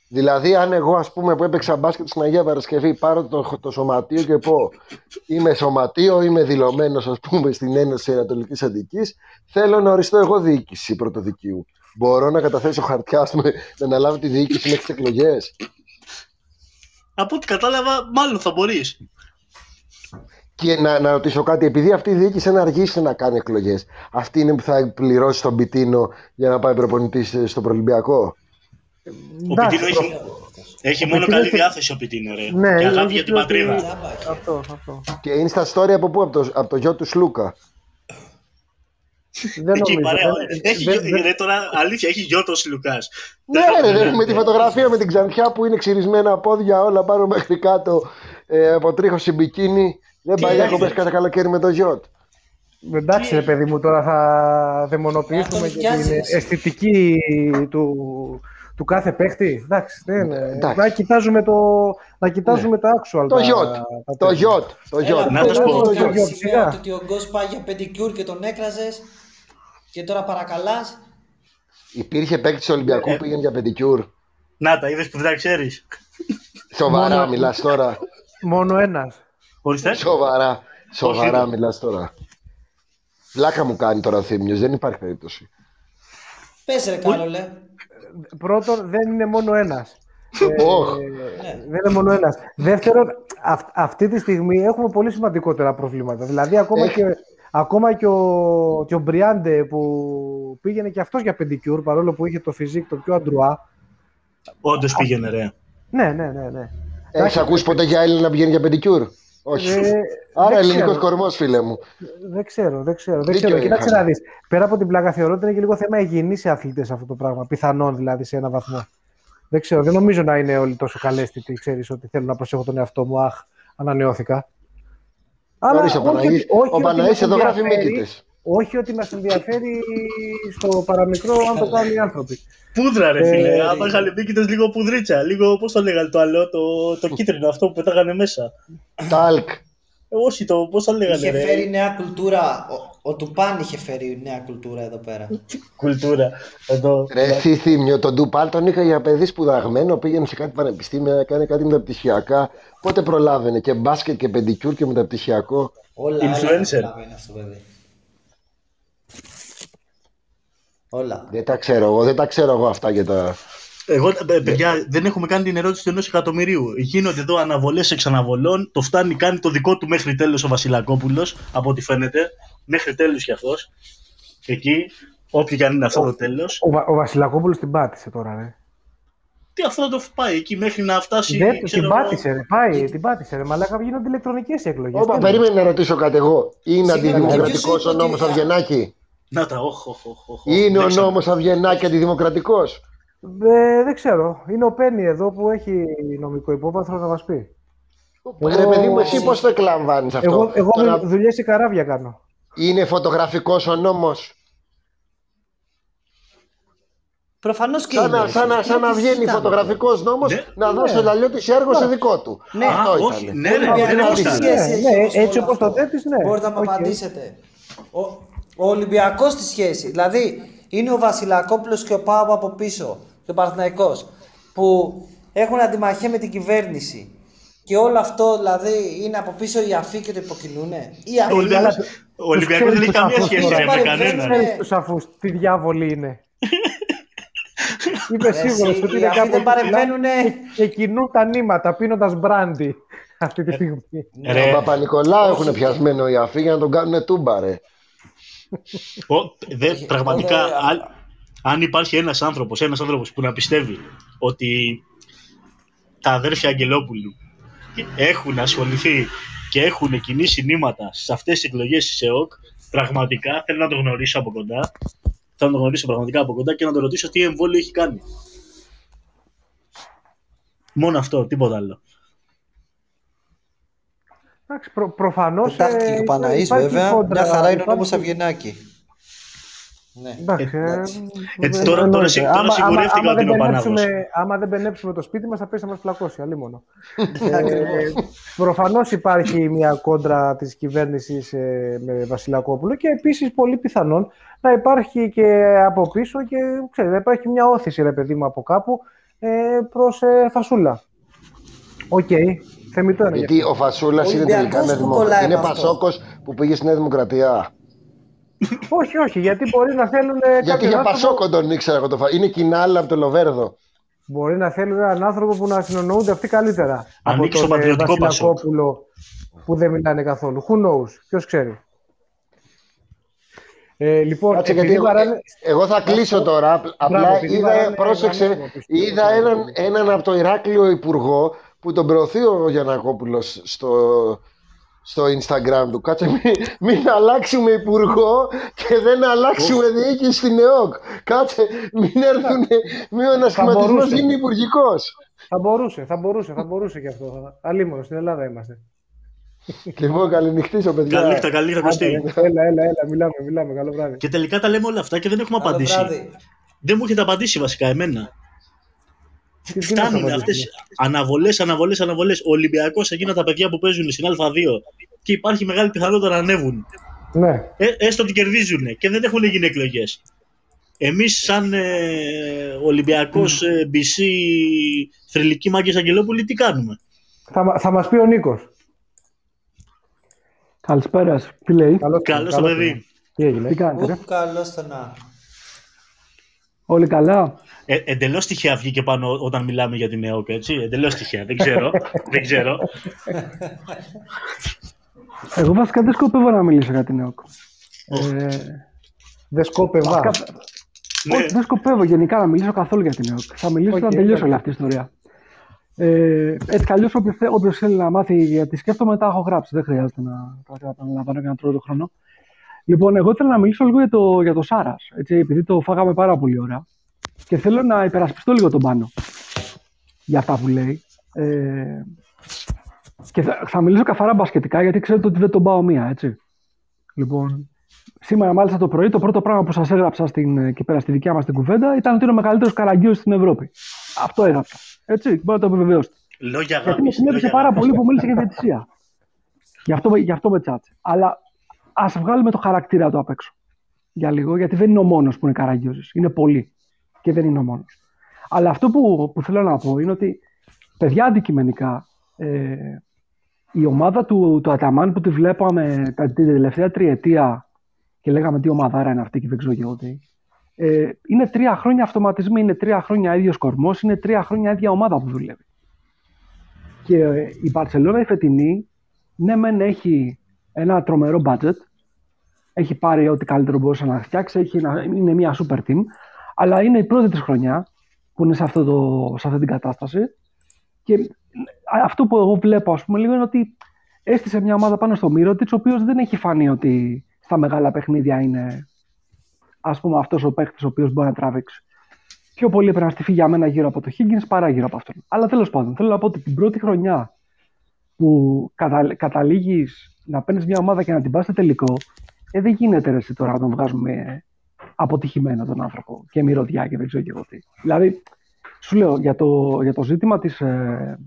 Δηλαδή, αν εγώ, ας πούμε, που έπαιξα μπάσκετ στην Αγία Παρασκευή, πάρω το, το σωματείο και πω είμαι σωματείο, είμαι δηλωμένος, ας πούμε, στην Ένωση Ανατολικής Αττικής, θέλω να οριστώ εγώ διοίκηση πρωτοδικείου. Μπορώ να καταθέσω χαρτιά, ας πούμε, να αναλάβω τη διοίκηση μέχρι τις εκλογές. Από ό,τι κατάλαβα, μάλλον θα μπορείς. Και να, να ρωτήσω κάτι, επειδή αυτή η διοίκηση να αργήσει να κάνει εκλογές, αυτή είναι που θα πληρώσει τον πιτίνο για να πάει προπονητής στο Προλυμπιακό. Ο Εντάξει, Πιτίνο έχει, έχει μόνο Πιτίνο καλή έχει- διάθεση ο Πιτίνο, ρε. Ναι, και αγάπη έχει για την πει ότι- πατρίδα. Τζάμπα έχει. Αυτό, αυτό. Και είναι στα story από πού, από το, από το γιο του Σλούκα. Δεν Εκεί νομίζω. παρέα. δεν- Έχει δεν- γιο- δεν- ρε, τώρα αλήθεια, έχει Γιώτος Λουκάς. Ναι, ρε, ρε, με τη φωτογραφία με την ξανθιά που είναι ξυρισμένα πόδια όλα πάνω μέχρι κάτω ε, από τρίχος σε μπικίνι. Δεν Τι πάει έγινε; διακοπές κάθε καλοκαίρι με το γιότ. Εντάξει, ρε παιδί μου, τώρα θα δαιμονοποιήσουμε Να και τον την πιάσεις. αισθητική του, του κάθε παίχτη. Εντάξει, δεν είναι. Εντάξει. Να κοιτάζουμε, το, να κοιτάζουμε τα actual. Το τα- γιότ. τα Το τέτοια. γιότ. Το Έλα, γιότ. Να το πες πω. μου, Το κάνεις γιότ, σημαία σιγά. του ότι ο Γκος πάει για πεντικιούρ και τον έκραζες και τώρα παρακαλάς. Υπήρχε παίκτης του Ολυμπιακού Ε. που πήγαινε για πεντικιούρ. Να τα είδες που δεν τα ξέρεις. Σοβαρά Μόνο- μιλάς τώρα. Μόνο ένας. Ορίστε. Σοβαρά. Σοβαρά Όχι. μιλάς τώρα. Πλάκα μου κάνει τώρα ο Θήμιος, δεν υπάρχει περίπτωση. Πες ρε Κάρολε. Πρώτον, δεν είναι μόνο ένας. Ωχ. Ναι. Δεν είναι μόνο ένας. Δεύτερον, αυ- αυτή τη στιγμή έχουμε πολύ σημαντικότερα προβλήματα. Δηλαδή, ακόμα, Έχει. και, ακόμα και, ο, και ο Μπριάντε που πήγαινε και αυτός για πεντικιούρ, παρόλο που είχε το physique το πιο αντρουά. Όντως πήγαινε, ρε. Ναι, ναι, ναι. ναι. Έχεις ακούσει ποτέ για Έλληνα να πηγαίνει για πεντικιούρ. Όχι. Ε, Άρα δεν ελληνικός ξέρω. κορμός φίλε μου. Δεν ξέρω, δεν ξέρω. Δεν Δίκιο ξέρω. Κοίταξε είχαμε. να δεις. Πέρα από την πλάκα θεωρώ ότι είναι και λίγο θέμα υγιεινής σε αθλητές αυτό το πράγμα. Πιθανόν δηλαδή σε ένα βαθμό. Δεν ξέρω. Δεν νομίζω να είναι όλοι τόσο καλέστητοι. Ξέρεις ότι θέλω να προσέχω τον εαυτό μου. Αχ, ανανεώθηκα. Νωρίς ο όχι Παναγής, ότι- όχι ο ότι Παναγής μας εδώ γράφει ενδιαφέρει- μύκητες. Όχι ότι μας ενδιαφέρει στο παραμικρό αν το κάνουν οι άνθρωποι. Πούδρα, ρε Ε, φίλε. Άμα είχαν μπήκητες λίγο πουδρίτσα. Λίγο, πώς το λέγανε το άλλο, το, το κίτρινο αυτό που πετάγανε μέσα. Τάλκ. Ε, όχι, το πώς το λέγανε, Είχε ρε. φέρει νέα κουλτούρα. Ο, ο Τουπάν είχε φέρει νέα κουλτούρα εδώ πέρα. Κουλτούρα. Εδώ. Ρε εσύ Θήμιο, τον Τουπάν τον είχα για παιδί σπουδαγμένο, πήγαινε σε κάτι πανεπιστήμια, έκανε κάτι μεταπτυχιακά. Πότε προλάβαινε και μπάσκετ και πεντικιούρ και μεταπτυχιακό. Όλα, Influencer. όλα είναι αυτό το παιδί. Όλα. Δεν τα ξέρω εγώ, δεν τα ξέρω εγώ αυτά για τα... Εγώ, ε, παιδιά, δεν έχουμε κάνει την ερώτηση του ενός εκατομμυρίου. Γίνονται εδώ αναβολές εξαναβολών. Το φτάνει, κάνει το δικό του μέχρι τέλος ο Βασιλακόπουλος, από ό,τι φαίνεται. Μέχρι τέλους κι αυτός. Εκεί, όποιο και αν είναι αυτό το τέλος. Ο, Βα- ο Βασιλακόπουλος την πάτησε τώρα. Ρε. Τι αυτό θα το πάει εκεί μέχρι να φτάσει. Δεν, ξέρω την εγώ. πάτησε, ρε. Πάει, την πάτησε. Ρε. Μαλάκα γίνονται ηλεκτρονικές εκλογές. Όπα, Τι περίμενε να ρωτήσω κάτι εγώ. Είναι Συγγνώμη, αντιδημοκρατικός ποιος είπε ο νόμος ότι- Αυγενάκη; Να τα, όχ, όχ, όχ, όχ, Είναι ο δεν ξέρω. νόμος Αυγενάκη αντιδημοκρατικός; Ε, δεν ξέρω. Είναι ο Πένι εδώ που έχει νομικό υπόβαθρο να μας πει. Εγώ- Ρε παιδί μου, εσύ πώς το εκλαμβάνεις αυτό; Εγώ, εγώ Τώρα, με δουλειές σε καράβια κάνω. Είναι φωτογραφικός ο νόμος; Προφανώς και Σαν, να- είναι. σαν, να- σαν να Τι βγαίνει συζητάμε φωτογραφικός νόμος Ναι. να δώσει ο Λαλιώτη έργο σε δικό του. Ναι. Αυτό Α, όχι, ήταν. ναι, ρε, Ολυμπιακός δεν τι ήταν. σχέση Ναι, έχει ναι, όμως με έτσι όλο όπως το αυτό. θέτεις, ναι. Μπορείτε να μου Οκ. απαντήσετε. Ο, ο Ολυμπιακός τη σχέση. Δηλαδή είναι ο Βασιλακόπουλος και ο Πάο από πίσω και ο Παναθηναϊκός που έχουν αντιμαχέ με την κυβέρνηση. Και όλο αυτό δηλαδή είναι από πίσω οι αφοί και το υποκινούνε. Οι Ο αφοί. Ολυμπιακός- Ο Ολυμπιακός δεν έχει ξέρεις καμία τους σχέση αφούς ρε, τώρα. με κανέναν. Ναι. Ξέρεις τους αφούς, τι διάβολοι είναι. Είμαι Ρε, σίγουρος εσύ, ότι οι είναι αφοί κάπου δεν εκεί ψηλά παρεμβαίνουνε. και- και κινούν τα νήματα πίνοντας μπράντι αυτή τη στιγμή. Ρε, Τον Παπα-Νικολάου έχουν πιασμένο οι αφοί για να τον κάνουν τούμπα, ρε. Ο- δε, πραγματικά, Οπότε, αν, αν υπάρχει ένας άνθρωπος, ένας άνθρωπος που να πιστεύει ότι τα αδέρφια Αγγελόπουλου έχουν ασχοληθεί και έχουν κινήσει νήματα σε αυτές τις εκλογές της ΕΟΚ, πραγματικά θέλω να το γνωρίσω από κοντά. Θέλω να το γνωρίσω πραγματικά από κοντά και να το ρωτήσω τι εμβόλιο έχει κάνει. Μόνο αυτό, τίποτα άλλο. Εντάξει, προ, προφανώς Πετάχτηκε ε, ο Παναής υπάρχει βέβαια. κόντρα, Μια χαρά είναι ο υπάρχει- νόμος Αυγενάκη. Ναι. Εντάξει, ε, Εντάξει. Έτσι, ε, τώρα- τώρα εννοείται. σι- τώρα Άμα- σιγουρεύτηκα άμα ότι είναι δεν ο Πανάγος. πενέψουμε- Άμα δεν πενέψουμε το σπίτι μας θα πέσει να μας πλακώσει, αλλήμωνο. Ακριβώς. Προφανώς υπάρχει μια κόντρα της κυβέρνησης ε, με Βασιλακόπουλο και επίσης πολύ πιθανόν να υπάρχει και από πίσω και ξέρετε, να υπάρχει μια όθηση ρε παιδί μου από κάπου ε, προς ε, φασούλα. Οκ, θεμητό είναι. γι' Γιατί ο Φασούλας είναι Ολυμπιακός τελικά Νέα που Δημοκρατία. κολλάει Είναι με αυτό. Πασόκος που πήγε στη Νέα Δημοκρατία. Όχι, όχι, γιατί μπορεί να θέλουν. ε, Γιατί κάποιον για άνθρωπο- Πασόκο τον ήξερα εγώ το φα... Είναι κοινάλα από το Λοβέρδο. Μπορεί να θέλουν έναν άνθρωπο που να συνονοούνται αυτοί καλύτερα. Ανήκει στο τον, ε, πατριωτικό Βασιλακόπουλο που δεν μιλάνε καθόλου. Who knows, ποιος ξέρει. Ε, λοιπόν, Κάτσε, επειδή γιατί εγώ, βαράνε- εγώ θα κλείσω τώρα. Απ- Απλά Μπράβο, επειδή είδα, βαράνε πρόσεξε, οργανισμό πίσω. είδα έναν, έναν από το Ηράκλειο Υπουργό που τον προωθεί ο Γιανακόπουλος στο, στο Instagram του. Κάτσε, μην, μην αλλάξουμε υπουργό και δεν αλλάξουμε διοίκηση στην ΕΟΚ. Κάτσε, μην έρθουν, μην ο ανασχηματισμός μπορούσε. γίνει υπουργικός. Θα μπορούσε, θα μπορούσε, θα μπορούσε και αυτό. Αλίμονο, στην Ελλάδα είμαστε. Λοιπόν, καληνυχτήσω, παιδιά. Καλή νύχτα, καλή νύχτα, Κωστή. Έλα, έλα, έλα, μιλάμε, μιλάμε. Καλό βράδυ. Και τελικά τα λέμε όλα αυτά και δεν έχουμε Καλό απαντήσει. βράδυ. Δεν μου έχετε απαντήσει βασικά εμένα. Τι- τι να σου Φτάνουν απαντήσω. αυτές αναβολές, αναβολές, αναβολές. Ο Ολυμπιακός, εκείνα τα παιδιά που παίζουν στην Α2 και υπάρχει μεγάλη πιθανότητα να ανέβουν. Ναι. Ε, έστω ότι κερδίζουν και δεν έχουν γίνει εκλογές. Εμείς, σαν ε, Ολυμπιακός ε, BC θρηλυκή μάγκε Αγγελόπουλη, τι κάνουμε; Θα, μα- θα μας πει ο Νίκος. Καλησπέρα. σας. Τι λέει, Καλώς Καλό το καλώς παιδί. Τι έγινε; τι κάνετε, ρε; Ου, καλώς το να. Όλοι καλά. Ε, Εντελώς τυχαία βγήκε πάνω όταν μιλάμε για την ΕΟΚ, έτσι. Εντελώς τυχαία. Δεν ξέρω. δεν ξέρω. Εγώ βασικά δεν σκοπεύω να μιλήσω για την ΕΟΚ. Ε, Δεν σκόπευα. βασικά, ναι. όχι, δεν σκοπεύω γενικά να μιλήσω καθόλου για την ΕΟΚ. Θα μιλήσω Οκ, όταν τελειώσει εντάξει. όλη αυτή η ιστορία. Ε, έτσι κι αλλιώς, όποιος θέλει να μάθει γιατί σκέφτομαι, τα έχω γράψει. Δεν χρειάζεται να τα επαναλαμβάνω και να τρώω το χρόνο. Λοιπόν, εγώ ήθελα να μιλήσω λίγο για το, για το Σάρας. Επειδή το φάγαμε πάρα πολύ ώρα. Και θέλω να υπερασπιστώ λίγο τον πάνω για αυτά που λέει. Ε, και θα, θα μιλήσω καθαρά μπασκετικά γιατί ξέρετε ότι δεν τον πάω μία, έτσι. Λοιπόν, σήμερα μάλιστα το πρωί το πρώτο πράγμα που σας έγραψα στην, εκεί πέρα στη δικιά μας την κουβέντα ήταν ότι είναι ο μεγαλύτερος καραγκιός στην Ευρώπη. Αυτό έγραψα. Έτσι, μπορεί να το επιβεβαιώσετε. Λόγια Γιατί με αγάπη. συνέβησε πάρα πολύ που μίλησε για διαιτησία. Γι' αυτό, με- γι αυτό με τσάτσε. Αλλά ας βγάλουμε το χαρακτήρα του απ' έξω. Για λίγο, γιατί δεν είναι ο μόνος που είναι καραγκιόζης. Είναι πολλοί. Και δεν είναι ο μόνος. Αλλά αυτό που, που θέλω να πω είναι ότι παιδιά αντικειμενικά ε, η ομάδα του, του Αταμάν που τη βλέπαμε τα, την τελευταία τριετία και λέγαμε τι ομαδάρα είναι αυτή και δεν ξέρω και εγώ τι. Ε, είναι τρία χρόνια αυτοματισμοί, είναι τρία χρόνια ίδιος κορμός, είναι τρία χρόνια ίδια ομάδα που δουλεύει. Και ε, η Μπαρσελόνα η φετινή, ναι, μεν έχει ένα τρομερό budget. Έχει πάρει ό,τι καλύτερο μπορούσε να φτιάξει. Έχει ένα, είναι μια super team. Αλλά είναι η πρώτη της χρονιά που είναι σε, αυτό το, σε αυτή την κατάσταση. Και ε, αυτό που εγώ βλέπω, ας πούμε, λίγο είναι ότι έστησε μια ομάδα πάνω στο Μύρο της, ο οποίος δεν έχει φανεί ότι στα μεγάλα παιχνίδια είναι ας πούμε αυτός ο παίχτης ο οποίος μπορεί να τραβήξει. Πιο πολύ έπρεπε να στηθεί για μένα γύρω από το Higgins παρά γύρω από αυτόν. Αλλά τέλος πάντων, θέλω να πω ότι την πρώτη χρονιά που κατα, καταλήγεις να παίρνεις μια ομάδα και να την πας στο τελικό, ε, δεν γίνεται ρε, εσύ τώρα να τον βγάζουμε ε, αποτυχημένο τον άνθρωπο και μυρωδιά και δεν ξέρω και εγώ τι. Δηλαδή, σου λέω για το, για το ζήτημα της, ε,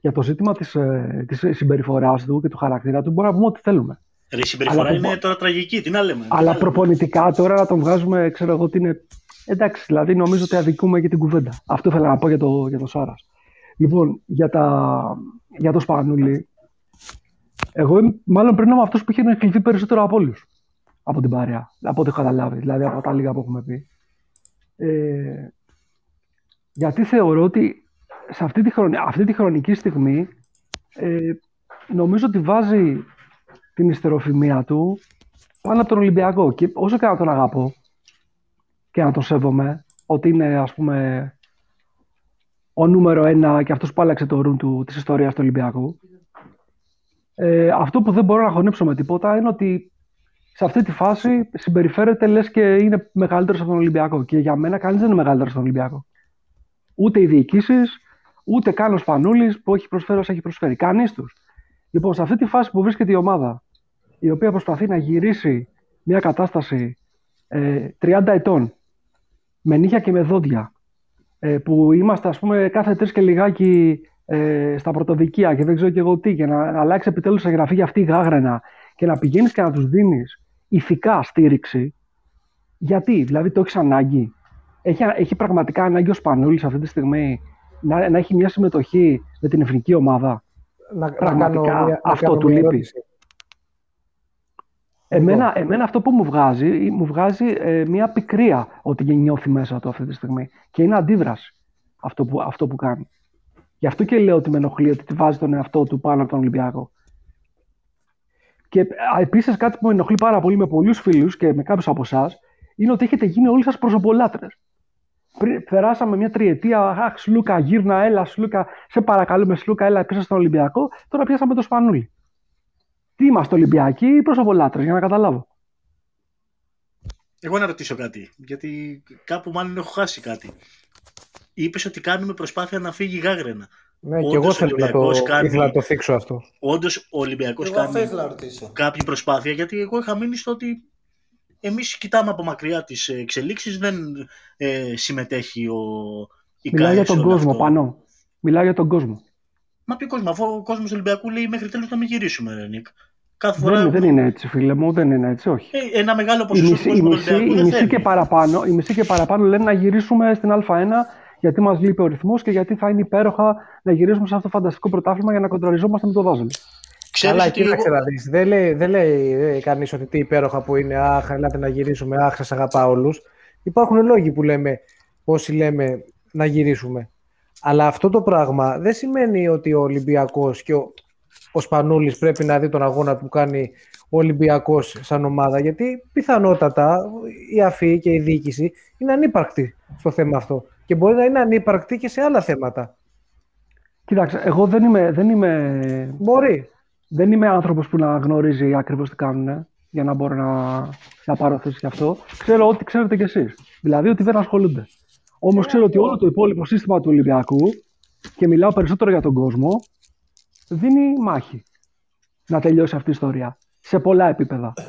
για το ζήτημα της, ε, της συμπεριφοράς του και του χαρακτήρα του μπορούμε να πούμε ό,τι θέλουμε. Ρε, η συμπεριφορά Αλλά είναι προπο- τώρα τραγική. Τι να λέμε. τι Αλλά να λέμε. προπονητικά τώρα να τον βγάζουμε, ξέρω εγώ τι είναι. Εντάξει, δηλαδή νομίζω ότι αδικούμε και την κουβέντα. Αυτό ήθελα να πω για το, για το Σάρας. Λοιπόν, για, τα, για το Σπανούλη, εγώ είμαι- μάλλον πριν είμαι αυτός που είχε ενοχληθεί περισσότερο από όλους. Από την παρέα. Από ό,τι έχω καταλάβει, δηλαδή από τα λίγα που έχουμε πει. Ε, γιατί θεωρώ ότι σε αυτή τη, χρονι- αυτή τη χρονική στιγμή ε, νομίζω ότι βάζει την ιστεροφημία του πάνω από τον Ολυμπιακό. Και όσο και να τον αγαπώ και να τον σέβομαι, ότι είναι ας πούμε ο νούμερο ένα και αυτός που άλλαξε το ρουν του, της ιστορίας του Ολυμπιακού. Ε, αυτό που δεν μπορώ να χωνέψω με τίποτα είναι ότι σε αυτή τη φάση συμπεριφέρεται λες και είναι μεγαλύτερος από τον Ολυμπιακό. Και για μένα κανείς δεν είναι μεγαλύτερος από τον Ολυμπιακό. Ούτε οι διοικήσεις, ούτε καν ο Σπανούλης που έχει προσφέρει όσα έχει προσφέρει. Κανείς τους. Λοιπόν, σε αυτή τη φάση που βρίσκεται η ομάδα, η οποία προσπαθεί να γυρίσει μια κατάσταση ε, 30 ετών, με νύχια και με δόντια, ε, που είμαστε ας πούμε κάθε τρεις και λιγάκι ε, στα πρωτοδικεία και δεν ξέρω και εγώ τι, και να, να αλλάξει επιτέλους η γραφή για αυτή η γάγρενα και να πηγαίνεις και να τους δίνεις ηθικά στήριξη, γιατί, δηλαδή το έχεις ανάγκη. Έχει, έχει πραγματικά ανάγκη ο Σπανούλης αυτή τη στιγμή να, να έχει μια συμμετοχή με την εθνική ομάδα. Να, να Πραγματικά, κάνω μια, να αυτό κάνω του μια λείπει. ερώτηση. Εμένα, εμένα αυτό που μου βγάζει, μου βγάζει ε, μια πικρία ότι νιώθει μέσα του αυτή τη στιγμή. Και είναι αντίδραση αυτό που, αυτό που κάνει. Γι' αυτό και λέω ότι με ενοχλεί ότι τη βάζει τον εαυτό του πάνω από τον Ολυμπιακό. Και επίσης κάτι που με ενοχλεί πάρα πολύ με πολλούς φίλους και με κάποιους από εσάς είναι ότι έχετε γίνει όλοι σας προσωπολάτρες. Περάσαμε μια τριετία. Αχ, Σλούκα, γύρνα, έλα, Σλούκα. Σε παρακαλούμε, Σλούκα, έλα πίσω στον Ολυμπιακό. Τώρα πιάσαμε το Σπανούλι. Τι είμαστε Ολυμπιακοί ή προσωπολάτρε, για να καταλάβω. Εγώ να ρωτήσω κάτι, γιατί κάπου μάλλον έχω χάσει κάτι. Είπες ότι κάνουμε προσπάθεια να φύγει γάγρενα. Ναι, και εγώ θέλω να το, κάνει... ήθελα να το θίξω αυτό. Όντως ο Ολυμπιακός κάνει κάποια προσπάθεια, γιατί εγώ είχα μείνει στο ότι εμείς κοιτάμε από μακριά τις εξελίξεις, δεν ε, συμμετέχει ο Μιλάει για τον κόσμο αυτό. πάνω. Μιλάει για τον κόσμο. Μα ποιο κόσμο, αφού ο κόσμος του Ολυμπιακού λέει μέχρι τέλος να μην γυρίσουμε, Ρενίκ. Κάθε φορά... δεν, δεν είναι έτσι, φίλε μου, δεν είναι έτσι, όχι. Ε, ένα μεγάλο ποσοστό του κόσμου του Ολυμπιακού. Η μισή, και παραπάνω, η μισή και παραπάνω λένε να γυρίσουμε στην Α1 γιατί μας λείπει ο ρυθμός και γιατί θα είναι υπέροχα να γυρίσουμε σε αυτό το φανταστικό πρωτάθλημα για να κοντραριζόμαστε με το Βάζελ. Καλά, κοίταξε να δεις. Δεν λέει, δεν λέει κανείς ότι τι υπέροχα που είναι, αχ, ελάτε να γυρίσουμε, αχ, σας αγαπάω όλους. Υπάρχουν λόγοι που λέμε, όσοι λέμε να γυρίσουμε. Αλλά αυτό το πράγμα δεν σημαίνει ότι ο Ολυμπιακός και ο, ο Σπανούλης πρέπει να δει τον αγώνα που κάνει ο Ολυμπιακός σαν ομάδα, γιατί πιθανότατα η ΑΦΗ και η διοίκηση είναι ανύπαρκτη στο θέμα αυτό και μπορεί να είναι ανύπαρκτη και σε άλλα θέματα. Κοίταξε, εγώ δεν είμαι... Δεν είμαι... Μπορεί. Δεν είμαι άνθρωπος που να γνωρίζει ακριβώς τι κάνουν για να μπορώ να, να πάρω θέση γι' αυτό. Ξέρω ό,τι ξέρετε κι εσείς. Δηλαδή ότι δεν ασχολούνται. Όμως ξέρω ότι όλο το υπόλοιπο σύστημα του Ολυμπιακού και μιλάω περισσότερο για τον κόσμο δίνει μάχη να τελειώσει αυτή η ιστορία σε πολλά επίπεδα.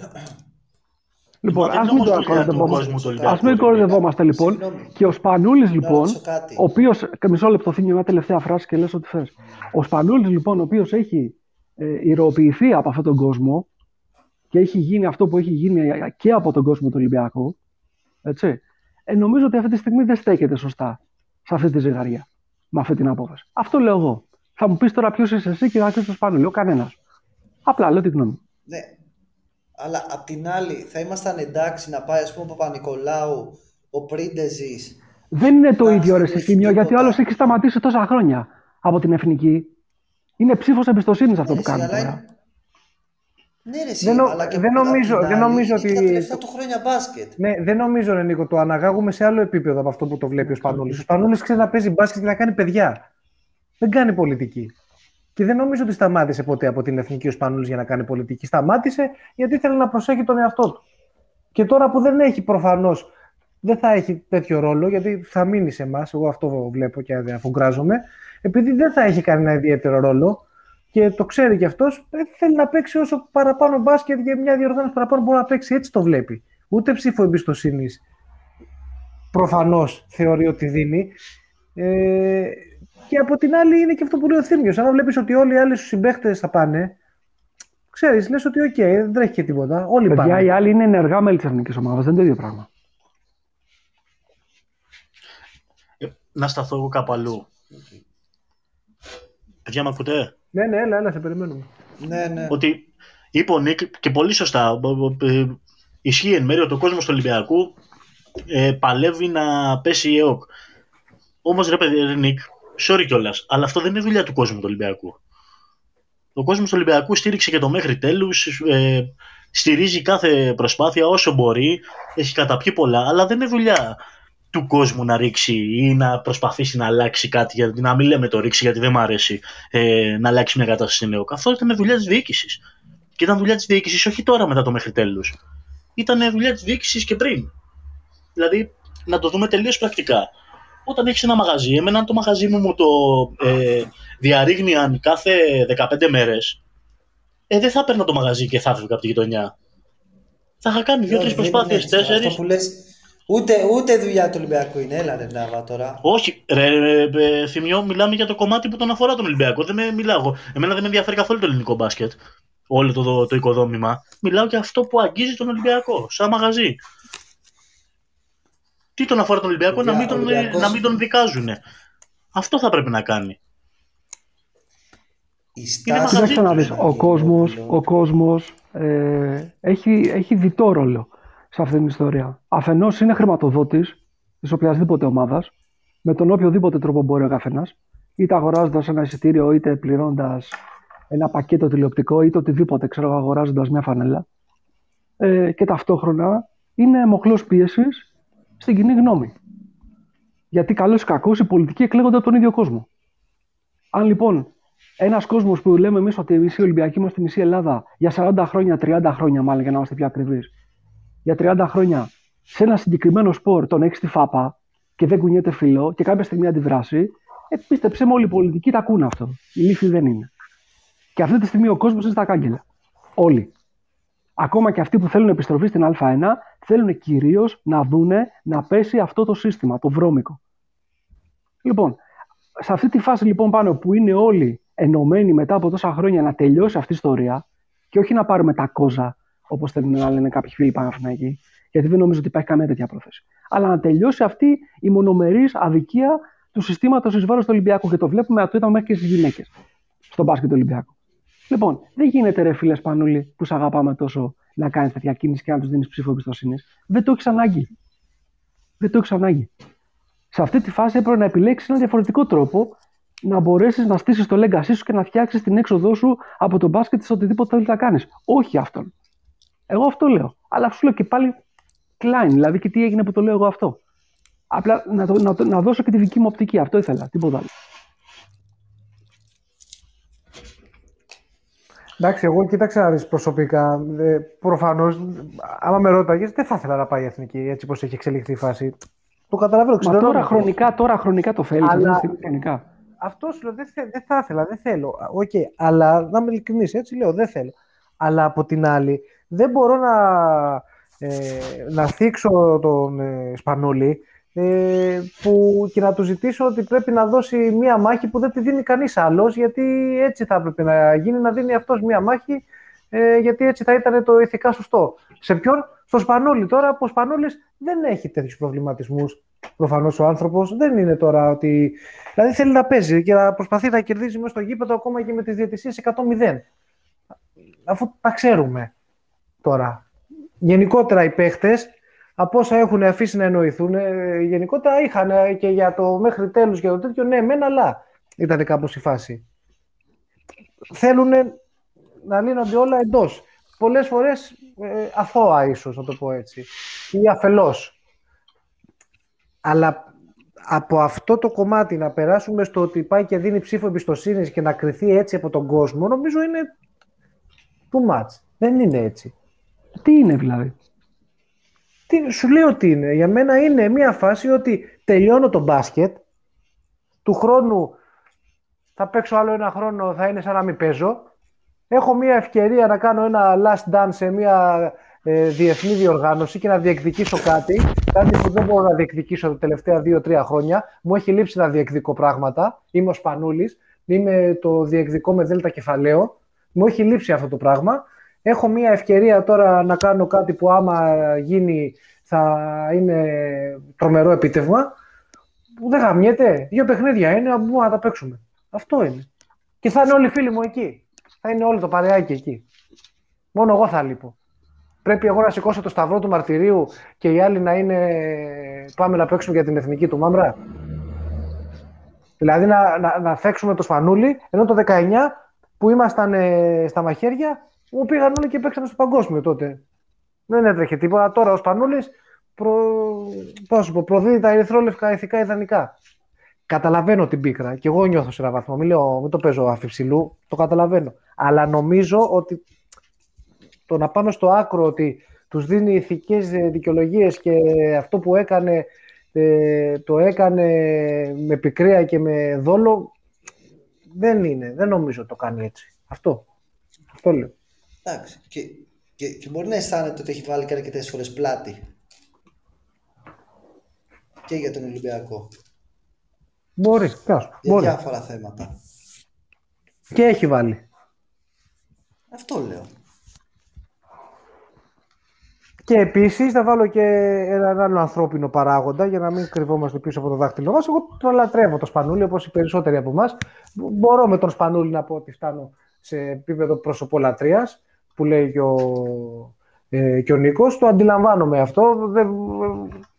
Λοιπόν, ας μην το κοροϊδευόμαστε. Α μην κοροϊδευόμαστε λοιπόν. Και ο Σπανούλης λοιπόν, ο οποίος. Μισό λεπτό θύμιο μια τελευταία φράση και λες ό,τι θες. Ο Σπανούλης λοιπόν, ο οποίος έχει ε, ηρωοποιηθεί από αυτόν τον κόσμο και έχει γίνει αυτό που έχει γίνει και από τον κόσμο του Ολυμπιακού. Έτσι, ε, νομίζω ότι αυτή τη στιγμή δεν στέκεται σωστά σε αυτή τη ζυγαριά. Με αυτή την απόφαση. Αυτό λέω εγώ. Θα μου πεις τώρα ποιος είσαι εσύ και θα πει το Σπανούλη. Ο κανένας. Απλά λέω τη γνώμη. Ναι, αλλά απ' την άλλη θα ήμασταν εντάξει να πάει ας πούμε ο Παπα-Νικολάου, ο Πρίντεζης. Δεν είναι το ίδιο ρε Σεφίμιο, γιατί ο άλλος έχει σταματήσει τόσα χρόνια από την Εθνική. Είναι ψήφος εμπιστοσύνης αυτό που κάνει τώρα. Ναι, ρε, δεν, αλλά και δεν νομίζω, δεν νομίζω ότι. Τα τελευταία του χρόνια μπάσκετ. Ναι, δεν νομίζω, ρε Νίκο, το αναγάγουμε σε άλλο επίπεδο από αυτό που το βλέπει ο Σπανούλης. Ο Σπανούλης ξέρεις να παίζει μπάσκετ και να κάνει παιδιά. Δεν κάνει πολιτική. Και δεν νομίζω ότι σταμάτησε ποτέ από την Εθνική ο Σπανούλης για να κάνει πολιτική. Σταμάτησε γιατί ήθελε να προσέχει τον εαυτό του. Και τώρα που δεν έχει προφανώς, δεν θα έχει τέτοιο ρόλο, γιατί θα μείνει σε εμάς. Εγώ αυτό βλέπω και αφουγκράζομαι. Επειδή δεν θα έχει κανένα ιδιαίτερο ρόλο και το ξέρει κι αυτός, ε, θέλει να παίξει όσο παραπάνω μπάσκετ για μια διοργάνωση παραπάνω μπορεί να παίξει. Έτσι το βλέπει. Ούτε ψήφο εμπιστοσύνης προφανώς θεωρεί ότι δίνει. Ε, και από την άλλη είναι και αυτό που λέει ο Θήμιος. Αν βλέπεις ότι όλοι οι άλλοι σου συμπαίχτες θα πάνε, ξέρεις, λες ότι ok, okay, δεν τρέχει και τίποτα. Όλοι Παιδιά, πάνε. οι άλλοι είναι ενεργά μέλη της εθνικής ομάδας. Δεν είναι το ίδιο πράγμα. Ε, να σταθώ εγώ κάπου αλλού. Παιδιά, με ακούτε; Ναι, ναι, έλα, έλα, σε περιμένουμε. Ναι, ναι. Ότι είπε ο Νικ και πολύ σωστά. Ε, ισχύει εν μέρει ότι ο κόσμος του Ολυμπιακού ε, παλεύει να πέσει η ΕΟΚ. Όμως ρε παιδί, Νίκ, sorry κιόλας, αλλά αυτό δεν είναι δουλειά του κόσμου του Ολυμπιακού. Ο κόσμος του Ολυμπιακού στήριξε και το μέχρι τέλους, ε, στηρίζει κάθε προσπάθεια όσο μπορεί, έχει καταπιεί πολλά, αλλά δεν είναι δουλειά του κόσμου να ρίξει ή να προσπαθήσει να αλλάξει κάτι, γιατί να μην λέμε το ρίξει γιατί δεν μου αρέσει ε, να αλλάξει μια κατάσταση στην ΕΟΚ. Αυτό ήταν δουλειά της διοίκησης. Και ήταν δουλειά της διοίκησης όχι τώρα μετά το μέχρι τέλους. Ήταν δουλειά της διοίκησης και πριν. Δηλαδή, να το δούμε τελείως πρακτικά όταν έχεις ένα μαγαζί, εμένα το μαγαζί μου μου το ε, διαρρήγνιαν κάθε 15 μέρες, ε, δεν θα παίρνω το μαγαζί και θα έφευγα από τη γειτονιά. Θα είχα κάνει δύο-τρεις προσπάθειες, τέσσερις. Ούτε, ούτε δουλειά του Ολυμπιακού είναι, έλα ρε Νάβα τώρα. Όχι, ρε, ρε, ρε, θυμιώ, μιλάμε για το κομμάτι που τον αφορά τον Ολυμπιακό. Δεν με μιλάω. Εμένα δεν με ενδιαφέρει καθόλου το ελληνικό μπάσκετ. Όλο το, το, το οικοδόμημα. Μιλάω για αυτό που αγγίζει τον Ολυμπιακό, σαν μαγαζί. Τι τον αφορά τον Ολυμπιακό, να μην τον, να μην τον δικάζουν. Αυτό θα πρέπει να κάνει. Κοιτάξτε να δεις, ο κόσμος, ο κόσμος ε, έχει, έχει διτό ρόλο σε αυτήν την ιστορία. Αφενός είναι χρηματοδότης της οποιασδήποτε ομάδας, με τον οποιοδήποτε τρόπο μπορεί ο καθένας, είτε αγοράζοντας ένα εισιτήριο, είτε πληρώνοντας ένα πακέτο τηλεοπτικό ή το οτιδήποτε, ξέρω, αγοράζοντας μια φανέλα. Ε, και ταυτόχρονα είναι μοχλός πίεσης στην κοινή γνώμη. Γιατί καλό ή κακό οι πολιτικοί εκλέγονται από τον ίδιο κόσμο. Αν λοιπόν ένας κόσμος που λέμε εμείς ότι εμείς οι Ολυμπιακοί είμαστε μισή Ελλάδα για 40 χρόνια, 30 χρόνια μάλλον για να είμαστε πιο ακριβείς, για 30 χρόνια σε ένα συγκεκριμένο σπορ τον έχεις στη ΦΑΠΑ και δεν κουνιέται φιλό και κάποια στιγμή αντιδράσει, ε, πίστεψε με όλοι οι πολιτικοί τα ακούνε αυτό. Η λύση δεν είναι. Και αυτή τη στιγμή ο κόσμος είναι στα κάγκελα. Όλοι. Ακόμα και αυτοί που θέλουν επιστροφή στην Α1 θέλουν κυρίως να δούνε να πέσει αυτό το σύστημα, το βρώμικο. Λοιπόν, σε αυτή τη φάση λοιπόν πάνω που είναι όλοι ενωμένοι μετά από τόσα χρόνια να τελειώσει αυτή η ιστορία και όχι να πάρουμε τα κόζα όπως θέλουν να λένε κάποιοι φίλοι Παναθηναϊκοί, γιατί δεν νομίζω ότι υπάρχει καμία τέτοια πρόθεση. Αλλά να τελειώσει αυτή η μονομερής αδικία του συστήματος εις βάρος του Ολυμπιακού. Και το βλέπουμε, το είδαμε μέχρι και στις γυναίκες στον μπάσκετ του Ολυμπιακού. Λοιπόν, δεν γίνεται ρε φίλε Πανούλη που σε αγαπάμε τόσο να κάνεις τέτοια κίνηση και να τους δίνεις ψήφο εμπιστοσύνης. Δεν το έχεις ανάγκη. Δεν το έχεις ανάγκη. Σε αυτή τη φάση έπρεπε να επιλέξεις ένα διαφορετικό τρόπο να μπορέσεις να στήσεις το legacy σου και να φτιάξεις την έξοδό σου από το μπάσκετ σε οτιδήποτε θέλεις να κάνεις. Όχι αυτόν. Εγώ αυτό λέω. Αλλά σου λέω και πάλι Klein, δηλαδή και τι έγινε που το λέω εγώ αυτό. Απλά να, το, να, να δώσω και τη δική μου οπτική. Αυτό ήθελα. Τίποτα άλλο. Εντάξει, εγώ κοίταξα να δεις προσωπικά. Ε, προφανώς, άμα με ρώταγες, δεν θα ήθελα να πάει η Εθνική έτσι πως έχει εξελιχθεί η φάση. Το καταλαβαίνω. Μα τώρα χρονικά, τώρα χρονικά το θέλεις. Αλλά... Χρονικά. Αυτό σου λέω, δεν, θε, δεν θα ήθελα, δεν θέλω. Okay, αλλά να είμαι ειλικρινής, έτσι λέω, δεν θέλω. Αλλά από την άλλη, δεν μπορώ να, ε, να θίξω τον ε, Σπανούλη ε, που, και να του ζητήσω ότι πρέπει να δώσει μία μάχη που δεν τη δίνει κανείς άλλος γιατί έτσι θα έπρεπε να γίνει, να δίνει αυτός μία μάχη ε, γιατί έτσι θα ήταν το ηθικά σωστό. Σε ποιον; Στο Σπανούλη τώρα, που ο Σπανούλης δεν έχει τέτοιους προβληματισμούς. Προφανώς ο άνθρωπος δεν είναι τώρα ότι... Δηλαδή θέλει να παίζει και να προσπαθεί να κερδίζει μέσα στο γήπεδο ακόμα και με τις διαιτησίες 100-0. Αφού τα ξέρουμε τώρα. Γενικότερα οι παίχτες από όσα έχουν αφήσει να εννοηθούν, ε, γενικότερα είχαν ε, και για το μέχρι τέλους και το τέτοιο, ναι, μεν, αλλά ήταν κάπως η φάση. Θέλουν να λύνονται όλα εντός. Πολλές φορές ε, αθώα ίσως, να το πω έτσι, ή αφελώς. Αλλά από αυτό το κομμάτι να περάσουμε στο ότι πάει και δίνει ψήφο εμπιστοσύνης και να κρυθεί έτσι από τον κόσμο, νομίζω είναι too much. Δεν είναι έτσι. Τι είναι δηλαδή; Τι, σου λέω τι είναι. Για μένα είναι μια φάση ότι τελειώνω το μπάσκετ, του χρόνου θα παίξω άλλο ένα χρόνο, θα είναι σαν να μην παίζω. Έχω μια ευκαιρία να κάνω ένα last dance σε μια ε, διεθνή διοργάνωση και να διεκδικήσω κάτι. Κάτι που δεν μπορώ να διεκδικήσω τα τελευταία δύο-τρία χρόνια. Μου έχει λείψει να διεκδικώ πράγματα. Είμαι ο Σπανούλης. Είμαι το διεκδικό με δέλτα κεφαλαίο. Μου έχει λείψει αυτό το πράγμα. Έχω μια ευκαιρία τώρα να κάνω κάτι που άμα γίνει θα είναι τρομερό επίτευγμα. Που δεν γαμιέται. Δύο παιχνίδια είναι, μπορούμε να τα παίξουμε. Αυτό είναι. Και θα είναι όλοι οι φίλοι μου εκεί. Θα είναι όλο το παρεάκι εκεί. Μόνο εγώ θα λείπω. Πρέπει εγώ να σηκώσω το σταυρό του μαρτυρίου και οι άλλοι να είναι πάμε να παίξουμε για την εθνική του μάμρα. Δηλαδή να, να, να φέξουμε το σπανούλι, ενώ το 19 που ήμασταν ε, στα μαχαίρια μου πήγαν όλοι και παίξαμε στο παγκόσμιο τότε. Δεν έτρεχε τίποτα. Τώρα ο Σπανούλης προ... προδίδει τα ερυθρόλευκα ηθικά ιδανικά. Καταλαβαίνω την πίκρα και εγώ νιώθω σε ένα βαθμό. Μην, λέω, μην το παίζω αφιψηλού, το καταλαβαίνω. Αλλά νομίζω ότι το να πάμε στο άκρο ότι τους δίνει ηθικές δικαιολογίες και αυτό που έκανε ε, το έκανε με πικρία και με δόλο δεν είναι. Δεν νομίζω το κάνει έτσι. Αυτό. Αυτό λέω. Εντάξει. Και, και, και μπορεί να αισθάνεται ότι έχει βάλει και αρκετές φορές πλάτη. Και για τον Ολυμπιακό. Μπορεί, κάσου. Για μπορεί. διάφορα θέματα. Και έχει βάλει. Αυτό λέω. Και επίσης θα βάλω και έναν άλλο ανθρώπινο παράγοντα για να μην κρυβόμαστε πίσω από το δάχτυλό μας. Εγώ το λατρεύω το Σπανούλι όπως οι περισσότεροι από εμάς. Μπορώ με τον Σπανούλι να πω ότι φτάνω σε επίπεδο προσωπολατρείας που λέει και ο, ε, και ο Νίκος. Το αντιλαμβάνομαι αυτό. Δεν,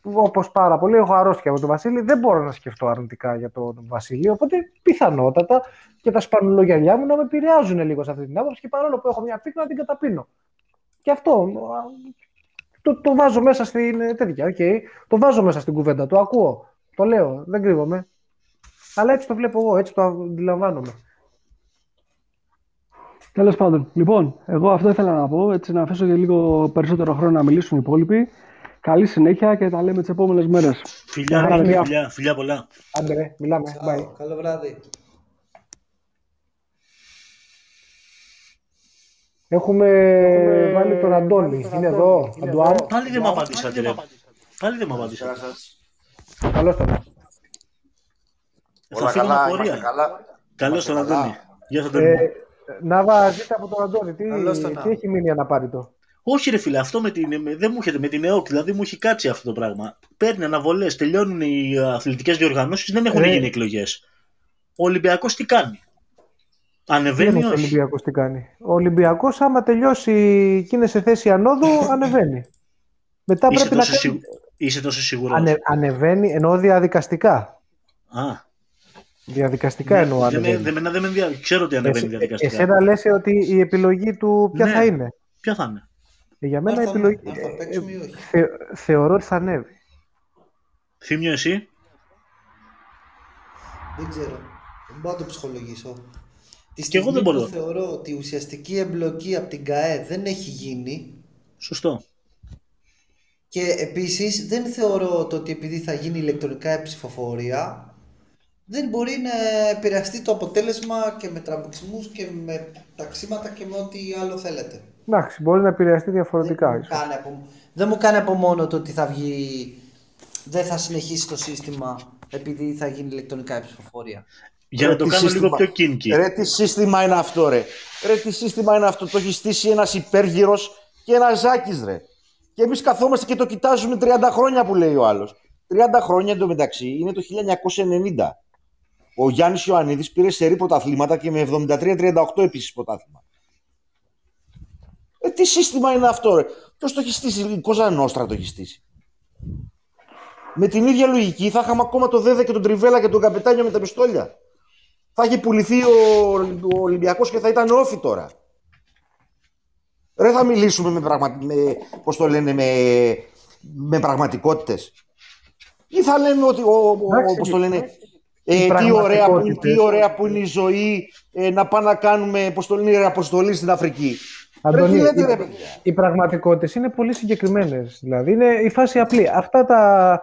όπως πάρα πολύ, έχω αρρώστια με τον Βασίλη. Δεν μπορώ να σκεφτώ αρνητικά για τον Βασίλη. Οπότε πιθανότατα και τα σπανουλογιαλιά μου να με επηρεάζουν λίγο σε αυτή την άποψη και παρόλο που έχω μια πίκρα να την καταπίνω. Και αυτό το, το βάζω μέσα στην ε, τέτοια. Okay. Το βάζω μέσα στην κουβέντα. Το ακούω. Το λέω. Δεν κρύβομαι. Αλλά έτσι το βλέπω εγώ. Έτσι το αντιλαμβάνομαι. Τέλος πάντων, λοιπόν, εγώ αυτό ήθελα να πω, έτσι να αφήσω για λίγο περισσότερο χρόνο να μιλήσουν οι υπόλοιποι. Καλή συνέχεια και τα λέμε τις επόμενες μέρες. Φιλιά, φιλιά, φιλιά, φιλιά πολλά. Άντε, ρε, μιλάμε. Bye. Καλό βράδυ. Έχουμε βάλει τον Αντώνη. Είναι εδώ, Αντουάν. Πάλι δεν μου απαντήσατε, ρε. Πάλι δεν μου απαντήσατε. Καλώς τον. Θα φύγω με πορεία. Καλώς τον Αντώνη. Γεια σας, Αντώνη. Ε, Νάβα, ζήτα από τον Αντώνη. Τι, Καλώς τον. τι έχει μείνει αναπάρητο. Όχι, ρε φίλε, αυτό με την, με- δεν μου έχετε με την ΕΟΚ, δηλαδή μου έχει κάτσει αυτό το πράγμα. Παίρνει αναβολές, τελειώνουν οι αθλητικές διοργανώσεις, δεν έχουν Ε. γίνει εκλογές. Ο Ολυμπιακός τι κάνει; Δεν Ανεβαίνει είναι ο όχι. Ολυμπιακός τι κάνει. Ο Ολυμπιακός, άμα τελειώσει και είναι σε θέση ανόδου, ανεβαίνει. Μετά Είσαι πρέπει να τόσο, κάνει. σίγου... Είσαι τόσο σίγουρος; Ανε, ανεβαίνει, εννοώ διαδικαστικά. Α, Διαδικαστικά ναι, εννοώ δεν, με, ανεβαίνει. δεν, με- δεν με ενδιαφέρει. Ξέρω ότι ανεβαίνει Εσύ- διαδικαστικά. εσένα λες ότι η επιλογή του ποια Ναι. θα είναι; Ποια θα είναι; Ε, Για μένα η Αν θα- επιλογή. αν θα παίξουμε ή όχι. θε- θεωρώ ότι θα ανέβει. Θύμιο εσύ; Δεν ξέρω. Δεν μπορώ να το ψυχολογήσω. Τη Κι εγώ στιγμή δεν μπορώ. που θεωρώ ότι η ουσιαστική εμπλοκή από την ΚΑΕ δεν έχει γίνει Σωστό. και επίσης δεν θεωρώ το ότι επειδή θα γίνει ηλεκτρονικά η ψηφοφορία δεν μπορεί να επηρεαστεί το αποτέλεσμα και με τραμπουξισμούς και με ταξίματα και με ό,τι άλλο θέλετε. Εντάξει, μπορεί να επηρεαστεί διαφορετικά. Δεν μου, ίσως. κάνει από, δεν μου κάνει από μόνο το ότι θα βγει, δεν θα συνεχίσει το σύστημα επειδή θα γίνει ηλεκτρονικά η ψηφοφορία. Για Ρε, να το τι κάνω λίγο σύστημα- πιο κίνκι. Ρε τι σύστημα είναι αυτό ρε; Ρε τι σύστημα είναι αυτό; Το έχει στήσει ένας υπέργυρος και ένας Ζάκης ρε. Και εμείς καθόμαστε και το κοιτάζουμε 30 χρόνια που λέει ο άλλος. 30 χρόνια εντωμεταξύ είναι το 1990. Ο Γιάννης Ιωαννίδης πήρε σερή πρωταθλήματα και με 73-38 επίσης πρωτάθλημα. Ε, τι σύστημα είναι αυτό ρε; Ποιος το έχει στήσει, η Κόζα Νόστρα το έχει στήσει. Με την ίδια λογική θα είχαμε ακόμα το Δέδε και τον Τριβέλα και τον Καπετάνιο με τα πιστόλια. Θα είχε πουληθεί ο, ο Ολυμπιακός και θα ήταν όφη τώρα. Ρε θα μιλήσουμε με, πραγμα... με, πώς το λένε, με, με πραγματικότητες. Ή θα λέμε ότι, ο, ο, Εντάξει, πώς το λένε, οι ε, τι, ωραία που, πραγματικότητες. τι ωραία που είναι η ζωή ε, να πάμε να κάνουμε, πώς το λένε, αποστολή στην Αφρική. Αντώνη, ρε, τι λέτε, οι- ρε, παιδιά. οι πραγματικότητες είναι πολύ συγκεκριμένες. Δηλαδή, είναι η φάση απλή. Αυτά τα,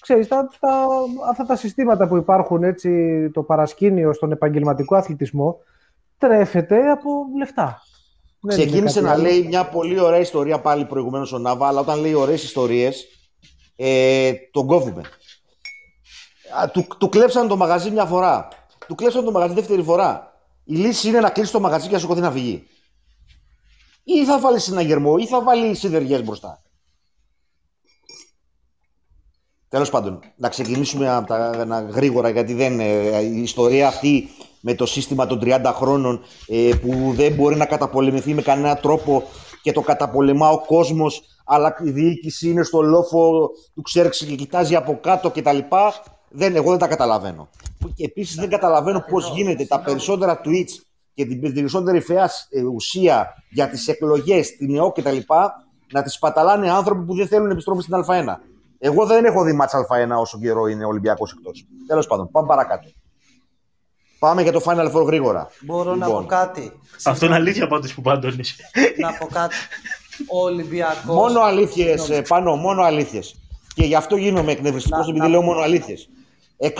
ξέρεις, τα, τα, αυτά τα συστήματα που υπάρχουν, έτσι, το παρασκήνιο στον επαγγελματικό αθλητισμό, τρέφεται από λεφτά. Δεν είναι Ξεκίνησε κάτι να άλλο. λέει μια πολύ ωραία ιστορία πάλι προηγουμένως ο Νάβα, αλλά όταν λέει ωραίες ιστορίες, ε, τον κόβουμε. Α, του, του κλέψαν το μαγαζί μια φορά. Του κλέψαν το μαγαζί δεύτερη φορά. Η λύση είναι να κλείσει το μαγαζί και να σηκωθεί να φυγεί. Ή θα βάλεις συναγερμό, ή θα βάλει σιδεριές μπροστά. Τέλος πάντων, να ξεκινήσουμε από τα, να, γρήγορα, γιατί δεν, ε, η ιστορία αυτή με το σύστημα των 30 χρόνων ε, που δεν μπορεί να καταπολεμηθεί με κανένα τρόπο και το καταπολεμά ο κόσμος, αλλά η διοίκηση είναι στο λόφο του ξέρξη και κοιτάζει από κάτω κτλ. Δεν, εγώ δεν τα καταλαβαίνω. Και επίσης δεν καταλαβαίνω πώς γίνεται τα περισσότερα tweets και την περισσότερη φαιά ε, ουσία για τις εκλογές, την ΕΟ κτλ. να τις παταλάνε άνθρωποι που δεν θέλουν επιστροφή στην Α1. Εγώ δεν έχω δει μάτς Α1 όσο καιρό είναι ο Ολυμπιακός εκτός. Τέλος πάντων, πάμε παρακάτω. Πάμε για το Final Four γρήγορα. Μπορώ να Λοιπόν, πω κάτι. Αυτό είναι αλήθεια πάντως που πάντωνες. να πω κάτι. Ο Ολυμπιακός... Μόνο αλήθειες, Συγγνώμη. ε, πάνω, μόνο αλήθειες. Και γι' αυτό γίνομαι εκνευριστικός Να- επειδή να- λέω μόνο αλήθειες. 100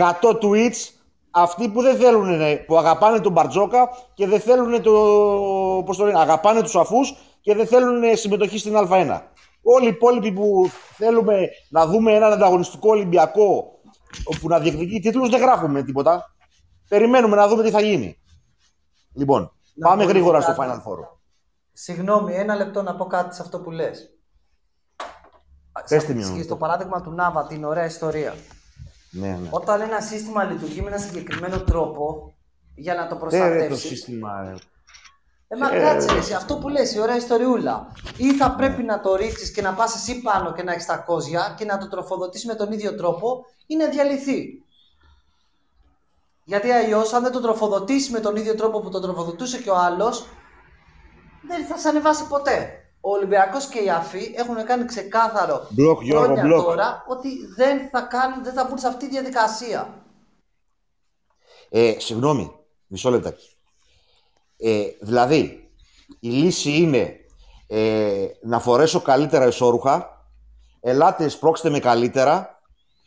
tweets αυτοί που δεν θέλουν, ε, που αγαπάνε τον Μπαρτζόκα και δεν θέλουν το, πώς το λένε, αγαπάνε τους αφούς και δεν θέλουν ε, συμμετοχή στην Α1. Όλοι οι υπόλοιποι που θέλουμε να δούμε έναν ανταγωνιστικό Ολυμπιακό που να διεκδικεί τίτλους δεν γράφουμε τίποτα. Περιμένουμε να δούμε τι θα γίνει. Λοιπόν, Να πάμε πω γρήγορα κάτι. στο Final Four. Συγγνώμη, ένα λεπτό να πω κάτι σε αυτό που λες. Πες Σε- τη μια και μου. στο παράδειγμα του Νάβα, την ωραία ιστορία. Ναι, ναι. Όταν ένα σύστημα λειτουργεί με ένα συγκεκριμένο τρόπο για να το Ε, ρε, το προστατεύσει. σύστημα. ρε. Ε, μα κάτσε ρε, εσύ, αυτό που λες, η ωραία ιστοριούλα. Ή θα πρέπει να το ρίξεις και να πας εσύ πάνω και να έχεις τα κόζια και να το τροφοδοτήσεις με τον ίδιο τρόπο ή να διαλυθεί. Γιατί αλλιώς, αν δεν το τροφοδοτήσει με τον ίδιο τρόπο που τον τροφοδοτούσε και ο άλλος, δεν θα σε ανεβάσει ποτέ. Ο Ολυμπιακός και η Αφή έχουν κάνει ξεκάθαρο Μπλοκ, Γιώργο, χρόνια μπλοκ. τώρα ότι δεν θα, κάνουν, δεν θα μπουν σε αυτή τη διαδικασία. Ε, συγγνώμη, μισό λεπτάκι. Ε, δηλαδή, η λύση είναι ε, να φορέσω καλύτερα ισόρουχα, ελάτε σπρώξτε με καλύτερα,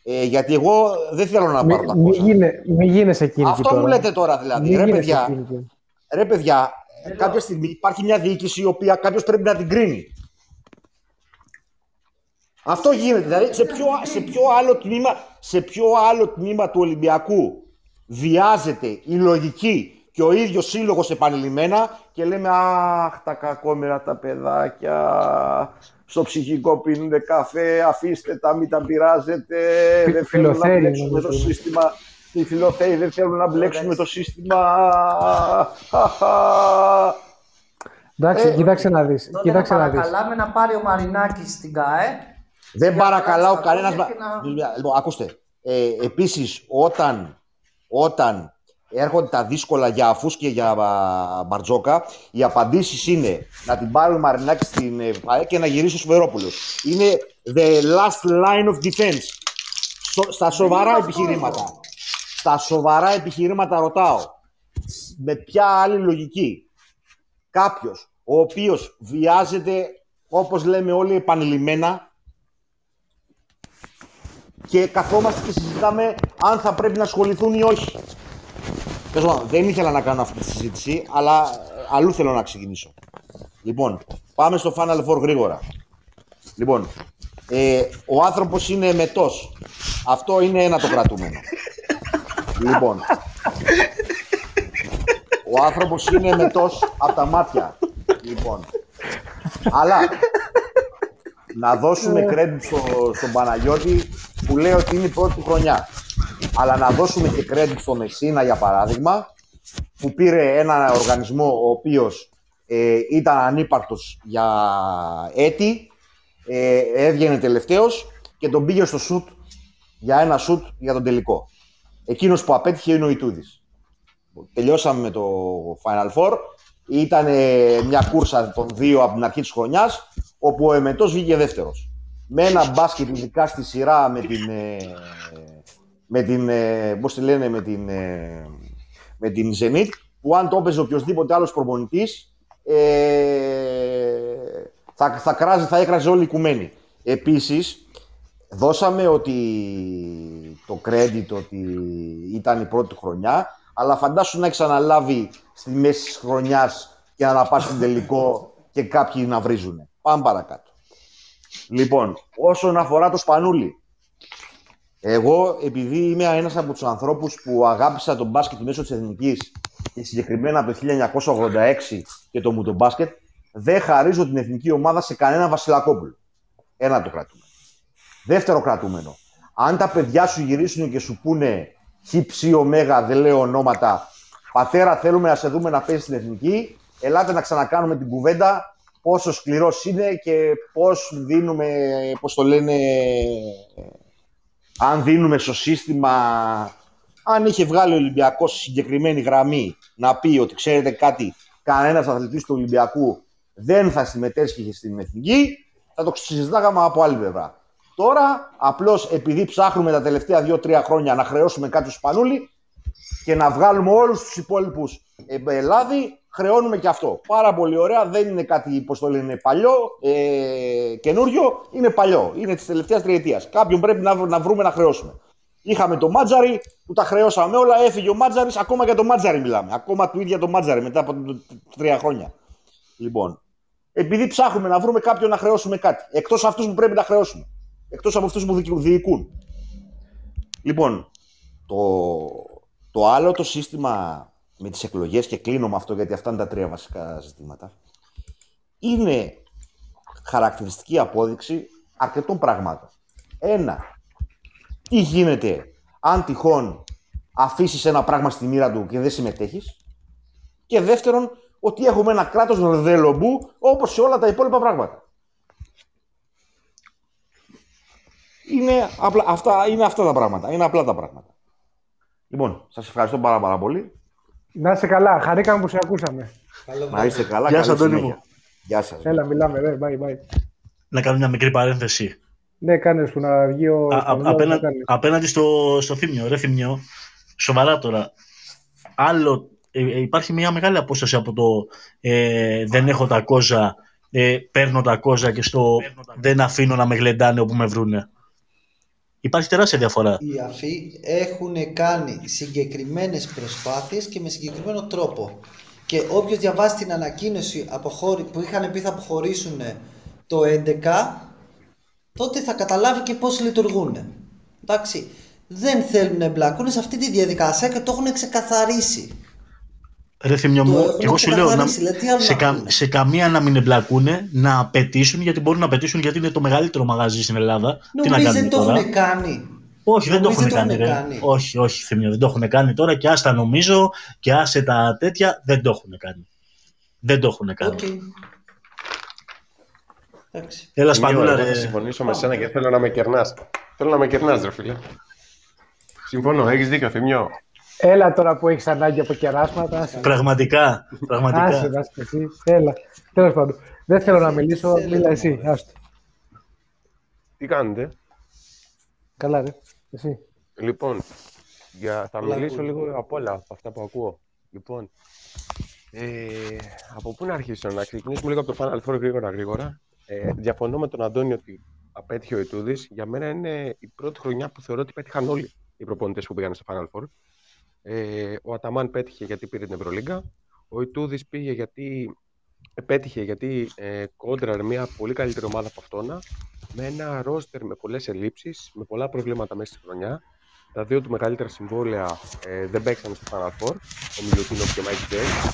ε, γιατί εγώ δεν θέλω να πάρω τα Μην μη πόσα. γίνε, μη γίνεσαι κίνηση Αυτό τώρα. μου λέτε τώρα δηλαδή. Μη Ρε γίνεσαι παιδιά, κίνηση. ρε παιδιά, κάποια στιγμή υπάρχει μια διοίκηση η οποία κάποιος πρέπει να την κρίνει. Αυτό γίνεται. Δηλαδή, σε ποιο, σε ποιο, άλλο, τμήμα, σε ποιο άλλο τμήμα του Ολυμπιακού βιάζεται η λογική και ο ίδιος σύλλογος επανειλημμένα και λέμε «Αχ, τα κακόμερα τα παιδάκια, στο ψυχικό πίνουν καφέ, αφήστε τα, μην τα πειράζετε, δεν θέλουν να Φιλοθέη, μπλέξουν με το νομίζω. σύστημα». Οι φιλοθέοι δεν θέλουν να μπλέξουν με το σύστημα. Εντάξει, Ε, κοίταξε να δεις. Τότε Κοίταξε να να δεις. παρακαλάμε να πάρει ο Μαρινάκης στην ΚΑΕ. Δεν Για να παρακαλάω αλλάξει τα κανένα. κόμματα και να- Λοιπόν, ακούστε. Ε, Επίσης, όταν, όταν έρχονται τα δύσκολα για αφούς και για α, Μπαρτζόκα, οι απαντήσεις είναι να την πάρει ο Μαρινάκης στην ε, ΠΑΕ και να γυρίσει ο Σφερόπουλος. Είναι the last line of defense. Στο- στα σοβαρά αυτό επιχειρήματα. Στα σοβαρά επιχειρήματα ρωτάω. Με ποια άλλη λογική; Κάποιος ο οποίος βιάζεται όπως λέμε όλοι επανειλημμένα και καθόμαστε και συζητάμε αν θα πρέπει να ασχοληθούν ή όχι. Τέλος πάντων, δεν ήθελα να κάνω αυτή τη συζήτηση, αλλά ε, αλλού θέλω να ξεκινήσω. Λοιπόν, πάμε στο Final Four γρήγορα. Λοιπόν, ε, ο άνθρωπος είναι μετός. Αυτό είναι ένα το κρατούμενο. Λοιπόν, ο άνθρωπος είναι μετός από τα μάτια. Λοιπόν, αλλά να δώσουμε credit στο, στον Παναγιώτη που λέει ότι είναι η πρώτη του χρονιά. Αλλά να δώσουμε και credit στον Μεσίνα για παράδειγμα που πήρε ένα οργανισμό ο οποίος ε, ήταν ανύπαρκτος για έτη, ε, έβγαινε τελευταίος και τον πήγε στο σουτ για ένα σουτ για τον τελικό. Εκείνος που απέτυχε είναι ο Ιτούδης. Τελειώσαμε με το Final Four. Ήταν ε, μια κούρσα των δύο από την αρχή της χρονιάς, όπου ο Εμετός βγήκε δεύτερος. Με ένα μπάσκετ ειδικά στη σειρά με την... ε, με την, ε, πώς τη λένε, με την, ε, με την Zenit, που αν το έπαιζε οποιοδήποτε άλλος προπονητής, ε, θα, θα, κράζει, θα έκραζε όλη η κουμένη. Επίσης, δώσαμε ότι το credit ότι ήταν η πρώτη χρονιά, αλλά φαντάσου να έχεις αναλάβει στη μέση της χρονιάς και να πας στην τελικό και κάποιοι να βρίζουν. Πάμε παρακάτω. Λοιπόν, όσον αφορά το Σπανούλι, εγώ, επειδή είμαι ένας από τους ανθρώπους που αγάπησα τον μπάσκετ μέσω της Εθνικής και συγκεκριμένα από το 1986 και το μου το μπάσκετ, δεν χαρίζω την εθνική ομάδα σε κανένα Βασιλακόπουλο. Ένα το κρατούμενο. Δεύτερο κρατούμενο. Αν τα παιδιά σου γυρίσουν και σου πούνε χυψή, ωμέγα, δεν λέω ονόματα, πατέρα θέλουμε να σε δούμε να παίζεις στην εθνική, ελάτε να ξανακάνουμε την κουβέντα πόσο σκληρός είναι και πώς δίνουμε, πώς το λένε, αν δίνουμε στο σύστημα, αν είχε βγάλει ο Ολυμπιακός συγκεκριμένη γραμμή να πει ότι ξέρετε κάτι, κανένας αθλητής του Ολυμπιακού δεν θα συμμετέσχει στην εθνική, θα το συζητάγαμε από άλλη πλευρά. Τώρα, απλώς επειδή ψάχνουμε τα τελευταία 2-3 χρόνια να χρεώσουμε κάτι στο Σπανούλι και να βγάλουμε όλους τους υπόλοιπους Ελλάδη, χρεώνουμε και αυτό. Πάρα πολύ ωραία, δεν είναι κάτι, πώς το λένε, παλιό, ε, καινούριο, είναι παλιό. Είναι της τελευταίας τριετίας. Κάποιον πρέπει να, να βρούμε να χρεώσουμε. Είχαμε το Μάτζαρι που τα χρεώσαμε όλα, έφυγε ο Μάτζαρης, ακόμα για το Μάτζαρι μιλάμε. Ακόμα του ίδια το Μάτζαρι μετά από τρία χρόνια. Λοιπόν, επειδή ψάχνουμε να βρούμε κάποιον να χρεώσουμε κάτι. Εκτός αυτούς που πρέπει να χρεώσουμε. Εκτός από αυτούς που διοικούν. Λοιπόν, το, το άλλο το σύστημα με τις εκλογές και κλείνω με αυτό γιατί αυτά είναι τα τρία βασικά ζητήματα είναι χαρακτηριστική απόδειξη αρκετών πραγμάτων. Ένα, τι γίνεται αν τυχόν αφήσεις ένα πράγμα στη μοίρα του και δεν συμμετέχεις; Και δεύτερον, ότι έχουμε ένα κράτος ρδελομπού όπως σε όλα τα υπόλοιπα πράγματα. Είναι, απλά, αυτά, είναι αυτά τα πράγματα. Είναι απλά τα πράγματα. Λοιπόν, σας ευχαριστώ πάρα, πάρα πολύ. Να είσαι καλά. Χαρήκαμε που σε ακούσαμε. Καλό Να είστε καλά. Γεια καλή σας, Αντώνη συνέχεια. μου. Γεια σας. Έλα, μιλάμε. Ρε. Bye, bye. Να κάνω μια μικρή παρένθεση. Ναι, κάνε που να βγει ο. Α, α, Σπανούλης, απένα- να κάνει. απέναντι στο, στο θύμιο, ρε θύμιο, σοβαρά τώρα. Άλλο, ε, ε, υπάρχει μια μεγάλη απόσταση από το ε, δεν έχω τα κόζα, ε, παίρνω τα κόζα και στο δεν αφήνω να με γλεντάνε όπου με βρούνε. Υπάρχει τεράστια διαφορά. Οι αφοί έχουν κάνει συγκεκριμένες προσπάθειες και με συγκεκριμένο τρόπο. Και όποιος διαβάσει την ανακοίνωση αποχώρη, που είχαν πει θα αποχωρήσουν το 11, τότε θα καταλάβει και πώς λειτουργούν. Εντάξει, δεν θέλουν να εμπλακούν σε αυτή τη διαδικασία και το έχουν ξεκαθαρίσει. Ρε θύμιο Το μου, έχουν και εγώ σου λέω να, ξεκαθαρίσει, δηλαδή, τι άλλο σε, να κα- πούνε. σε καμία να μην εμπλακούνε, να απαιτήσουν, γιατί μπορούν να απαιτήσουν γιατί είναι το μεγαλύτερο μαγαζί στην Ελλάδα. Τι να Νομίζω κάνουν δεν το τώρα; έχουν κάνει; Όχι, δεν το Νομίζω έχουν δεν το κάνει, έχουν ρε. κάνει; Όχι, όχι, Θεμio, δεν το έχουν κάνει τώρα και άστα νομίζω και άσε τα τέτοια, δεν το έχουν κάνει. Δεν το έχουν κάνει. Οκ. Εντάξει. Έλα, Σημείο, Σπανούλα, εγώ ρε. Θα συμφωνήσω με σένα και θέλω να με κερνάς. Θέλω να με κερνάς, ρε φίλε. Συμφωνώ, έχεις δίκιο, Θημιό. Έλα τώρα που έχεις ανάγκη από κεράσματα. άσε. Πραγματικά, Άσε, πραγματικά. άσε εσύ. Έλα. Τέλος πάντων. Δεν θέλω να μιλήσω. Θέλω Μίλα να εσύ. μιλήσω. Άστο. Τι κάνετε; Καλά, ρε. Εσύ. Λοιπόν, για... θα Όλα μιλήσω good. λίγο από όλα από αυτά που ακούω. Λοιπόν, ε, από πού να αρχίσω, να ξεκινήσουμε λίγο από το Final Four γρήγορα γρήγορα. Ε, διαφωνώ με τον Αντώνιο ότι απέτυχε ο Ιτούδης. Για μένα είναι η πρώτη χρονιά που θεωρώ ότι πέτυχαν όλοι οι προπονητές που πήγαν στο Final Four. Ε, ο Αταμάν πέτυχε γιατί πήρε την Ευρωλίγκα. Ο Ιτούδης πήγε γιατί ε, πέτυχε γιατί ε, κόντραρε μια πολύ καλύτερη ομάδα από αυτόνα με ένα ρόστερ με πολλές ελλείψεις, με πολλά προβλήματα μέσα στη χρονιά. Τα δύο του μεγαλύτερα συμβόλαια ε, δεν παίξαν στο Final Four, ο Μιλουτίνοφ και ο Mike James.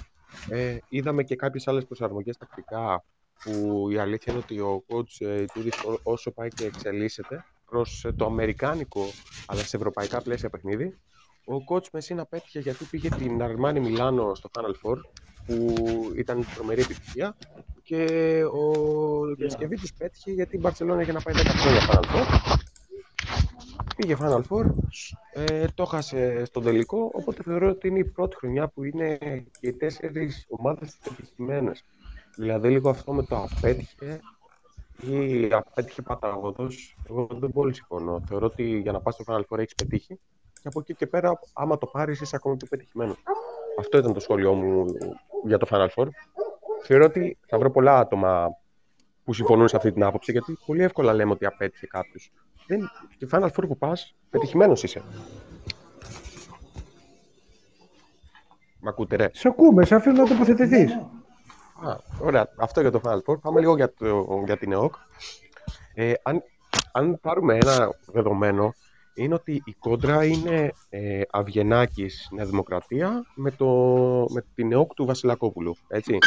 Ε, είδαμε και κάποιες άλλες προσαρμογές τακτικά που η αλήθεια είναι ότι ο coach ε, Ιτούδης ό- όσο πάει και εξελίσσεται προς ε, το αμερικάνικο αλλά σε ευρωπαϊκά πλαίσια παιχνίδι. Ο coach Μεσίνα πέτυχε γιατί πήγε την Αρμάνι Μιλάνο στο Final Four που ήταν τρομερή επιτυχία και ο Διασκευίτης πέτυχε γιατί η Μπαρσελόνα είχε να πάει 10 χρόνια Final Four. Πήγε Final Four, ε, το έχασε στον τελικό, οπότε θεωρώ ότι είναι η πρώτη χρονιά που είναι και οι τέσσερις ομάδες επιτυχημένες. Δηλαδή λίγο αυτό με το απέτυχε ή απέτυχε παταγωδός, εγώ δεν πολύ συμφωνώ. Θεωρώ ότι για να πας στο Final Four έχεις πετύχει και από εκεί και πέρα άμα το πάρεις είσαι ακόμα πιο πετυχημένος. Αυτό ήταν το σχόλιο μου για το Final Four. Θεωρώ ότι θα βρω πολλά άτομα που συμφωνούν σε αυτή την άποψη, γιατί πολύ εύκολα λέμε ότι απέτυχε κάποιος. Δεν... Στη Final Four που πας, πετυχημένος είσαι. Μ' ακούτε, ρε; Σε ακούμε, σε αφήνω να τοποθετηθείς. Ναι, Α, ωραία. Αυτό για το Final Four. Πάμε λίγο για, το, για την ΕΟΚ. Ε, αν, αν πάρουμε ένα δεδομένο, είναι ότι η κόντρα είναι ε, Αυγενάκης Νέα Δημοκρατία με, το, με την ΕΟΚ του Βασιλακόπουλου. Έτσι.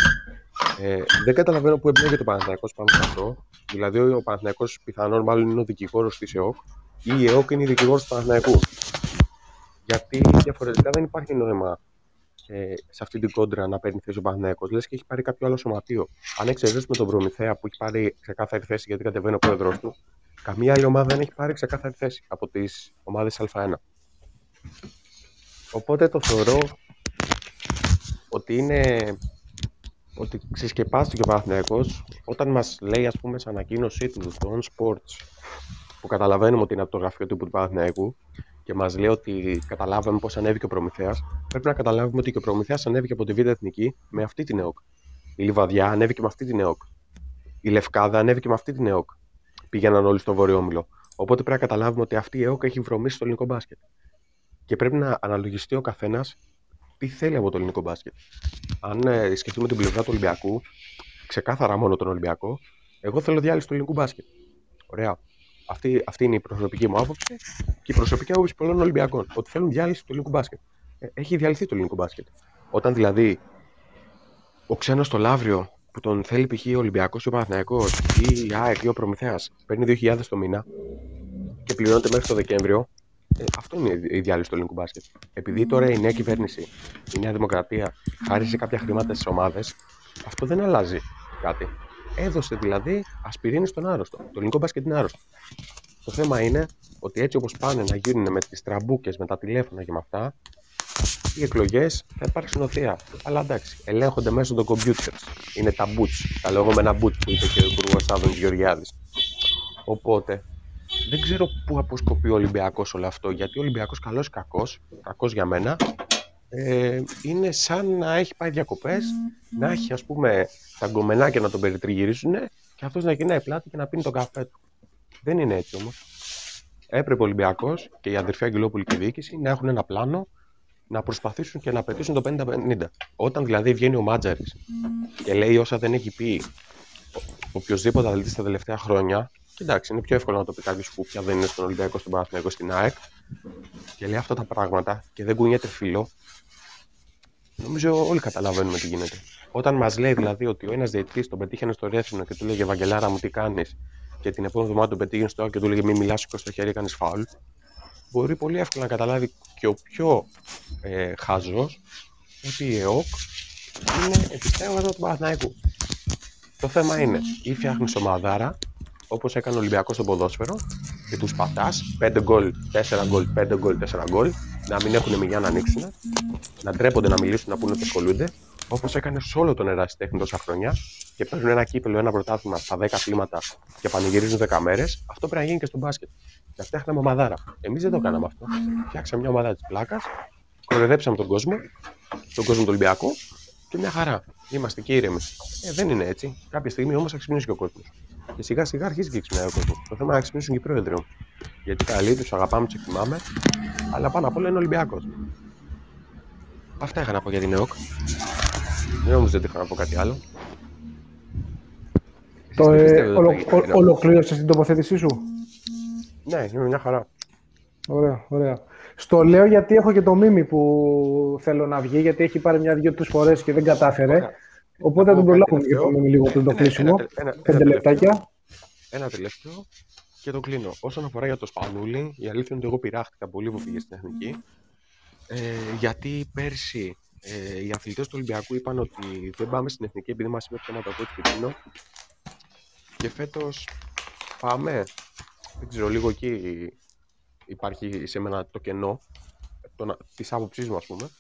Ε, δεν καταλαβαίνω πού εμπλέκεται ο Παναθηναϊκός πάνω σε αυτό. Δηλαδή, ο Παναθηναϊκός πιθανόν μάλλον είναι ο δικηγόρος της ΕΟΚ ή η ΕΟΚ είναι η δικηγόρος του Παναθηναϊκού. Γιατί διαφορετικά δεν υπάρχει νόημα ε, σε αυτή την κόντρα να παίρνει θέση ο Παναθηναϊκός. Λες και έχει πάρει κάποιο άλλο σωματείο. Αν εξαιρέσουμε τον Προμηθέα που έχει πάρει ξεκάθαρη θέση γιατί κατεβαίνει ο πρόεδρος του, καμία άλλη ομάδα δεν έχει πάρει ξεκάθαρη θέση από τις ομάδες Α1. Οπότε το θεωρώ ότι είναι ότι ξεσκεπάστηκε ο Παναθηναϊκός όταν μας λέει ας πούμε σε ανακοίνωσή του στο On Sports που καταλαβαίνουμε ότι είναι από το γραφείο του του Παναθηναϊκού και μας λέει ότι καταλάβαμε πώς ανέβηκε ο Προμηθέας πρέπει να καταλάβουμε ότι και ο Προμηθέας ανέβηκε από τη Β' Εθνική με αυτή την ΕΟΚ. Η Λιβαδιά ανέβηκε με αυτή την ΕΟΚ. Η Λευκάδα ανέβηκε με αυτή την ΕΟΚ. Πήγαιναν όλοι στο Βόρειο Όμιλο. Οπότε πρέπει να καταλάβουμε ότι αυτή η ΕΟΚ έχει βρωμίσει στο ελληνικό μπάσκετ. Και πρέπει να αναλογιστεί ο καθένας τι θέλει από το ελληνικό μπάσκετ. Αν ε, σκεφτούμε την πλευρά του Ολυμπιακού, ξεκάθαρα μόνο τον Ολυμπιακό, εγώ θέλω διάλυση του ελληνικού μπάσκετ. Ωραία. Αυτή, αυτή είναι η προσωπική μου άποψη και η προσωπική άποψη πολλών Ολυμπιακών. Ότι θέλουν διάλυση του ελληνικού μπάσκετ. Ε, έχει διαλυθεί το ελληνικό μπάσκετ. Όταν δηλαδή ο ξένος στο Λαύριο που τον θέλει π.χ. ο Ολυμπιακός ή ο Παναθυναϊκό ή η ΑΕΚ ή ο Προμηθέας παίρνει 2.000 το μήνα και πληρώνεται μέχρι το Δεκέμβριο, Ε, αυτό είναι η διάλυση του ελληνικού μπάσκετ. Επειδή τώρα η νέα κυβέρνηση, η Νέα Δημοκρατία, χάρισε κάποια χρήματα στις ομάδες, αυτό δεν αλλάζει κάτι. Έδωσε δηλαδή ασπιρίνη στον άρρωστο. Το ελληνικό μπάσκετ είναι άρρωστο. Το θέμα είναι ότι έτσι όπως πάνε να γίνουν με τις τραμπούκες, με τα τηλέφωνα και με αυτά, οι εκλογές θα υπάρξει νοθεία. Αλλά εντάξει, ελέγχονται μέσω των computers. Είναι τα boots, τα λεγόμενα boots που είπε και ο Υπουργός Άδων Γεωργιάδης. Οπότε δεν ξέρω πού αποσκοπεί ο Ολυμπιακός όλο αυτό. Γιατί ο Ολυμπιακός, καλός ή κακός, κακός για μένα, ε, είναι σαν να έχει πάει διακοπές, να έχει ας πούμε τα γκομενάκια να τον περιτριγυρίσουν και αυτός να γυρνάει πλάτη και να πίνει τον καφέ του. Δεν είναι έτσι όμως. Έπρεπε ο Ολυμπιακός και η αδερφή Αγγελόπουλη και η διοίκηση να έχουν ένα πλάνο να προσπαθήσουν και να πετύσουν το 50-50. Όταν δηλαδή βγαίνει ο Μάτζαρης και λέει όσα δεν έχει πει οποιοδήποτε αθλητής τα τελευταία χρόνια, κοιτάξτε, είναι πιο εύκολο να το πει κάποιος που πια δεν είναι στον Ολυμπιακό, στον Παναθηναϊκό, στην ΑΕΚ, και λέει αυτά τα πράγματα και δεν κουνιέται φίλο, νομίζω όλοι καταλαβαίνουμε τι γίνεται. Όταν μας λέει δηλαδή ότι ο ένας διαιτητής τον πετύχαινε στο Ρέθινο και του λέγε Βαγγελάρα μου τι κάνεις, και την επόμενη εβδομάδα τον πετύχαινε στο ΑΕΚ και του λέγε Μην μιλάς, στο χέρι, κάνεις φάουλ, μπορεί πολύ εύκολα να καταλάβει και ο πιο ε, χαζός ότι η ΕΟΚ είναι επιστέγασμα του Παναθηναϊκού. Το θέμα είναι ή φτιάχνεις ομαδάρα όπως έκανε ο Ολυμπιακός στο ποδόσφαιρο και τους πατάς 5 γκολ, 4 γκολ, 5 γκολ, 4 γκολ να μην έχουν μηγιά να ανοίξουν να ντρέπονται να μιλήσουν, να πούνε ότι ασχολούνται όπως έκανε σε όλο τον ερασιτέχνη τόσα χρόνια και παίρνουν ένα κύπελο, ένα πρωτάθλημα στα 10 κλίματα και πανηγυρίζουν 10 μέρες, αυτό πρέπει να γίνει και στο μπάσκετ. Και φτιάχναμε ομαδάρα. Εμείς δεν το κάναμε αυτό. Φτιάξαμε μια ομαδάρα της πλάκας, κοροϊδέψαμε τον κόσμο, τον κόσμο του Ολυμπιακού και μια χαρά. Είμαστε και ήρεμοι. Ε, δεν είναι έτσι. Κάποια στιγμή όμως θα ξυπνήσει και ο κόσμος. Και σιγά σιγά αρχίζει και ξυπνάει ο κόσμος. Το θέμα είναι να ξυπνήσουν και οι πρόεδροι Γιατί καλοί τους αγαπάμε, τους εκτιμάμε, αλλά πάνω απ' όλα είναι Ολυμπιακός. Αυτά είχα να πω για την ΕΟΚ. Δεν νομίζω ότι είχα να πω κάτι άλλο. Το, ε, ολο, ολοκλήρωσε την τοποθέτησή σου; Ναι, είναι μια χαρά. Ωραία, ωραία. Στο λέω γιατί έχω και το μίμη που θέλω να βγει, γιατί έχει πάρει μια-δυο-τρει φορές και δεν κατάφερε. Ωραία. Οπότε θα τον προλάβουμε και το μίμη λίγο πριν το κλείσιμο. Πέντε λεπτάκια. Ένα τελευταίο και το κλείνω. Όσον αφορά για το Σπανούλι, η αλήθεια είναι ότι εγώ πειράχτηκα πολύ που πήγε στην εθνική. Ε, γιατί πέρσι ε, οι αθλητές του Ολυμπιακού είπαν ότι δεν πάμε στην εθνική επειδή μας είπε ψέματα από ό,τι Και φέτος πάμε. Δεν ξέρω, λίγο εκεί υπάρχει σε μένα το κενό της άποψής μου, ας πούμε.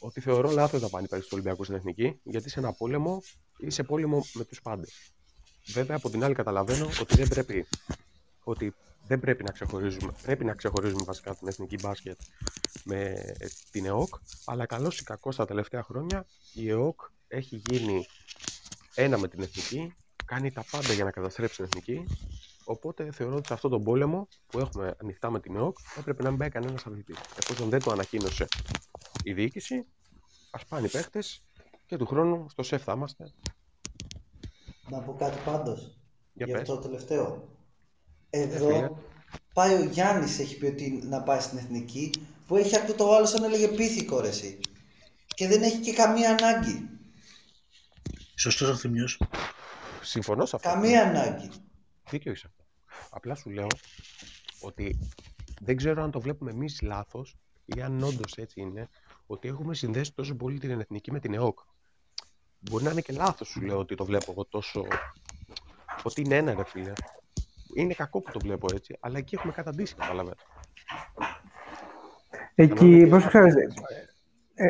Ότι θεωρώ λάθος να πάνε πέρσι του Ολυμπιακού στην εθνική, γιατί σε ένα πόλεμο είσαι πόλεμο με τους πάντες. Βέβαια, από την άλλη, καταλαβαίνω ότι δεν πρέπει ότι δεν πρέπει να ξεχωρίζουμε. Πρέπει να ξεχωρίζουμε βασικά την εθνική μπάσκετ με την ΕΟΚ. Αλλά καλό ή κακό τα τελευταία χρόνια η ΕΟΚ έχει γίνει ένα με την εθνική. Κάνει τα πάντα για να καταστρέψει την εθνική. Οπότε θεωρώ ότι σε αυτόν τον πόλεμο που έχουμε ανοιχτά με την ΕΟΚ έπρεπε να μην πάει κανένας αθλητής. Εφόσον δεν το ανακοίνωσε η διοίκηση, ας πάνε οι παίχτες και του χρόνου στο ΣΕΦ θα είμαστε. Να πω κάτι πάντως. Για, για αυτό το τελευταίο. Εδώ πάει ο Γιάννης έχει πει ότι να πάει στην εθνική που έχει αυτό το άλλο σαν να έλεγε πίθηκο ρε εσύ. Και δεν έχει και καμία ανάγκη. Σωστός ο Θημιός. Συμφωνώ σε αυτό. Καμία ανάγκη. Δίκιο είσαι αυτό. Απλά σου λέω ότι δεν ξέρω αν το βλέπουμε εμείς λάθος ή αν όντως έτσι είναι, ότι έχουμε συνδέσει τόσο πολύ την εθνική με την ΕΟΚ. Μπορεί να είναι και λάθος, σου λέω, ότι το βλέπω εγώ τόσο. Ότι είναι ένα ρε φίλε είναι κακό που το βλέπω έτσι, αλλά εκεί έχουμε καταντήσει, καταλαβαίνετε. Εκεί, πώς ξέρεις, ε,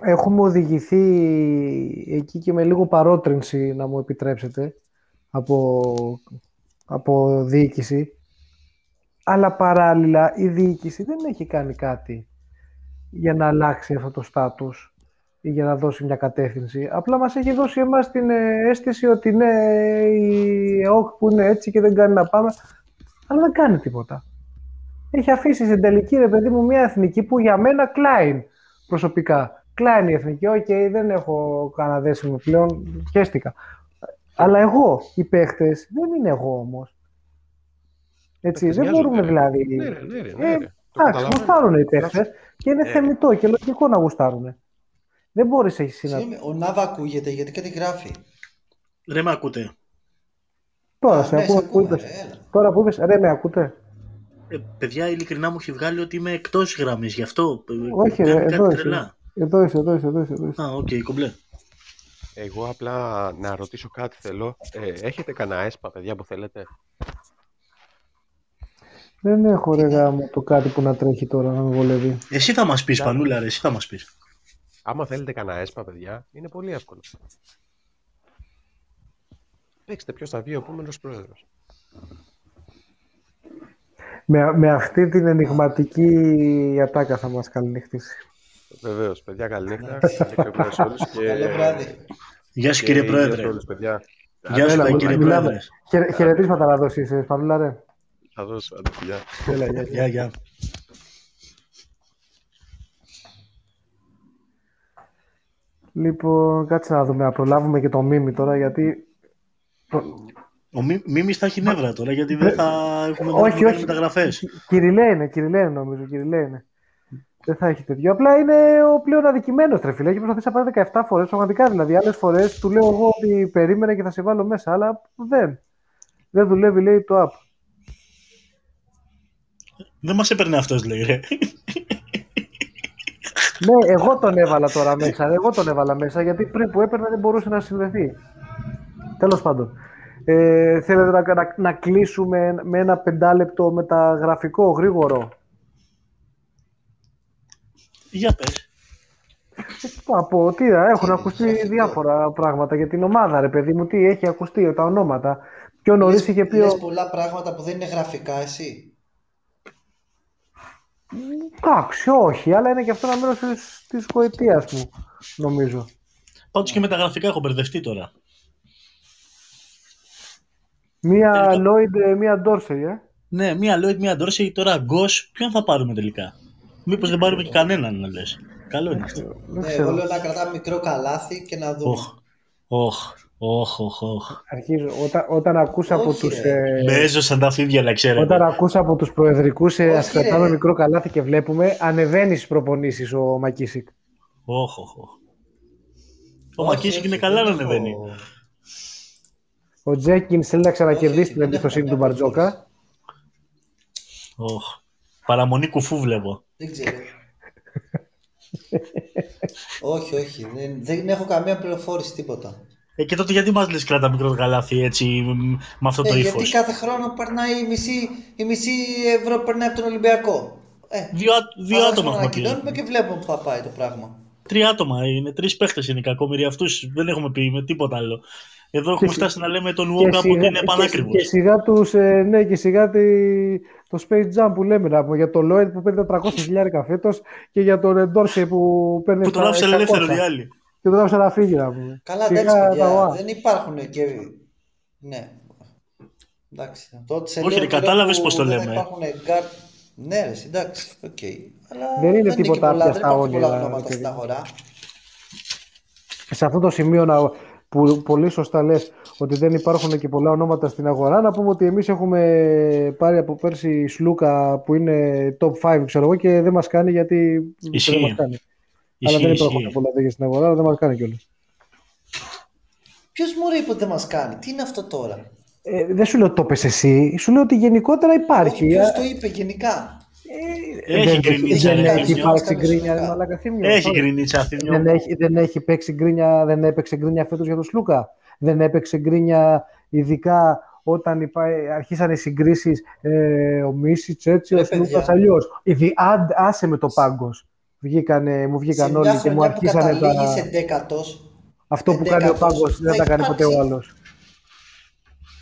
έχουμε οδηγηθεί εκεί και με λίγο παρότρινση, να μου επιτρέψετε, από, από διοίκηση. Αλλά παράλληλα η διοίκηση δεν έχει κάνει κάτι για να αλλάξει αυτό το στάτους ή για να δώσει μια κατεύθυνση. Απλά μας έχει δώσει εμάς την ε, αίσθηση ότι ναι, η ΕΟΚ που είναι έτσι και δεν κάνει να πάμε, αλλά δεν κάνει τίποτα. Έχει αφήσει στην τελική, ρε παιδί μου, μια εθνική που για μένα κλάιν προσωπικά. Κλάιν η εθνική, ok, okay, δεν έχω κανένα δέσιμο πλέον, χέστηκα. Αλλά εγώ, οι παίχτες, δεν είναι εγώ όμως. Έτσι, δεν μπορούμε δηλαδή. Ναι, ναι, ναι, ε, εντάξει, γουστάρουν οι παίχτες και είναι θεμιτό και λογικό να γουστάρουν. Δεν μπορεί εσύ να. Ο Νάβα ακούγεται γιατί κάτι γράφει. Ρε με ακούτε; Τώρα, σε ναι, ακούω, Τώρα που είπες, ρε με ακούτε; Ε, παιδιά, ειλικρινά μου έχει βγάλει ότι είμαι εκτός γραμμής, γι' αυτό. ε, Όχι, κάνει ρε, κάτι εδώ είσαι. τρελά. Εδώ είσαι, εδώ είσαι, εδώ είσαι. Εδώ είσαι. Α, οκ, κομπλέ. Εγώ απλά να ρωτήσω κάτι θέλω. Ε, έχετε κανένα ΕΣΠΑ, παιδιά, που θέλετε; Δεν έχω ρε γάμο το κάτι που να τρέχει τώρα να με βολεύει. Εσύ θα μας πεις, Πανούλα, ρε, εσύ θα μας πεις. Άμα θέλετε κανένα έσπα, παιδιά, είναι πολύ εύκολο. Παίξτε ποιο θα βγει ο επόμενο πρόεδρο. Με, με αυτή την ενηγματική ατάκα θα μας καληνυχτήσει. Βεβαίως, παιδιά, καληνύχτα. Καλή κρεμμύδα σε όλους και... Καλό βράδυ. Γεια σου, και κύριε υγείας σε Πρόεδρε. όλους, παιδιά. Γεια σου, Έλα, κύριε μιλάμε. Πρόεδρε. Χαιρε- Χαιρετίσματα να δώσεις, ε, Σπανούλα, ρε. Θα δώσω, άντε, φιλιά. Έλα, γεια, γεια. Γεια, γεια. Λοιπόν, κάτσε να δούμε, να προλάβουμε και το μίμη τώρα, γιατί... Ο Μι- Μίμης θα έχει νεύρα τώρα, γιατί δεν θα έχουμε Όχι, όχι, όχι. μεταγραφές. Κυριλέ είναι, Κυριλέ είναι νομίζω, Κυριλέ είναι. Δεν θα έχει τέτοιο. Απλά είναι ο πλέον αδικημένος, τρε φίλε. Έχει προσπαθήσει να πάρει 17 φορές, πραγματικά δηλαδή. Άλλες φορές του λέω εγώ ότι περίμενε και θα σε βάλω μέσα, αλλά δεν. Δεν δουλεύει, λέει το app. Δεν μας έπαιρνε αυτός, λέει, ρε. Ναι, εγώ τον έβαλα τώρα μέσα. Εγώ τον έβαλα μέσα γιατί πριν που έπαιρνα δεν μπορούσε να συνδεθεί. Τέλος πάντων. Ε, θέλετε να, να, να κλείσουμε με ένα πεντάλεπτο μεταγραφικό γρήγορο; Για πες. Από τι, α, έχουν ακουστεί διάφορα πράγματα για την ομάδα, ρε παιδί μου. Τι έχει ακουστεί, τα ονόματα. Πιο νωρίς Λες- είχε πει. λες ο- πολλά πράγματα που δεν είναι γραφικά εσύ. Εντάξει, όχι, αλλά είναι και αυτό ένα μέρος της γοητείας μου, νομίζω. Πάντως και με τα γραφικά έχω μπερδευτεί τώρα. Μία Τελικά. Lloyd, μία Dorsey, ε. Ναι, μία Lloyd, μία Dorsey, τώρα Γκος, ποιον θα πάρουμε τελικά; Μήπως δεν πάρουμε και κανέναν, να λες. Καλό είναι αυτό. Δεν Ναι, ξέρω. εγώ λέω να κρατάμε μικρό καλάθι και να δούμε. Οχ, οχ, οχ, οχ, οχ. Αρχίζω. Όταν, όταν ακούς από Όχι, τους, ρε. ε, Με έζωσαν τα φίδια, να ξέρετε. Όταν ακούς από τους προεδρικούς ε, Όχι, ας κρατάμε ρε. μικρό καλάθι και βλέπουμε, ανεβαίνεις στις προπονήσεις ο Μακίσικ. Οχ, οχ, οχ. Ο Όχι, Μακίσικ όχι, είναι δεν καλά να έχω- ανεβαίνει. Ο Τζέκινς θέλει να ξανακερδίσει Όχι, την δεν εμπιστοσύνη έχω του καμία Μπαρτζόκα. Οχ. Παραμονή κουφού βλέπω. Δεν ξέρω. όχι, όχι. Δεν, δεν έχω καμία πληροφόρηση, τίποτα. Ε, και τότε γιατί μας λες κράτα μικρό καλάθι έτσι μ, με αυτό το Ε, ύφος; γιατί κάθε χρόνο περνάει η μισή, η μισή ευρώ περνάει από τον Ολυμπιακό. Ε, Δύο, α- δύο άλλα άτομα να έχουμε πει. ανακοινώνουμε και βλέπουμε που θα πάει το πράγμα. Τρία άτομα είναι, τρεις παίχτες είναι οι κακόμοιροι αυτού. Δεν έχουμε πει με τίποτα άλλο. Εδώ έχουμε σι- φτάσει να λέμε τον Και Ουόκα που σιγά, είναι και, πανάκριβος. και σιγά τους, ε, ναι, και σιγά τη, το Space Jam που λέμε να πούμε, για τον Lloyd που παίρνει 400 χιλιάρικα φέτος και για τον Ντόρσε που παίρνει Που τον στα άφησε 600. ελεύθερο οι άλλοι. Και τον άφησε να φύγει να πούμε. Καλά, Σιγά εντάξει, τα παιδιά. ουά. Δεν υπάρχουν και. Ναι. Εντάξει. Τότε σε Όχι, λέω ρε, τώρα κατάλαβες που πώς το δεν λέμε. Υπάρχουν γκάρ... Ναι, ρε, εντάξει, οκ. Αλλά Δεν είναι και τίποτα πολλά, άπιαστα δεν υπάρχουν πολλά όνειρα, ονόματα ρε στην παιδί. αγορά. σε αυτό το σημείο να, που πολύ σωστά λες ότι δεν υπάρχουν και πολλά ονόματα στην αγορά να πούμε ότι εμείς έχουμε πάρει από πέρσι Σλούκα που είναι top 5 ξέρω εγώ και δεν μας κάνει γιατί Ισχύει. δεν μας κάνει. Ισχύει, αλλά δεν υπάρχουν ισχύει. πολλά τέτοια στην αγορά αλλά δεν μας κάνει κιόλας. Ποιος μου είπε ότι δεν μας κάνει, τι είναι αυτό τώρα; Ε, δεν σου λέω ότι το πες εσύ, σου λέω ότι γενικότερα υπάρχει. Ποιος Ε, το είπε γενικά; Έχει δεν, γκρινίτσα, δεν ρε, έχει Θήμιο. υπάρξει Κάνε γκρίνια, συνολικά. ρε μαλάκα, Θήμιο. Έχει Sorry. γκρινίτσα, Θήμιο. Δεν έχει, δεν έχει παίξει γκρίνια, δεν έπαιξε γκρίνια φέτος για τον Σλούκα. Δεν έπαιξε γκρίνια ειδικά όταν υπά... αρχίσαν οι συγκρίσεις ε, ο Μίσιτς έτσι, Ρε, ο Σλούκας παιδιά. αλλιώς. Ήδη, αν, άσε με το πάγκος. Βγήκανε, μου Σε βγήκαν μια όλοι και μου χρονιά που αρχίσανε καταλήγει τα... σε δέκατος, Αυτό που κάνει ο εντέκατος, πάγκος δεν θα θα κάνει ποτέ ο υπάρξει. άλλος.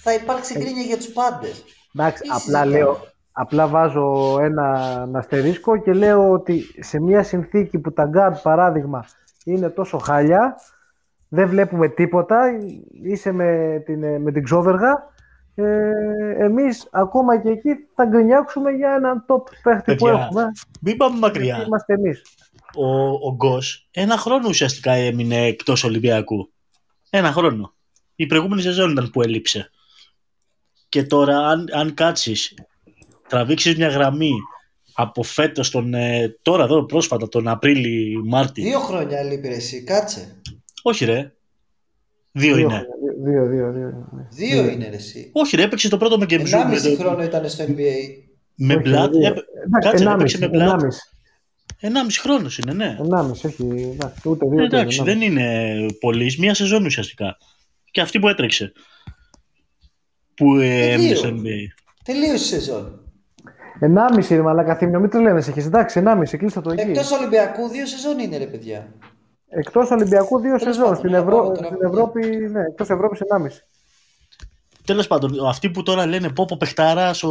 θα Ε, υπάρξει γκρίνια για τους πάντες. Εντάξει, Τι απλά συζητάμε; λέω, απλά βάζω ένα αστερίσκο και λέω ότι σε μια συνθήκη που τα γκάρτ παράδειγμα είναι τόσο χάλια, δεν βλέπουμε τίποτα, είσαι με την, με την ξόβεργα, ε, εμείς ακόμα και εκεί θα γκρινιάξουμε για έναν top παίχτη που Παιδιά, έχουμε. Μην πάμε μακριά. Είμαστε εμείς. Ο, ο Γκος ένα χρόνο ουσιαστικά έμεινε εκτός Ολυμπιακού. Ένα χρόνο. Η προηγούμενη σεζόν ήταν που έλειψε. Και τώρα αν, αν κάτσεις, τραβήξεις μια γραμμή από φέτος τον, ε, τώρα εδώ πρόσφατα τον Απρίλη Μάρτι. Δύο χρόνια λείπει ρε εσύ, κάτσε. Όχι ρε. Δύο, είναι. χρόνια, Δύο, δύο, δύο, δύο. Δύο είναι ρε εσύ. Όχι ρε, έπαιξε το πρώτο με Game Zoom. Ενάμιση με το- χρόνο ήταν στο NBA. Με Όχι, Blood, δύο. έπαι- Εντάξει, κάτσε, ενάμιση, έπαιξε με Blood. ενάμιση. Ενάμιση χρόνος είναι, ναι. Ενάμιση, όχι, εντάξει, ούτε δύο, ούτε Εντάξει, ενάμιση. δεν είναι πολύ. Μία σεζόν ουσιαστικά. Και αυτή που έτρεξε. Που ε, Ε, έμεινε δύο. στο NBA. Τελείωσε η σεζόν. Ενάμιση, ρε μαλάκα, θύμιο, μην τρελαίνεσαι έχεις. Εντάξει, ενάμιση, κλείστε το εκεί. Εκτός Ολυμπιακού, δύο σεζόν είναι ρε παιδιά. Εκτός Ολυμπιακού, δύο Τέλος σεζόν. πάντων, Στην, να Ευρώ... πάμε τώρα. στην Ευρώπη, ναι, εκτός Ευρώπης ενάμιση. Τέλος πάντων, αυτοί που τώρα λένε πω πω παιχτάρα ο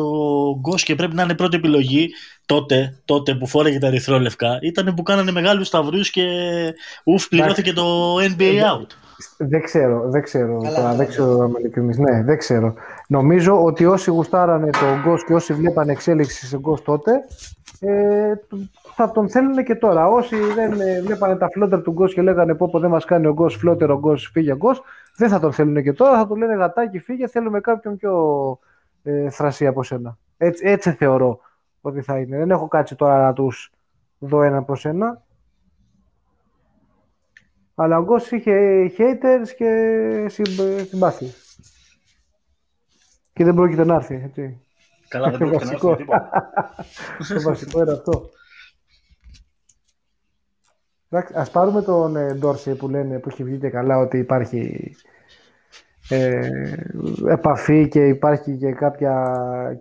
Γκος και πρέπει να είναι πρώτη επιλογή, τότε, τότε που φόρεγε τα ερυθρόλευκα, ήταν που κάνανε μεγάλους σταυρού και ουφ, πληρώθηκε το NBA out. Δεν ξέρω, δεν ξέρω. Καλά, τώρα, καλά. δεν ξέρω να είμαι ειλικρινής. Ναι, δεν ξέρω. Νομίζω ότι όσοι γουστάρανε τον Γκος και όσοι βλέπανε εξέλιξη σε Γκος τότε, ε, θα τον θέλουν και τώρα. Όσοι δεν ε, βλέπανε τα φλότερ του Γκος και λέγανε πω, πω δεν μας κάνει ο Γκος φλότερ, ο Γκος φύγε Γκος, δεν θα τον θέλουν και τώρα. Θα του λένε γατάκι φύγε, θέλουμε κάποιον πιο ε, θρασί από σένα. Έτσι, έτσι θεωρώ ότι θα είναι. Δεν έχω κάτσει τώρα να τους δω ένα προς ένα. Αλλά ο Γκος είχε haters και συμπ- συμπάθεια. Και δεν πρόκειται να έρθει. Έτσι. Καλά, δεν Το πρόκειται να βασικό. έρθει τίποτα. Το βασικό είναι αυτό. Εντάξει, ας πάρουμε τον ε, Ντόρση που λένε που έχει βγει και καλά ότι υπάρχει ε, επαφή και υπάρχει και κάποια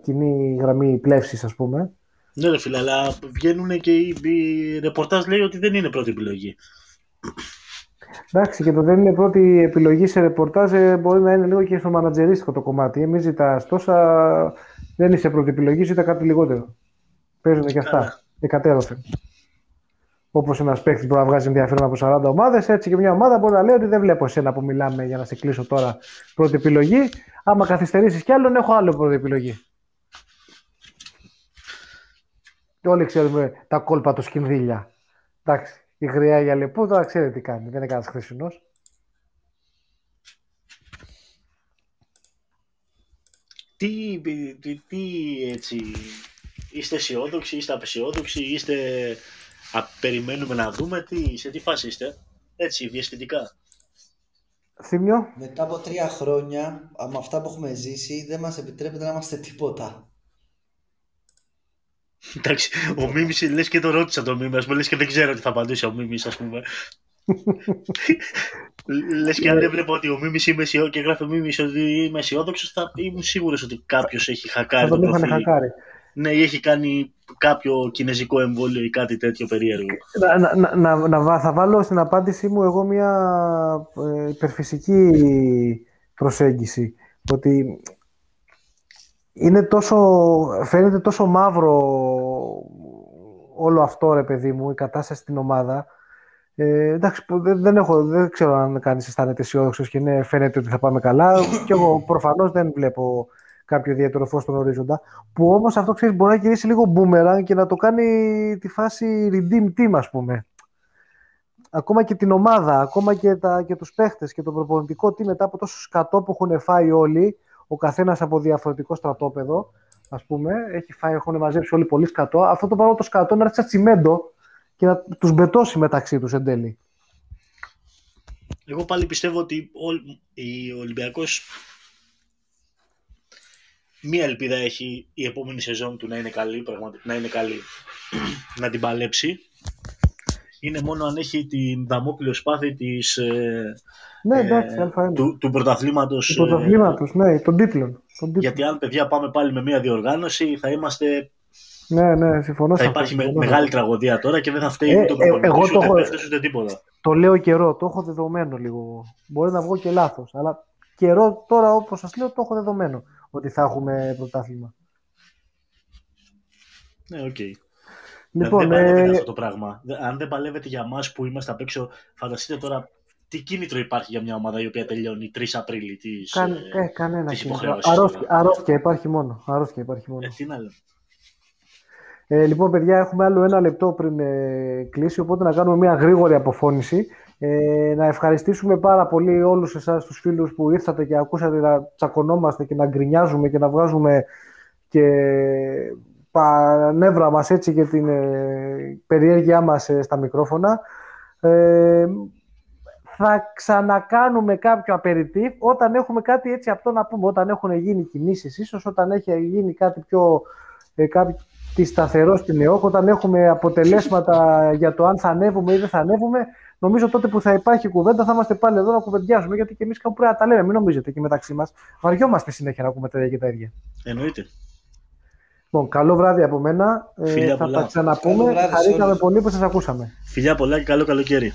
κοινή γραμμή πλεύσης ας πούμε. Ναι, ρε φίλε, αλλά βγαίνουν και οι, οι ρεπορτάζ λέει ότι δεν είναι πρώτη επιλογή. Εντάξει, και το δεν είναι πρώτη επιλογή σε ρεπορτάζ ε, μπορεί να είναι λίγο και στο μανατζερίστικο το κομμάτι. Εμείς ζητάς τόσα, δεν είσαι πρώτη επιλογή, ζητά κάτι λιγότερο. Παίζουν και αυτά. Καλά. Εκατέρωθεν. Όπως ένας παίκτης μπορεί να βγάζει ενδιαφέρον από 40 ομάδες, έτσι και μια ομάδα μπορεί να λέει ότι δεν βλέπω εσένα που μιλάμε για να σε κλείσω τώρα πρώτη επιλογή. Άμα καθυστερήσεις κι άλλον, έχω άλλο πρώτη επιλογή. Και όλοι ξέρουμε τα κόλπα του σκινδύλια. Εντάξει, η γριά για λεπού τώρα ξέρετε τι κάνει. Δεν είναι κανένας χρυσινό. Τι, τι, τι έτσι, είστε αισιόδοξοι, είστε απεσιόδοξοι, είστε α, περιμένουμε να δούμε, τι, σε τι φάση είστε, έτσι, διαισθητικά. Θύμιο. Μετά από τρία χρόνια, με αυτά που έχουμε ζήσει, δεν μας επιτρέπεται να είμαστε τίποτα. Εντάξει, ο Μίμης λες και το ρώτησα το Μίμη, ας πούμε, λες και δεν ξέρω τι θα απαντήσει ο Μίμης, ας πούμε. λες και αν δεν βλέπω ότι ο Μίμης είμαι αισιό... και γράφει ο Μίμης ότι είμαι αισιόδοξος, θα ήμουν σίγουρος ότι κάποιος έχει Θα χακάρει το τον είχαν προφίλ. χακάρει. Ναι, ή έχει κάνει κάποιο κινέζικο εμβόλιο ή κάτι τέτοιο περίεργο. Να, να, να, να, να βα- θα βάλω στην απάντησή μου εγώ μια ε, υπερφυσική προσέγγιση. Ότι είναι τόσο, φαίνεται τόσο μαύρο όλο αυτό, ρε παιδί μου, η κατάσταση στην ομάδα. Ε, εντάξει, που δεν, δεν, έχω, δεν ξέρω αν κανείς αισθάνεται αισιόδοξος και ναι, φαίνεται ότι θα πάμε καλά. και εγώ προφανώς δεν βλέπω κάποιο ιδιαίτερο φως στον ορίζοντα. Που όμως αυτό ξέρεις μπορεί να γυρίσει λίγο boomerang και να το κάνει τη φάση redeem team ας πούμε. Ακόμα και την ομάδα, ακόμα και, τα, και τους παίχτες και το προπονητικό team μετά από τόσο σκατό που έχουν φάει όλοι, ο καθένας από διαφορετικό στρατόπεδο, ας πούμε, έχει φάει, έχουν μαζέψει όλοι πολύ σκατό. Αυτό το πράγμα το σκατό να έρθει σαν τσιμέντο και να τους μπετώσει μεταξύ τους εν τέλει. Εγώ πάλι πιστεύω ότι ο, η- ο Ολυμπιακός μία ελπίδα έχει η επόμενη σεζόν του να είναι καλή, πραγματικά, να είναι καλή, να την παλέψει. Είναι μόνο αν έχει την δαμόκλειο σπάθη της, ε, Ναι, ε, εντάξει, Α1. του, του πρωταθλήματος. Του πρωταθλήματος, ναι, των τίτλων. Των τίτλων. γιατί αν παιδιά πάμε πάλι με μία διοργάνωση θα είμαστε Ναι, ναι, συμφωνώ θα σε υπάρχει αυτό, με- συμφωνώ. μεγάλη τραγωδία τώρα και δεν θα φταίει Ε, ούτε ο ε, προπονητής, εγώ το ούτε έχω- παίχτες, ούτε τίποτα. Το λέω καιρό, το έχω δεδομένο λίγο. Μπορεί να βγω και λάθος, αλλά καιρό τώρα όπως σας λέω το έχω δεδομένο ότι θα έχουμε πρωτάθλημα. Ναι, οκ. Λοιπόν, δεν παλεύεται ε, αυτό το πράγμα. Δε- Αν δεν παλεύεται για εμάς που είμαστε απ' έξω, φανταστείτε τώρα τι κίνητρο υπάρχει για μια ομάδα η οποία τελειώνει 3 Απρίλη της, καν, ε, ε, κανένα τις κίνητρο. υποχρεώσεις. Αρρώστια, αρρώστια υπάρχει μόνο. Αρρώστια υπάρχει μόνο. Ε, τι να λέω. Ε, λοιπόν, παιδιά, έχουμε άλλο ένα λεπτό πριν ε, κλείσει, οπότε να κάνουμε μια γρήγορη αποφώνηση. Ε, να ευχαριστήσουμε πάρα πολύ όλους εσάς τους φίλους που ήρθατε και ακούσατε να τσακωνόμαστε και να γκρινιάζουμε και να βγάζουμε και τα νεύρα μας έτσι και την ε, περιέργειά μας ε, στα μικρόφωνα. Ε, θα ξανακάνουμε κάποιο απεριτίβ όταν έχουμε κάτι έτσι αυτό να πούμε, όταν έχουν γίνει κινήσεις ίσως, όταν έχει γίνει κάτι πιο ε, κάτι σταθερό στην ΕΟΚ, όταν έχουμε αποτελέσματα για το αν θα ανέβουμε ή δεν θα ανέβουμε, νομίζω τότε που θα υπάρχει κουβέντα θα είμαστε πάλι εδώ να κουβεντιάζουμε. Γιατί και εμείς κάπου πρέπει να τα λέμε. Μην νομίζετε και μεταξύ μας. Βαριόμαστε συνέχεια να ακούμε τα ίδια και τα ίδια. Εννοείται. Λοιπόν, καλό βράδυ από μένα. Ε, Φιλιά θα πολλά. τα ξαναπούμε. Καλό βράδυ σε Χαρήκαμε όλους. πολύ που σας ακούσαμε. Φιλιά πολλά και καλό καλοκαίρι.